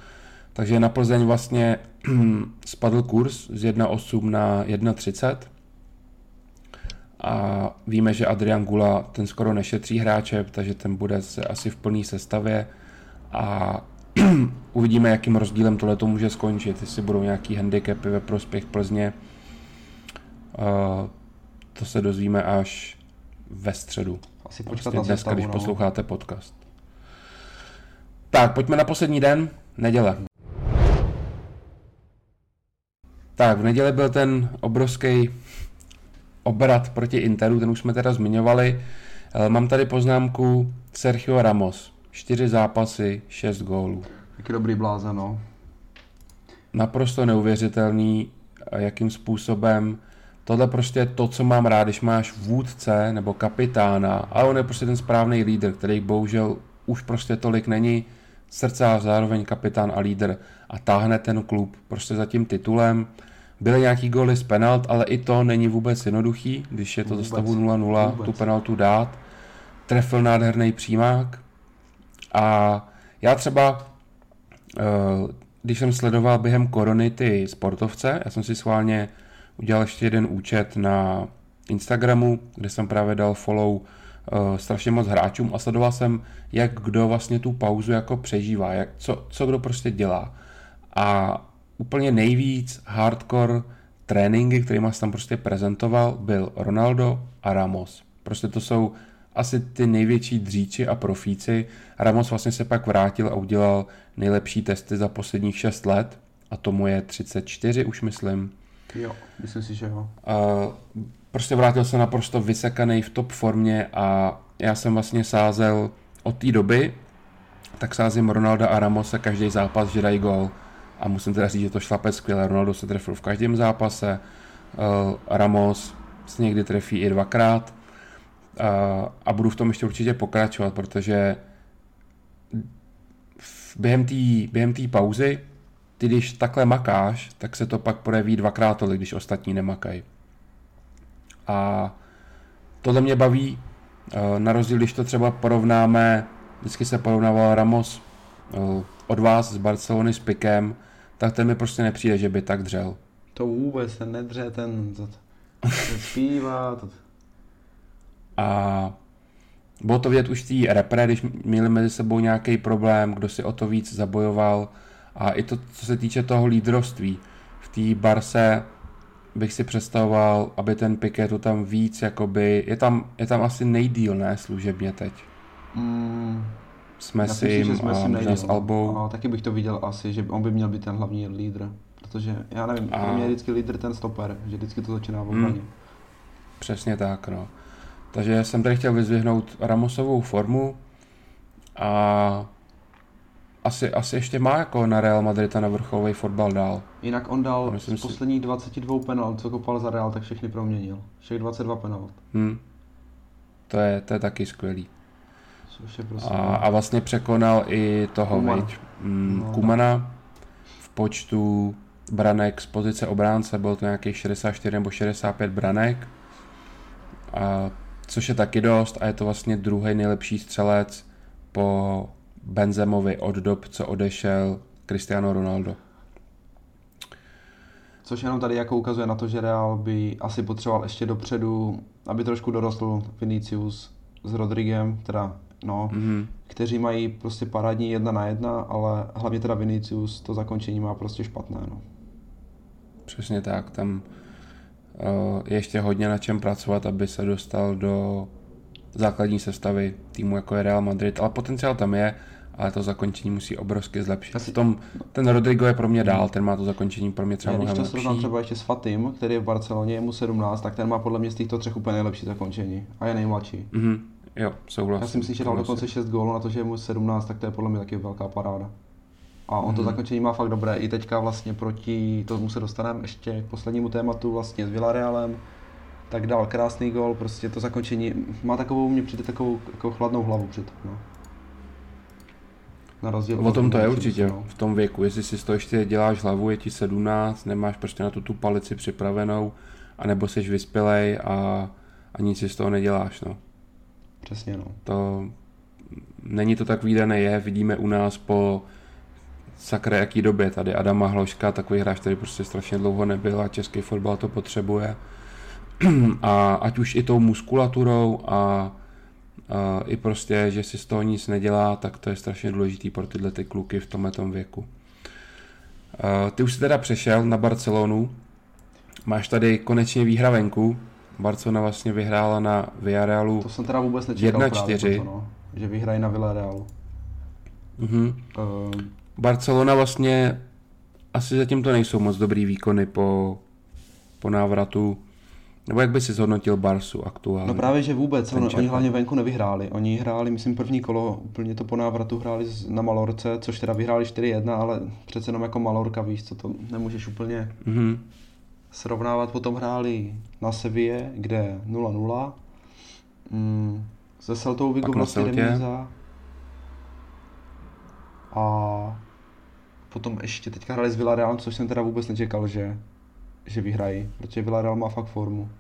Takže na Plzeň vlastně spadl kurz z 1,8 na 1,30 a víme, že Adrian Gula ten skoro nešetří hráče, takže ten bude se asi v plné sestavě a uvidíme, jakým rozdílem tohle to může skončit, jestli budou nějaký handicapy ve prospěch Plzně. Uh, to se dozvíme až ve středu. Asi počkat prostě na dneska, sestavu, když no. posloucháte podcast. Tak, pojďme na poslední den, neděle. Tak, v neděli byl ten obrovský obrat proti Interu, ten už jsme teda zmiňovali. Eh, mám tady poznámku Sergio Ramos. Čtyři zápasy, šest gólů. Jaký dobrý blázen, no. Naprosto neuvěřitelný, jakým způsobem tohle prostě je to, co mám rád, když máš vůdce nebo kapitána, a on je prostě ten správný lídr, který bohužel už prostě tolik není srdce zároveň kapitán a lídr a táhne ten klub prostě za tím titulem. Byly nějaký góly z penalt, ale i to není vůbec jednoduchý, když je to do stavu 0-0, tu penaltu dát. Trefil nádherný přímák. A já třeba, eh, když jsem sledoval během korony ty sportovce, já jsem si schválně udělal ještě jeden účet na Instagramu, kde jsem právě dal follow uh, strašně moc hráčům a sledoval jsem, jak kdo vlastně tu pauzu jako přežívá, jak, co, co kdo prostě dělá. A úplně nejvíc hardcore tréninky, kterými jsem tam prostě prezentoval, byl Ronaldo a Ramos. Prostě to jsou asi ty největší dříči a profíci. Ramos vlastně se pak vrátil a udělal nejlepší testy za posledních 6 let a tomu je 34 už myslím. Jo, myslím si, že jo. A prostě vrátil se naprosto vysekaný v top formě a já jsem vlastně sázel od té doby, tak sázím Ronalda a Ramose každý zápas, že dají gol. A musím teda říct, že to šlape skvěle. Ronaldo se trefil v každém zápase, uh, Ramos se někdy trefí i dvakrát uh, a budu v tom ještě určitě pokračovat, protože během té během pauzy, ty když takhle makáš, tak se to pak projeví dvakrát tolik, když ostatní nemakají. A tohle mě baví, uh, na rozdíl, když to třeba porovnáme, vždycky se porovnával Ramos od vás z Barcelony s Pikem, tak ten mi prostě nepřijde, že by tak dřel. To vůbec se nedře, ten, to, to zpívá. To... A bylo to vidět už v té repre, když měli mezi sebou nějaký problém, kdo si o to víc zabojoval. A i to, co se týče toho lídrovství. V té Barse bych si představoval, aby ten Piqué to tam víc, jakoby, je tam, je tam asi nejdíl, ne, služebně teď. Mm, s Messim a možná s Albou. A taky bych to viděl asi, že on by měl být ten hlavní lídr. Protože já nevím, a... pro mě je vždycky lídr ten stoper, že vždycky to začíná v obraně. Hmm. Přesně tak, no. Takže jsem tady chtěl vyzvihnout Ramosovou formu a asi, asi ještě má jako na Real Madrid a na vrcholový fotbal dál. Jinak on dal Myslím z posledních si... 22 penalt, co kopal za Real, tak všechny proměnil. Všech 22 penalt. Hmm. To je, to je taky skvělý. A, a vlastně překonal i toho, Kumana. Mm, no, Kumana v počtu branek z pozice obránce, byl to nějakých 64 nebo 65 branek, a, což je taky dost a je to vlastně druhý nejlepší střelec po Benzemovi od dob, co odešel Cristiano Ronaldo. Což jenom tady jako ukazuje na to, že Real by asi potřeboval ještě dopředu, aby trošku dorostl Vinicius s Rodrigem, teda no, mm-hmm. kteří mají prostě parádní jedna na jedna, ale hlavně teda Vinicius to zakončení má prostě špatné. No. Přesně tak, tam uh, je ještě hodně na čem pracovat, aby se dostal do základní sestavy týmu jako je Real Madrid, ale potenciál tam je, ale to zakončení musí obrovsky zlepšit. Asi... Tom, ten Rodrigo je pro mě dál, ten má to zakončení pro mě třeba mnohem Když to srovnám třeba ještě s Fatim, který je v Barceloně, je mu 17, tak ten má podle mě z těchto třech úplně nejlepší zakončení a je nejmladší. Mm-hmm. Jo, souhlasím. Já si myslím, že dal dokonce 6 gólů na to, že je mu 17, tak to je podle mě taky velká paráda. A on mm. to zakončení má fakt dobré. I teďka vlastně proti, tomu se dostaneme ještě k poslednímu tématu vlastně s Villarealem, tak dal krásný gol, prostě to zakončení má takovou, mě přijde takovou jako chladnou hlavu před. No. Na rozdíl o tom to je určitě, no. v tom věku. Jestli si to ještě děláš hlavu, je ti 17, nemáš prostě na tu, tu palici připravenou, anebo jsi vyspělej a, a nic si z toho neděláš. No. Přesně, no. To není to tak výdané je, vidíme u nás po sakra jaký době tady Adama Hloška, takový hráč, který prostě strašně dlouho nebyl a český fotbal to potřebuje. A ať už i tou muskulaturou a, a i prostě, že si z toho nic nedělá, tak to je strašně důležitý pro tyhle ty kluky v tomhle věku. A ty už jsi teda přešel na Barcelonu, máš tady konečně výhra venku, Barcelona vlastně vyhrála na Villarealu To jsem teda vůbec nečekal 1-4. No, že vyhrají na Villarealu. Mm-hmm. Uh, Barcelona vlastně asi zatím to nejsou moc dobrý výkony po, po návratu. Nebo jak by si zhodnotil Barsu aktuálně? No právě, že vůbec. On, oni hlavně venku nevyhráli. Oni hráli, myslím, první kolo, úplně to po návratu hráli na Malorce, což teda vyhráli 4-1, ale přece jenom jako Malorka, víš co, to nemůžeš úplně mm-hmm. Srovnávat. Potom hráli na Seville, kde 0-0. Mm, se Celtou Vigo vlastně remíza. A potom ještě teďka hráli s Villarreal, což jsem teda vůbec nečekal, že, že vyhrají, protože Villarreal má fakt formu.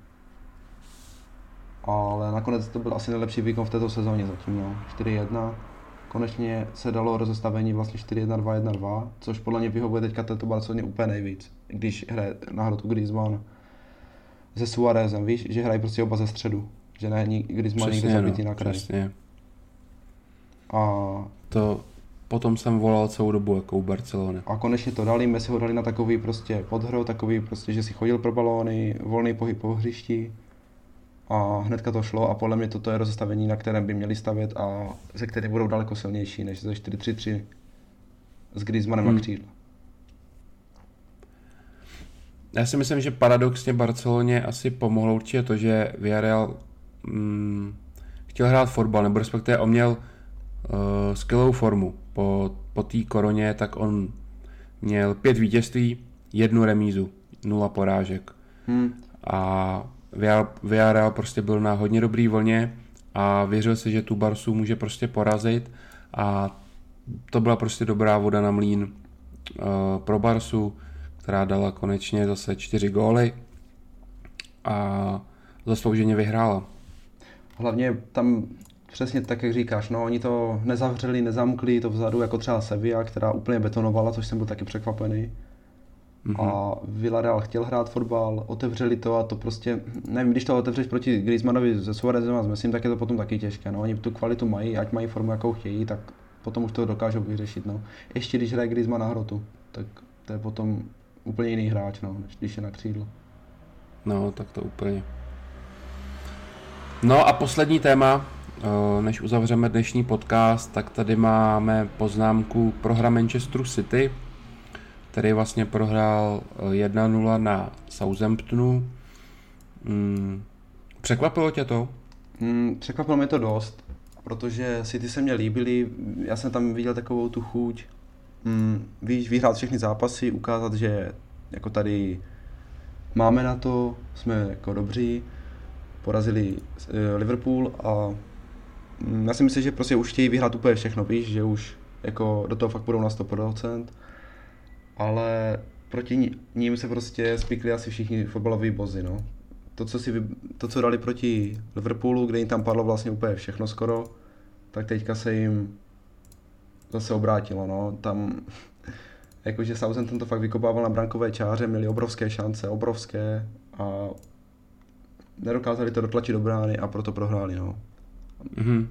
Ale nakonec to byl asi nejlepší výkon v této sezóně zatím, no. 4-1. Konečně se dalo rozestavení vlastně 4-1-2-1-2, což podle mě vyhovuje teďka této Barceloně úplně nejvíc, když hraje na hrotu Griezmann se Suarezem, víš, že hrají prostě oba ze středu, že není Griezmann někde zabitý no, na kraji. Přesně. A to, potom jsem volal celou dobu jako u Barcelony. A konečně to dali, Messi ho dali na takový prostě podhro, takový prostě, že si chodil pro balóny, volný pohyb po hřišti a hnedka to šlo a podle mě toto je rozestavení, na kterém by měli stavět a ze kterých budou daleko silnější než ze 4-3-3 s Griezmannem hmm. na křídle. Já si myslím, že paradoxně Barceloně asi pomohlo určitě to, že Villarreal mm, chtěl hrát fotbal, nebo respektive on měl uh, skvělou formu po, po té koroně, tak on měl pět vítězství, jednu remízu, nula porážek. Hmm. A Villarreal prostě byl na hodně dobrý vlně a věřil si, že tu Barsu může prostě porazit a to byla prostě dobrá voda na mlín uh, pro Barsu, která dala konečně zase čtyři góly a zaslouženě vyhrála. Hlavně tam Přesně tak, jak říkáš, no oni to nezavřeli, nezamkli to vzadu, jako třeba Sevilla, která úplně betonovala, což jsem byl taky překvapený. Mm-hmm. A Villarreal chtěl hrát fotbal, otevřeli to a to prostě, nevím, když to otevřeš proti Griezmannovi ze Suarezem a s Messim, tak je to potom taky těžké. No. Oni tu kvalitu mají, ať mají formu, jakou chtějí, tak potom už to dokážou vyřešit. No. Ještě když hraje Griezmann na hrotu, tak to je potom úplně jiný hráč, no, než když je na křídlo. No, tak to úplně. No a poslední téma, Eh, než uzavřeme dnešní podcast, tak tady máme poznámku pro hra Manchesteru City, který vlastně prohrál 1-0 eh, na Southamptonu. Hmm. Překvapilo tě to? Hmm, překvapilo mě to dost, protože City se mě líbily, já jsem tam viděl takovou tu chuť, hmm, víš, vyhrát všechny zápasy, ukázat, že jako tady máme na to, jsme jako dobří, porazili eh, Liverpool a já si myslím, že prostě už chtějí vyhrát úplně všechno, víš, že už jako do toho fakt budou na 100%, ale proti ním se prostě spikli asi všichni fotbaloví bozy, no. To, co, si, to, co dali proti Liverpoolu, kde jim tam padlo vlastně úplně všechno skoro, tak teďka se jim zase obrátilo, no. Tam, jakože Southampton to fakt vykopával na brankové čáře, měli obrovské šance, obrovské a nedokázali to dotlačit do brány a proto prohráli, no. Mm-hmm.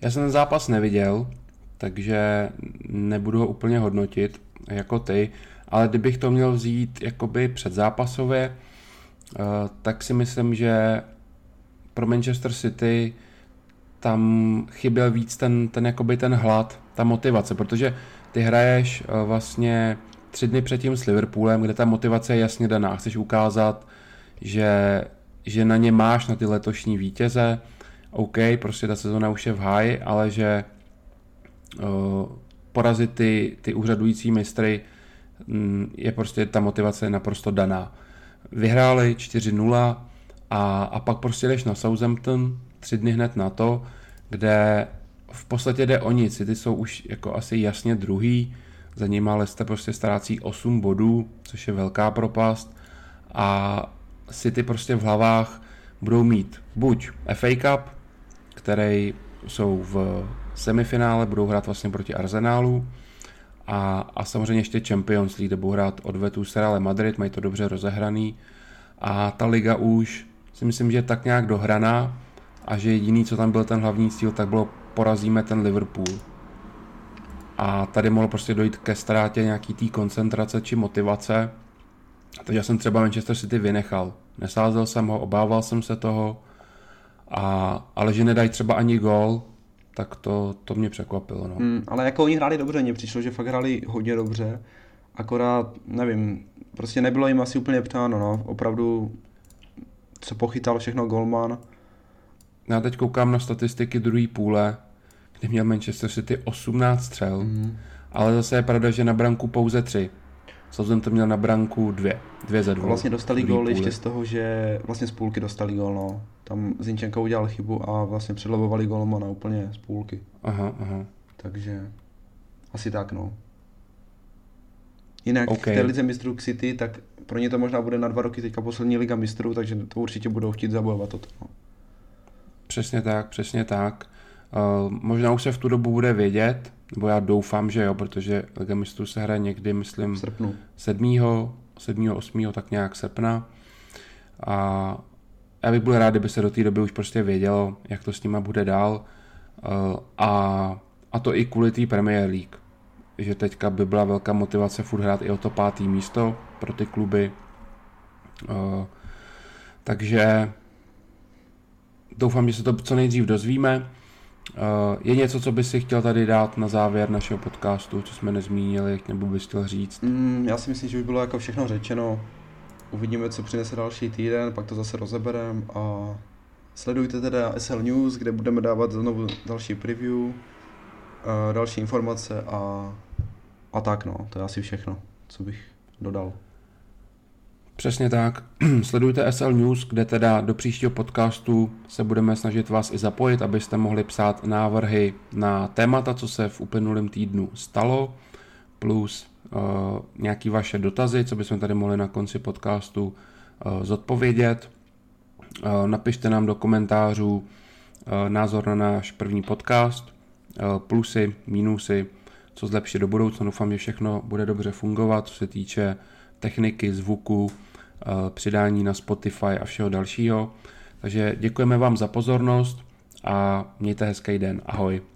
Já jsem ten zápas neviděl, takže nebudu ho úplně hodnotit jako ty, ale kdybych to měl vzít jakoby předzápasově, eh, tak si myslím, že pro Manchester City tam chyběl víc ten, ten, jakoby ten hlad, ta motivace, protože ty hraješ eh, vlastně tři dny předtím s Liverpoolem, kde ta motivace je jasně daná. Chceš ukázat, že, že na ně máš, na ty letošní vítěze, OK, prostě ta sezona už je v háji, ale že porazit ty, ty úřadující mistry um, je prostě ta motivace naprosto daná. Vyhráli 4-0 a, a pak prostě jdeš na Southampton tři dny hned na to, kde v podstatě jde o nic. Ty jsou už jako asi jasně druhý, za nima Leicester prostě ztrácí 8 bodů, což je velká propast a City prostě v hlavách budou mít buď FA Cup, který jsou v semifinále, budou hrát vlastně proti Arsenálu A, a samozřejmě ještě Champions League, kde budou hrát odvetu s Real Madrid, mají to dobře rozehraný. A ta liga už si myslím, že je tak nějak dohraná a že jediný, co tam byl ten hlavní cíl, tak bylo porazíme ten Liverpool. A tady mohlo prostě dojít ke ztrátě nějaký té koncentrace či motivace. Takže jsem třeba Manchester City vynechal. Nesázel jsem ho, obával jsem se toho, a, ale že nedají třeba ani gol, tak to, to mě překvapilo. No. Hmm, ale jako oni hráli dobře, mně přišlo, že fakt hráli hodně dobře, akorát, nevím, prostě nebylo jim asi úplně přáno, no. opravdu, co pochytal všechno Golman. Já teď koukám na statistiky druhé půle, kde měl Manchester City 18 střel, mm. ale zase je pravda, že na branku pouze 3. to měl na branku dvě, dvě za dvou. Vlastně dostali gól ještě z toho, že vlastně z půlky dostali gól, no. Tam Zinčenko udělal chybu a vlastně předlobovali golmana úplně z půlky. Aha, aha. Takže asi tak, no. Jinak okay. v té lize mistrů City, tak pro ně to možná bude na dva roky teďka poslední liga mistrů, takže to určitě budou chtít zabojovat toto. No. Přesně tak, přesně tak. Uh, možná už se v tu dobu bude vědět, nebo já doufám, že jo, protože Liga mistrů se hraje někdy, myslím, srpnu. 7. 7. 8. tak nějak srpna. A já bych byl rád, kdyby se do té doby už prostě vědělo, jak to s nima bude dál. Uh, a, a to i kvůli té Premier League. Že teďka by byla velká motivace furt hrát i o to pátý místo pro ty kluby. Uh, takže doufám, že se to co nejdřív dozvíme. Uh, je něco, co bys si chtěl tady dát na závěr našeho podcastu, co jsme nezmínili, nebo bys chtěl říct? Mm, já si myslím, že už bylo jako všechno řečeno. Uvidíme, co přinese další týden, pak to zase rozeberem a sledujte teda SL News, kde budeme dávat znovu další preview, uh, další informace a, a tak no, to je asi všechno, co bych dodal. Přesně tak. Sledujte SL News, kde teda do příštího podcastu se budeme snažit vás i zapojit, abyste mohli psát návrhy na témata, co se v uplynulém týdnu stalo, plus uh, nějaký vaše dotazy, co bychom tady mohli na konci podcastu uh, zodpovědět. Uh, napište nám do komentářů názor na náš první podcast, plusy, mínusy, co zlepšit do budoucna. Doufám, že všechno bude dobře fungovat, co se týče techniky, zvuku, eh, přidání na Spotify a všeho dalšího. Takže děkujeme vám za pozornost a mějte hezký den. Ahoj.